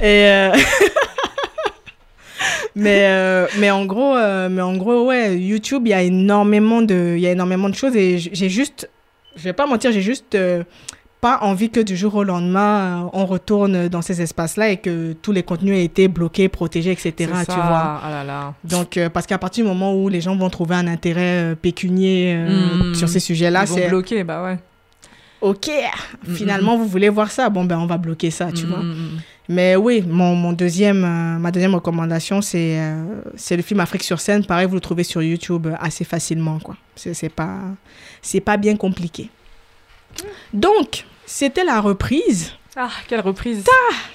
Et euh, mais, euh, mais en gros, euh, mais en gros, ouais, YouTube, il y a énormément de, il y a énormément de choses et j'ai juste, je vais pas mentir, j'ai juste euh, pas envie que du jour au lendemain, on retourne dans ces espaces-là et que tous les contenus aient été bloqués, protégés, etc. Tu ça. vois. Ah là là. Donc, euh, parce qu'à partir du moment où les gens vont trouver un intérêt euh, pécunier euh, Mm. sur ces sujets-là, c'est bloquer, bah ouais. OK. Finalement, vous voulez voir ça, bon ben on va bloquer ça, tu vois. Mais oui, mon, mon deuxième, euh, ma deuxième recommandation, c'est euh, c'est le film Afrique sur scène. Pareil, vous le trouvez sur YouTube euh, assez facilement, quoi. C'est pas, pas bien compliqué. Donc, c'était la reprise. Ah, quelle reprise.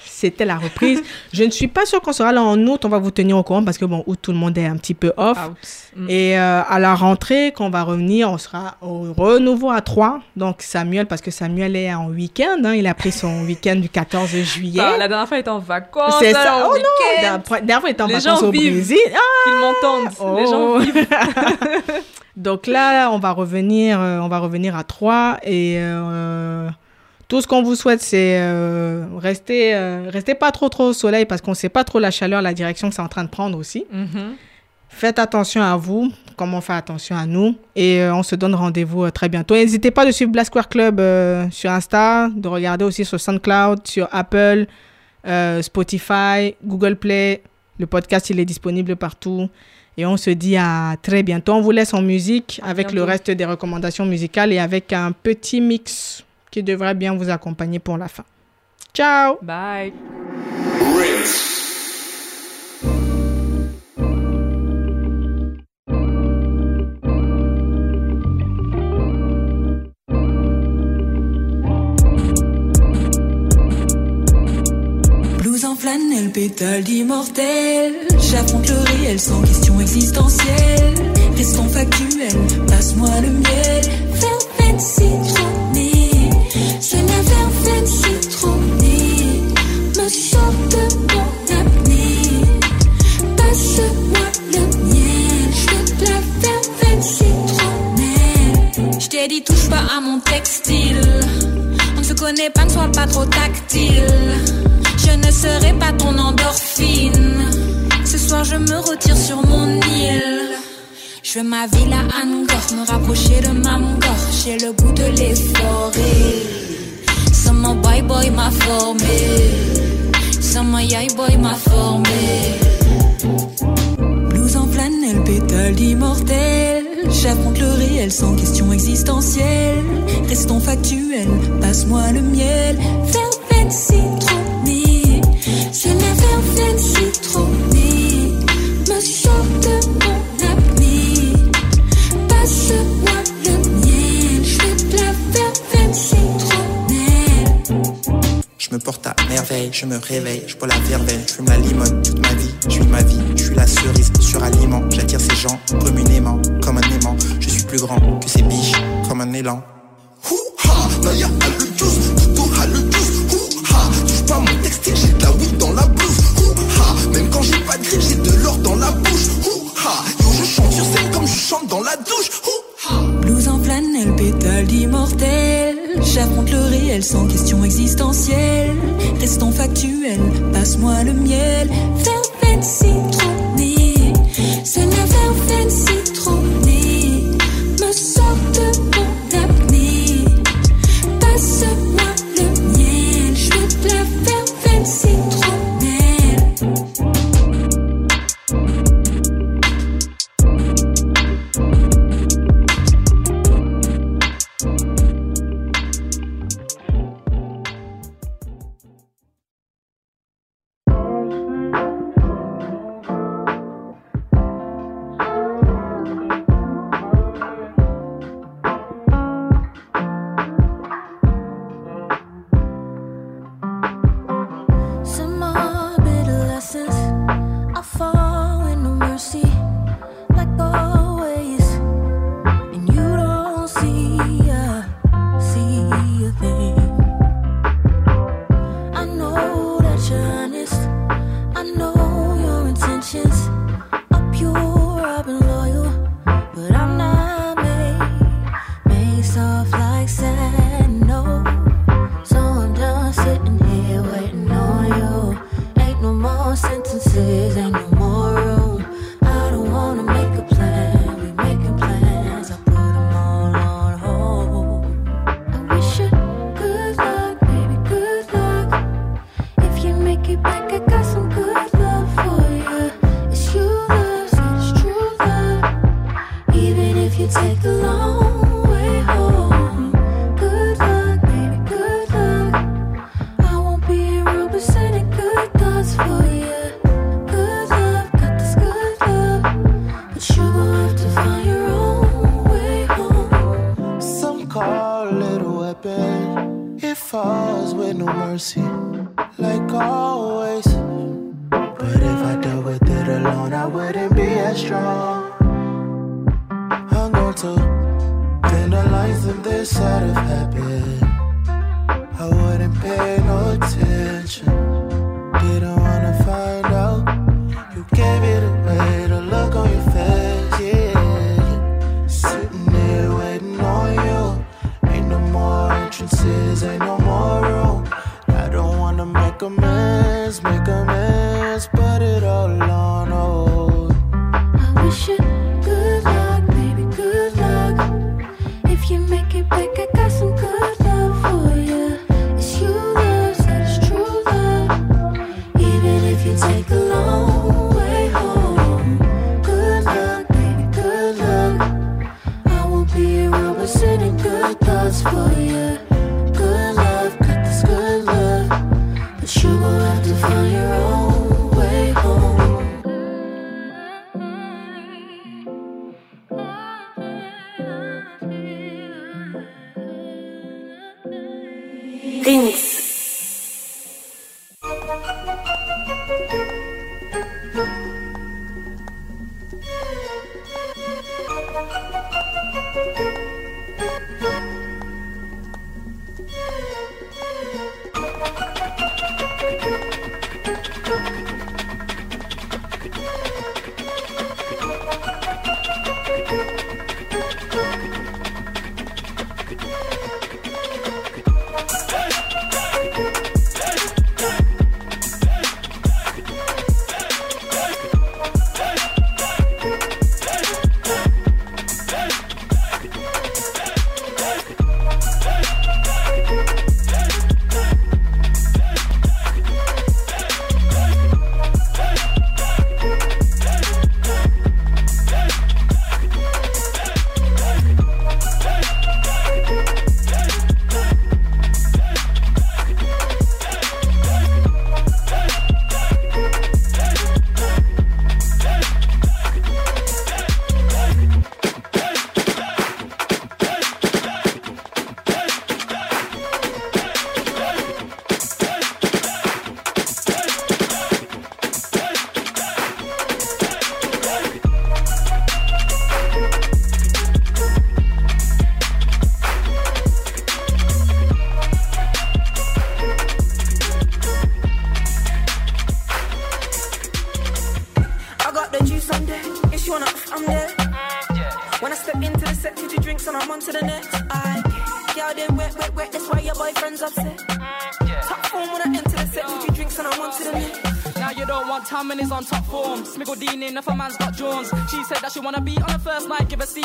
C'était la reprise. Je ne suis pas sûre qu'on sera là en août. On va vous tenir au courant parce que, bon, août, tout le monde est un petit peu off. Mm. Et euh, à la rentrée, quand on va revenir, on sera au renouveau à 3. Donc, Samuel, parce que Samuel est en week-end. hein, il a pris son week-end du 14 juillet. Ah, la dernière fois, il était en vacances. C'est ça. Oh non. D'après- Dernière fois, il était en Les vacances au vivent. Brésil. Ah, Qu'ils m'entendent. Les gens oh. vivent. Donc là, on va revenir, euh, on va revenir à 3 et euh, tout ce qu'on vous souhaite, c'est euh, rester, euh, restez pas trop trop au soleil parce qu'on sait pas trop la chaleur, la direction que c'est en train de prendre aussi. Mhm. Faites attention à vous, comme on fait attention à nous. Et euh, on se donne rendez-vous euh, très bientôt. N'hésitez pas de suivre Black Square Club sur Insta, de regarder aussi sur SoundCloud, sur Apple, Spotify, Google Play. Le podcast, il est disponible partout. Et on se dit à très bientôt. On vous laisse en musique avec le reste des recommandations musicales et avec un petit mix qui devrait bien vous accompagner pour la fin. Ciao Bye. Blues en flanelle, pétale d'immortel. J'affronte le réel sans question existentielle. Restons factuels, passe-moi le miel. Verveine citronnée, dit, touche pas à mon textile. On ne se connaît pas, ne sois pas trop tactile. Je ne serai pas ton endorphine. Ce soir, je me retire sur mon île. Je veux ma ville à Angkor, me rapprocher de ma mort. J'ai le goût de l'effort. Sama boy boy m'a formé. Sama yay boy m'a formé. Pétale d'immortel. J'affronte le réel sans question existentielle. Restons factuels, passe-moi le miel. Je me porte à merveille, je me réveille, je bois la verveine, je fume la limonne toute ma vie, je suis ma vie, je suis la cerise sur aliment, j'attire ces gens communément, comme un aimant, je suis plus grand que ces biches, comme un élan. Naya a le juice, Toto a le juice, Hoo-ha, touche pas mon textile, j'ai de la weed dans la blouse, Hoo-ha, même quand j'ai pas de griffe, j'ai de l'or dans la bouche, Hoo-ha, yo je chante sur scène comme je chante dans la douche, Hoo-ha. Blues en flanelle, pétale d'immortel. J'affronte le réel sans question existentielle. Restons factuels, passe-moi le miel. Verveine citronnée, c'est la verveine citronnée.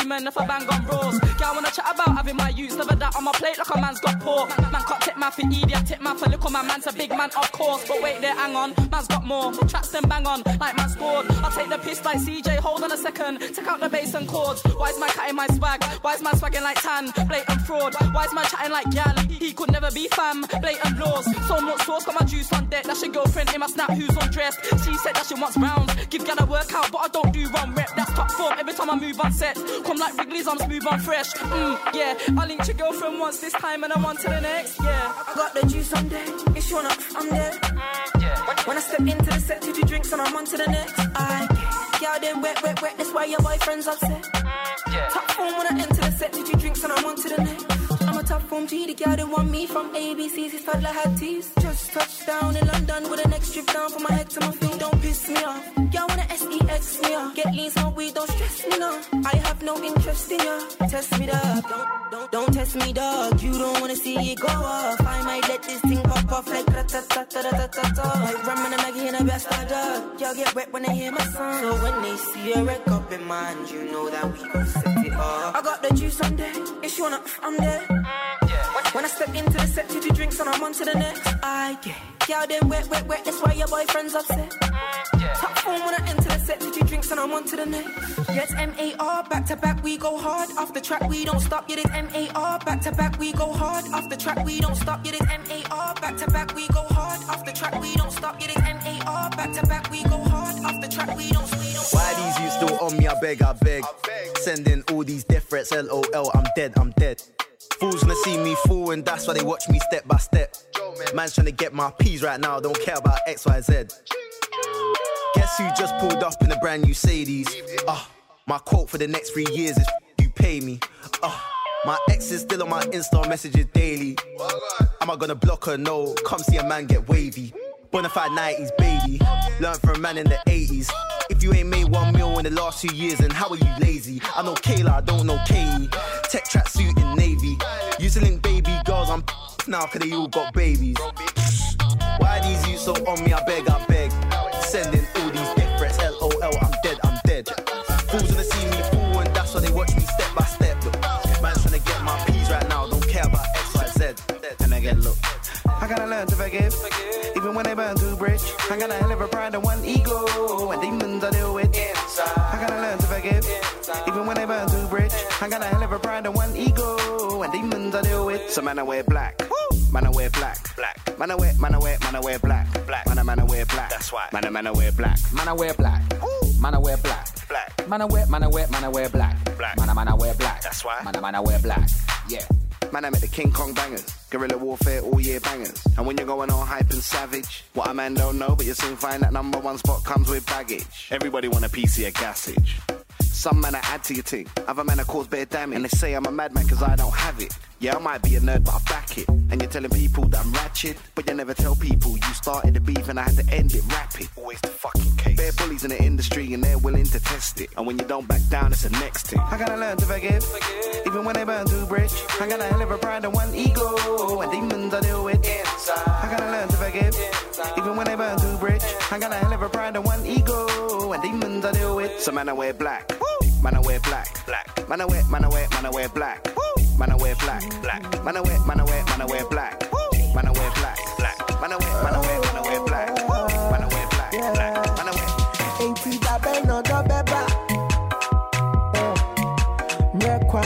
Semen if a bang on bros. Girl I wanna chat about having my use, never that on my plate like a man's got pork. Man, can't tip man for idiot, tip man for little my man's a big man of course. But wait there, hang on, man's got more. Tracks them bang on, like man scored. I'll take the piss like CJ, hold on a second. Take out the bass and chords. Why is man cutting my swag? Why is man swagging like tan? Blatant fraud. Why is man chatting like gal? He could never be fam. Blatant laws. So much sauce, got my juice on deck. That's your girlfriend in my snap who's undressed. She said that she wants rounds. Give gal a workout, but I don't do one Top form. Every time I move on set, come like Wrigley's, I'm smooth and fresh. Mm, yeah, I linked your girlfriend once this time and I'm on to the next. Yeah, I got the juice on deck. If you wanna, I'm there. When, when I step into the set, did you drinks and I'm on to the next. I, girl, then wet, wet, wet. That's why your boyfriend's upset. Yeah. Top form when I enter the set, did you drinks and I'm on to the next. I'm a top form G, the girl that want me from ABC's, his toddler had teeth. Just touched down in London with a next trip down from my head to my SEX me off. Get lean, smoke weed, don't stress me now. I have no interest in ya. Test me, dog. Don't, don't, don't test me, dog. You don't wanna see it go off. I might let this thing pop off like rat-tat-tat-tat-tat-tat. Like ramen and Maggie in a best dog. Y'all get wet when they hear my song. So when they see a wreck up in mind, you know that we gon' set it off. I got the juice on deck. If you wanna, I'm there. When I step into the set, two drinks and I'm on to the next. I get, yeah, they wet, wet, wet. That's why your boyfriend's upset. Top form when I enter set, two drinks and I'm on to the next. Yes, M-A-R, back to back we go hard. Off the track we don't stop. Yeah, it's M-A-R, back to back we go hard. Off the track we don't stop. Yeah, it's M-A-R, back to back we go hard. Off the track we don't stop. Yeah, it's M-A-R, back to back we go hard. Off the track we don't, we don't. Why these you still on me? I beg, I beg. Sending all these death threats, LOL, I'm dead, I'm dead. Fools gonna see me fall, and that's why they watch me step by step. Man's trying to get my P's right now, don't care about X, Y, Z. Guess who just pulled up in a brand new Sadie's? Ah, my quote for the next three years is you pay me. Ah, my ex is still on my Insta messages daily. Am I gonna block her? No, come see a man get wavy. Bonafide 90s, baby. Learn from a man in the 80s. You ain't made one mil in the last two years, then how are you lazy? I know Kayla, I don't know Katie. Tech track suit in Navy. Used to link baby girls, I'm now cause they all got babies. Why these you so on me? I beg, I beg. Sending all these death threats, LOL, I'm dead, I'm dead. Fools wanna see me fall, and that's why they watch me step by step. Man's trying to get my P's right now, don't care about X, Y, Z. And again, look. I gotta learn to forgive, even when they burn too bridge. I got a hell of a pride and one ego, and demons I deal with. I gotta learn to forgive, even when they burn too bridge. I got a hell of a pride and one ego, and demons I deal with. So man, I wear black. Man, I wear black. Black. Man, I wear, man, I wear, man, I wear black. Black. Man, I, man, I wear black. That's why. Man, I, man, I wear black. Man, I wear black. Man, I wear black. Black. Man, I wear, man, I wear, man, I wear black. Black. Man, I, man, I wear black. That's why. Man, I, man, I wear black. Yeah. Man, I met the King Kong bangers, guerrilla warfare all year bangers. And when you're going all hype and savage, what a man don't know, but you soon find that number one spot comes with baggage. Everybody want a piece of your gassage. Some man I add to your team, other man I cause bad damage. And they say I'm a madman cause I don't have it. Yeah, I might be a nerd, but I back it. And you're telling people that I'm ratchet, but you never tell people you started the beef and I had to end it rapid. Always the fucking case. Bare bullies in the industry and they're willing to test it. And when you don't back down, it's the next thing. I gotta learn to forgive, even when they burn too bridge. I got a hell of a pride and one ego, and demons I deal with. I gotta learn to forgive, even when they burn too bridge. I got a hell of a pride and one ego, and demons I deal with. So man, I wear black. Man, I wear black. Black. Man, I wear, man, I wear, man, I wear black. Man, I wear black. Black. Man, I wear, man, I wear, man, I wear black. Man, I wear black. Black. Man, I wear, man, I wear, man, I wear black. Man, I wear black. Black. Man, I wear. Enti dabe no do beba uh. Mekwa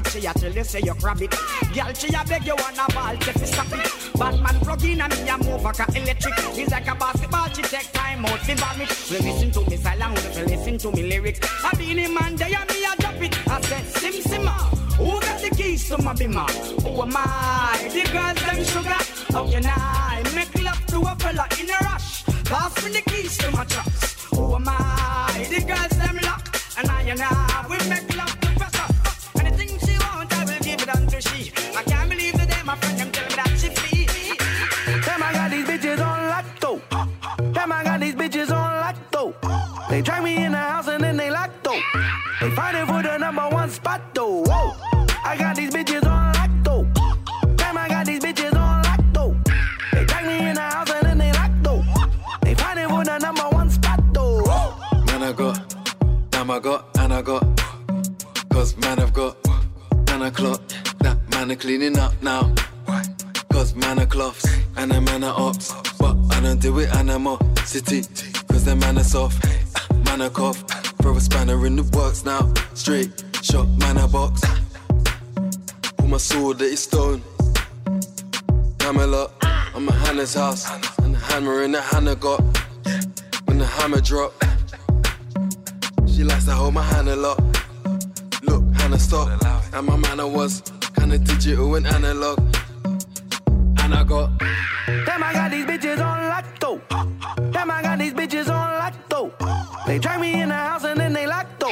catch. She a tell you say you grab it. Girl, she a beg you wanna ball, take me stop it. Batman plug in and me a move like a electric. He's like a basketball, she take time out, she vomit. We listen to me silent, we listen to me lyric. Hold my a lot. Look, Hannah, stop. And my manner was kinda digital and analog. And I got. Damn, I got these bitches on lotto. Damn, I got these bitches on lotto. They drag me in the house and then they lotto.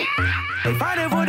They fighting for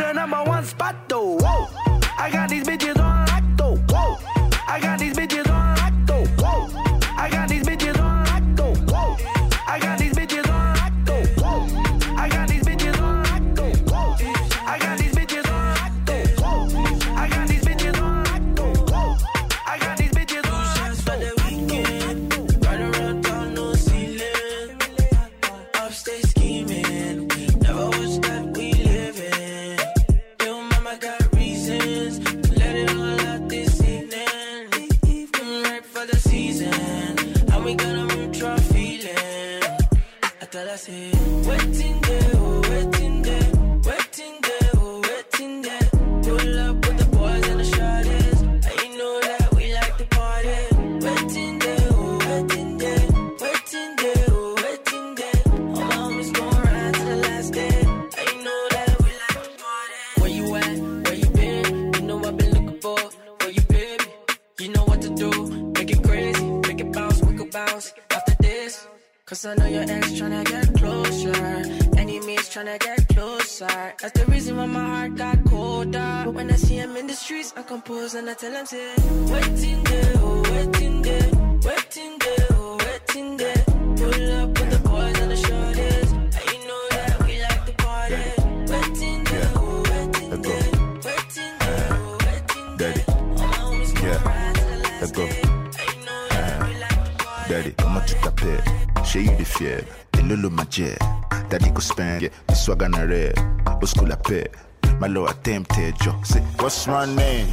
What's my name?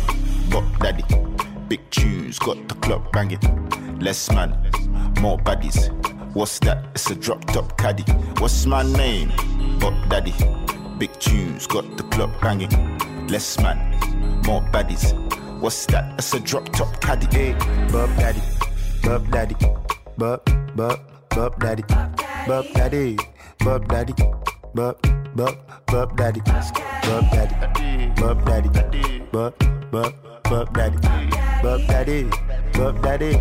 Bob Daddy. Big tunes, got the club banging. Less man, more baddies. What's that? It's a drop top caddy. What's my name? Bob Daddy. Big tunes, got the club banging. Less man, more baddies. What's that? It's a drop top caddy. Hey, Bob Daddy. bub Daddy, bub, Bob, bub Daddy, bub Daddy, bub Daddy, Bob, bup, bup daddy, bup daddy, bup daddy, bup, bup, bup daddy, bup daddy, bup daddy,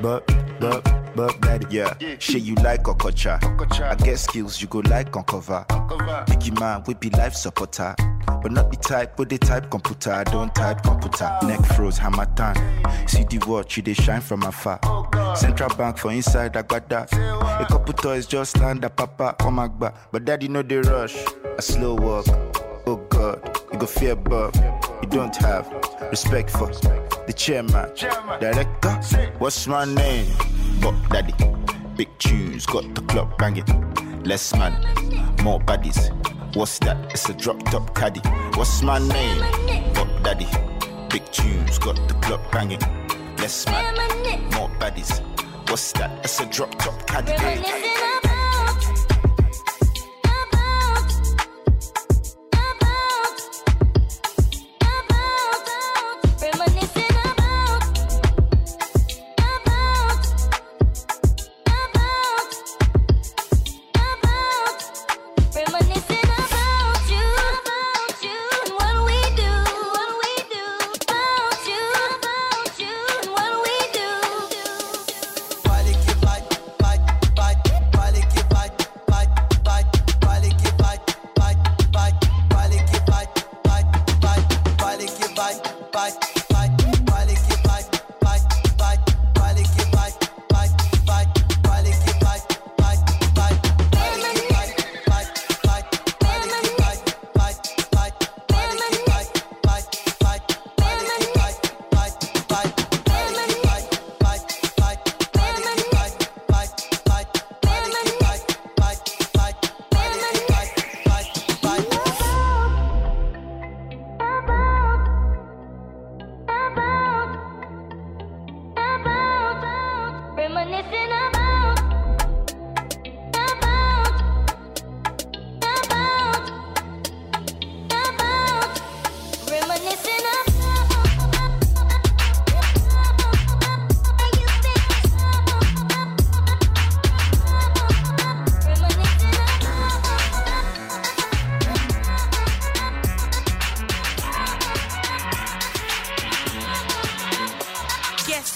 bup, bup. Bob Daddy. Yeah, shit you like Okocha. I get skills you go like on cover. Biggie man, we be life supporter. But not the type, but the type computer. I don't type computer. Neck froze, hammer time. See the watch, you they shine from afar. Central bank for inside I got that. A couple toys just land a papa, oh my god. But daddy know they rush. A slow walk. Oh god, you go fear Bob. You don't have respect for the chairman. Director, what's my name? Bob Daddy. Big tunes, got the club banging. Less man, more baddies. What's that? It's a drop top caddy. What's my name? Bob Daddy. Big tunes, got the club banging. Less man, more baddies. What's that? It's a drop top caddy.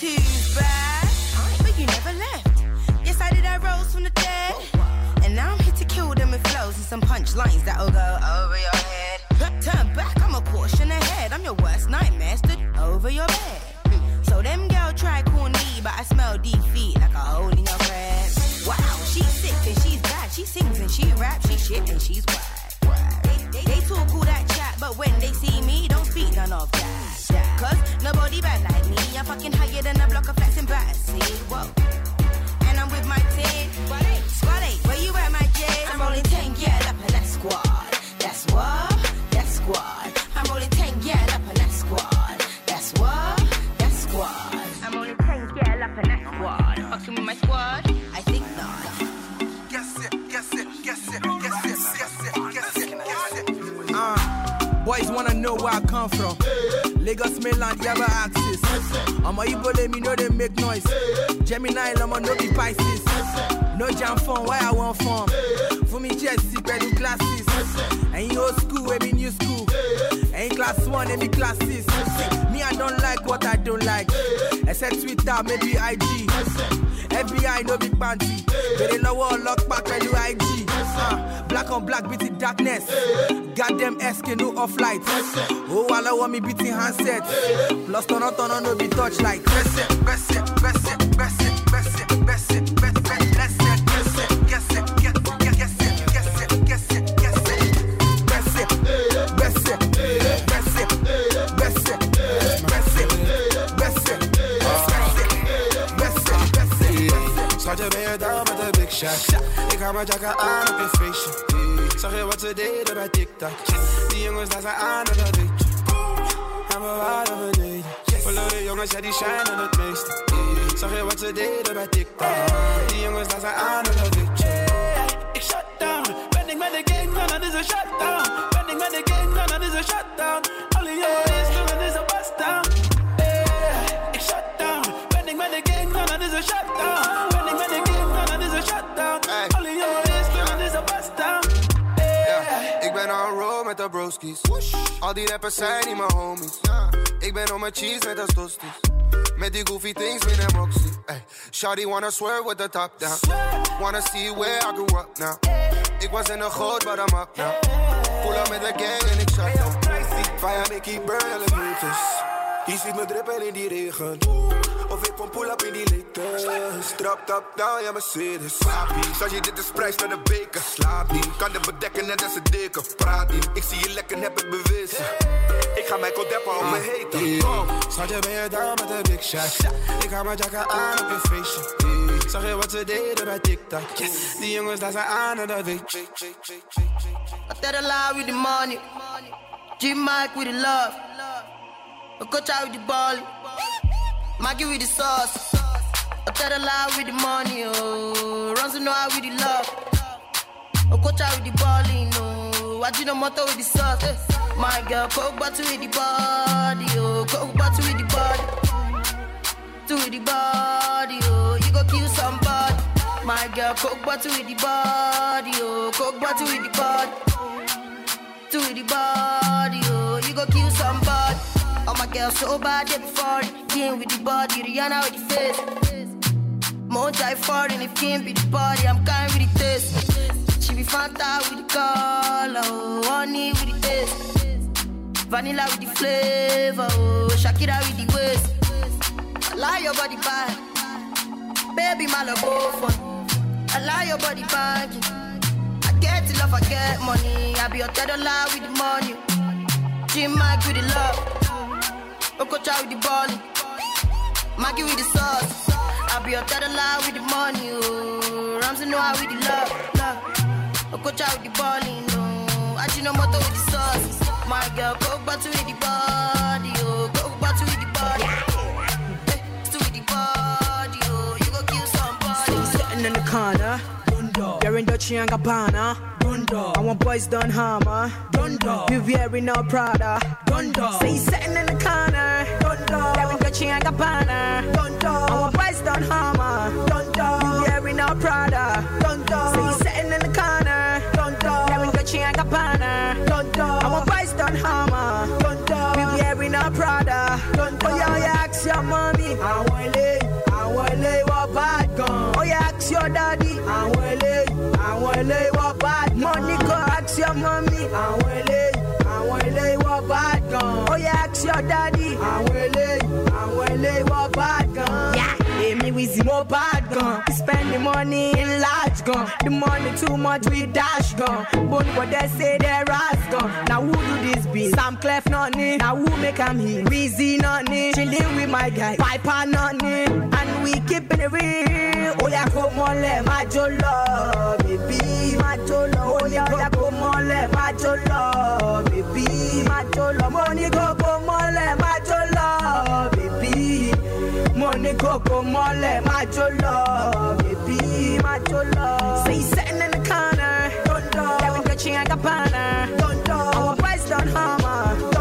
Who's back? But you never left. Yes, I did. I rose from the dead. Oh, and now I'm here to kill them with flows and some punchlines that'll go over your head. Turn back, I'm a caution ahead. I'm your worst nightmare, stood over your bed. So them girl try call me, but I smell defeat like a hole in your bread. Wow, she's sick and she's bad. She sings and she raps, she shit and she's whack. 100 francs. Lagos mainland, you have access. I'm a Igbo, let me know they make noise. Gemini, I'm a no be Pisces. No jam phone, why I want phone? For me, Jesse, better glasses. Ain't old school, every new school. Ain't class one, every class six. Me, I don't like what I don't like. Except Twitter, maybe IG. FBI no be panty. Bèrè lọ́wọ́ ọlọ́pàá pẹ̀lú IG black on black bíi ti darkness. Goddamn SK no off light Oh, wà lọ́wọ́ mi me ti handset plus tọ̀nà tọ̀nà no be touch light. gbẹ́sẹ̀ it, gbẹ́sẹ̀ it. Ben je down met de big shot? Ik ga mijn jacka aan op je feestje. Zag je wat ze deden bij TikTok? Die jongens daar zijn aan en dat weet. En we waren beneden. Verloren jongens, ja die shinen het meeste. Zag je wat ze deden bij TikTok? Die jongens daar zijn aan en dat weet. Ik shut down. Ben ik met de gang, dan het is een shutdown. Ben ik met de gang, dan het is een shutdown. Alle jongens, dan het is een bust down. Ik shut down. Ben ik met de gang, dan het is een shutdown. Met de broskies. Al die rappers zijn niet mijn homies. Ik ben on mijn cheese met de toasties. Met die goofy things met een moxie. Shawty wanna swerve with the top down. Wanna see where I grew up now. Ik was in de goot, but I'm up now. Pull up met de gang en ik shut down. Fire burning like meters. Je ziet me drippen in die regen. Ik kom pull up in die liters. Trap, top down, ja Mercedes. Slaapie, zoals je dit is prijs naar de beker. Slaap niet, kan het bedekken net als een dikke. Praat niet, ik zie je lekker, heb het bewezen. Ik ga mijn deppen op me heten. Kom. Schatje, ben je down met de big shot? Ik ga mijn jacka aan op je feestje. Zag je wat ze deden bij TikTok? Die jongens daar zijn aan en dat weet je. I tell a lie with the money. G-Mike with the love. I coach out with the ball. Maggie with the sauce. I tell a lie with the money. Oh, runs know how with the love. I coach out with the balling. Oh, I do no motor with the sauce. Eh. My girl, coke bottle with the body. Oh, coke bottle with the body. To with the body. Oh, you go kill somebody. My girl, coke bottle with the body. Oh, coke bottle with the body to the body, oh, you go kill somebody. Oh my girls so bad, they before King with the body, Rihanna with the face. More die foreign if King be the body, I'm kind with the taste. She be Fanta with the color, honey with the taste. Vanilla with the flavor, Shakira with the waist. Lie your body back, baby, my love fun. I lie your body back. I get love, I get money. I be your third dollar with the money. Jim Mike with the love. Okocha with the ball. Maggie with the sauce. I be your third dollar with the money. Oh. Ramsey know how with the love. love. Okocha with the ball. No. Ajinomoto with the sauce. My girl, coke bottle with the body. Oh. Coke bottle with the body. Eh, hey, still with the body. Oh. You go kill somebody. Sitting in the corner. Wearing Dutchie and Gabbana. Dunda. I want boys done hammer. Dunda. We wearing our Prada. Dunda. Say sitting in the corner. Dunda. Wearing Dutchie and Gabbana. Dunda. I want boys done hammer. Dunda. We wearing our Prada. Dunda. Say sitting in the corner. Dunda. Wearing Dutchie and Gabbana. Dunda. I want boys done hammer. Dunda. We wearing our Prada. Dunda. Oh yeah, yeah, ask your mommy. I want it. go bad gun. We spend the money in large gun. The money too much we dash gun. But what they say they ras gun. Now who do this be? Sam Clef none. Now who make him hit? Weezy none. Chilling with my guy. Piper none. And we keep it real. Oh yeah, come on, let my love, baby, my love. Oh yeah, come on, let my love, baby, my love. Money go, come on, let my love, baby mo go, kókó mọ́lẹ̀ má jó lọ bèbí má jó lọ. say you sitting in the corner. don't dog. every bitch ain't got partner, don't dog. our price don't hammer.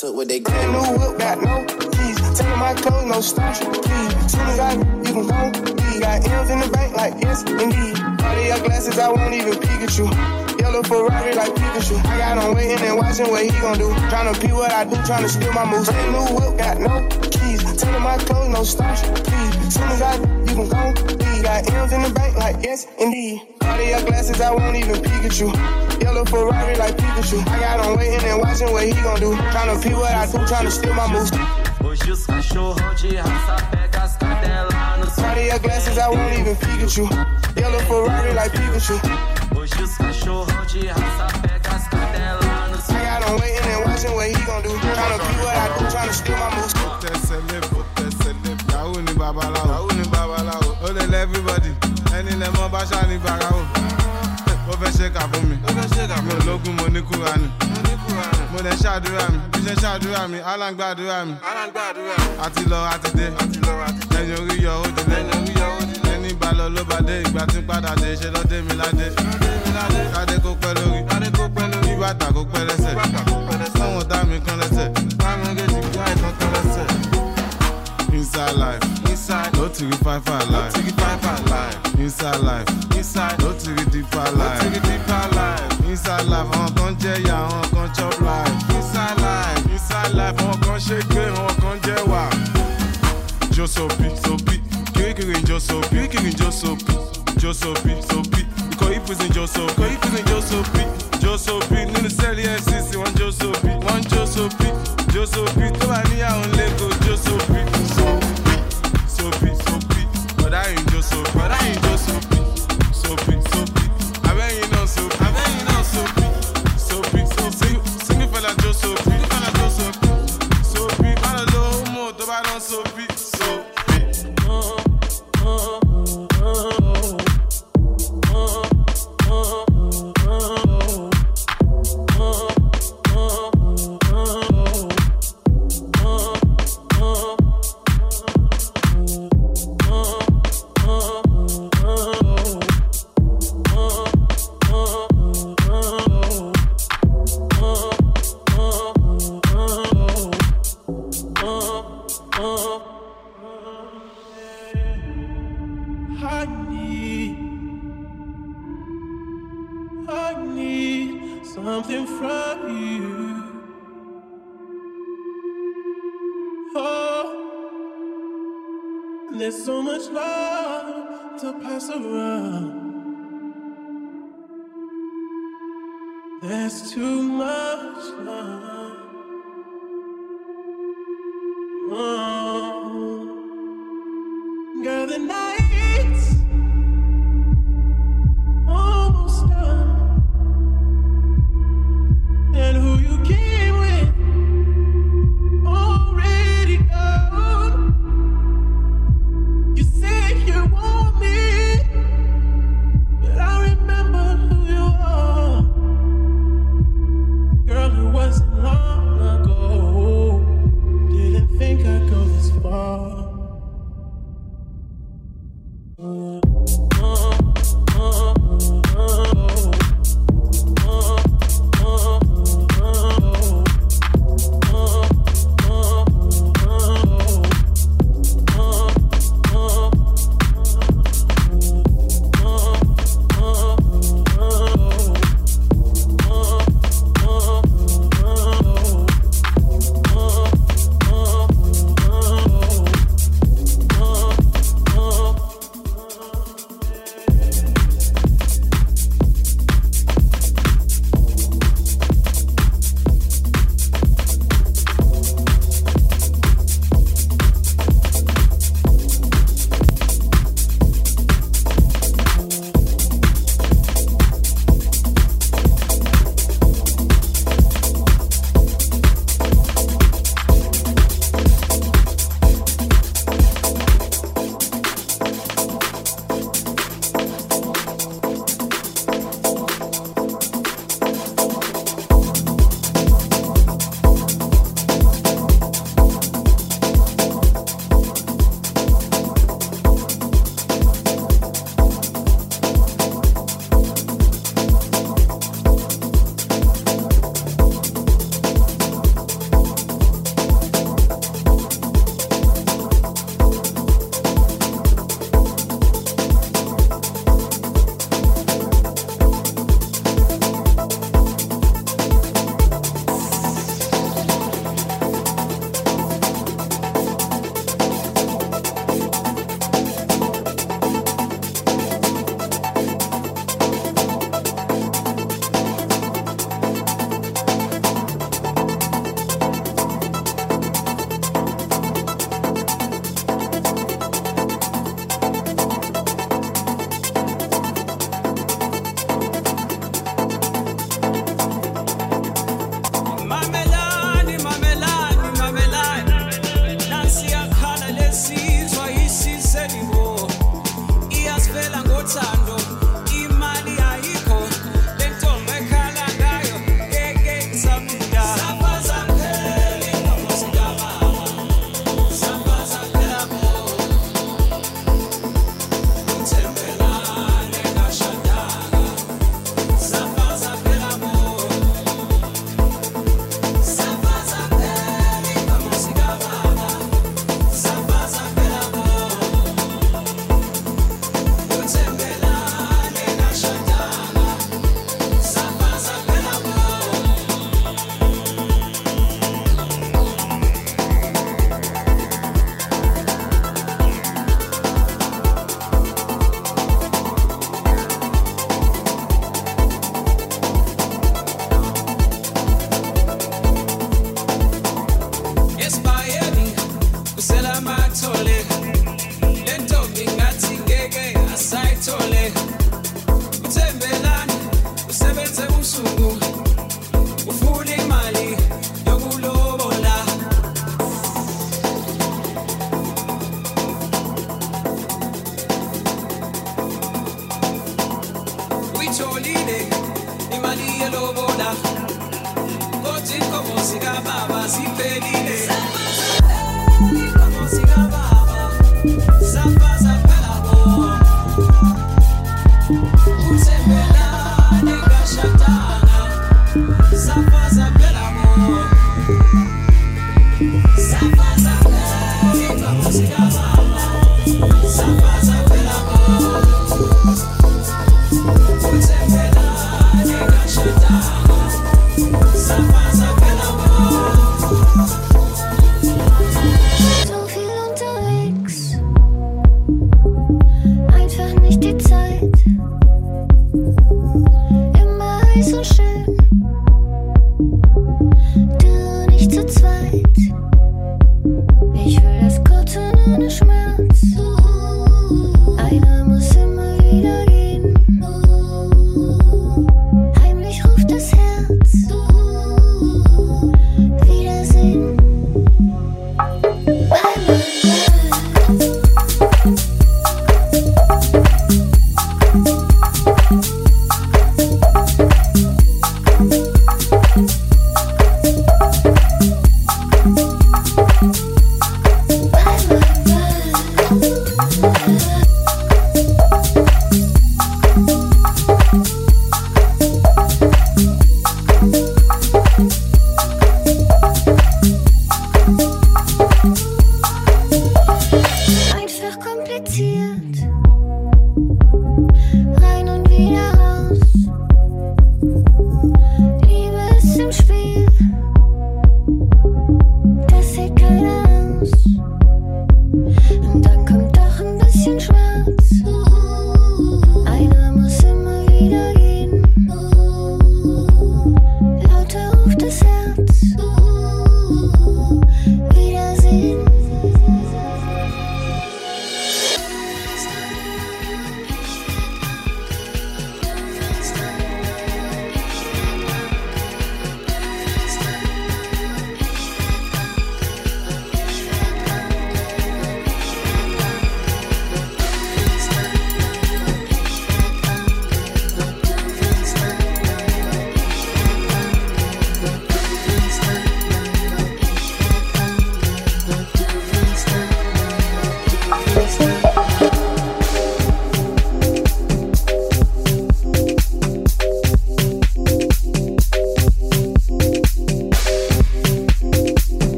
Took what they gave. New whip got no keys. Tell my clothes, no starch, please. Soon as I, you can go. We got M's in the bank like yes, indeed. Party your glasses, I won't even peek at you. Yellow Ferrari like Pikachu. I got on waiting and watching what he gon' do. Tryna pee what I do, tryna steal my moves. Brand new whip, got no keys. Tell my clothes, no starch, please. Soon as I you can go leave. Got M's in the bank, like yes, indeed. Out of your glasses, I won't even peek at you. Yellow Ferrari like Pikachu. I got on waiting and watching what he gon' do. Tryna pee what I do, tryna steal my moves. Hoje os cachorrão de raça pega as cadelas no Out of your glasses, I won't even peek at you. Yellow Ferrari like Pikachu. Hoje os cachorrão de raça pega as cadelas no I got him waiting and watching what he gon' do. Tryna be what I do, tryna steal my moves. Tẹ̀sẹ̀lẹ̀ fò tẹ̀sẹ̀lẹ̀. Yahoo ni babaláwo. Yahoo ni babaláwo. Ó lè lẹ́ everybody. Ẹni lẹ mọ́ bá ṣáà ní bàráwò. Ó lógún mo ní kúra mi mo lè ṣàdúrà mi. Bí ṣe ṣàdúrà mi aláǹgbàdúrà mi. Àti lọ àtidé ẹni orí yọ ó dilé ẹni ìbálò ló bá dé. Ìgbà tí padà dé ṣe lọ dé mi ládé. Kádé kó pẹ́ lórí. Bí bàtà kó pẹ́ lẹ́sẹ̀. Táwọn dá mi kán lẹ́sẹ̀. Táwọn méjèèjì gbá ìtàn kán lẹ́sẹ̀. Inside life, inside, no to revive our life. Inside life, inside, no to redeem our life. Life, àwọn kan jẹ ya, àwọn kan chop life. Inside life, inside life, àwọn kan ṣe gbé, àwọn kan jẹ wà. Jo sopi, kirikiri jo sopi, kirikiri jo sopi, jo sopi. Ikọ̀ ìpèsè jo sopi, ikọ̀ ìpèsè jo sopi, jo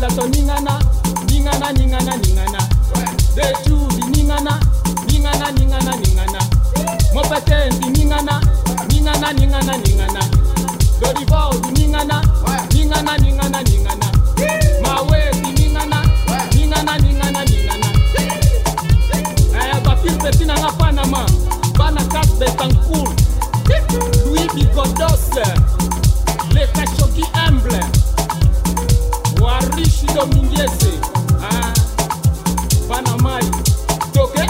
laso ningana ningana ningana ningana detubi ningana ningana ningana ningana mopetendi ningana ningana ningana ningana dorivobi ningana ningana ningana ningana mawezi ningana ningana ningana ningana bafilme tinanga panama bana kas betancour louis bigodose le kachoki humble shida mingese ah chalo, toke?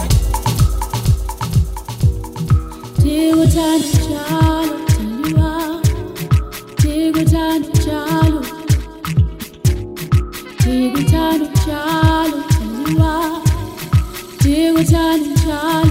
Tikuthanda njalo chalo, tikuthanda njalo chalo njalo thandwa tikuthanda chalo.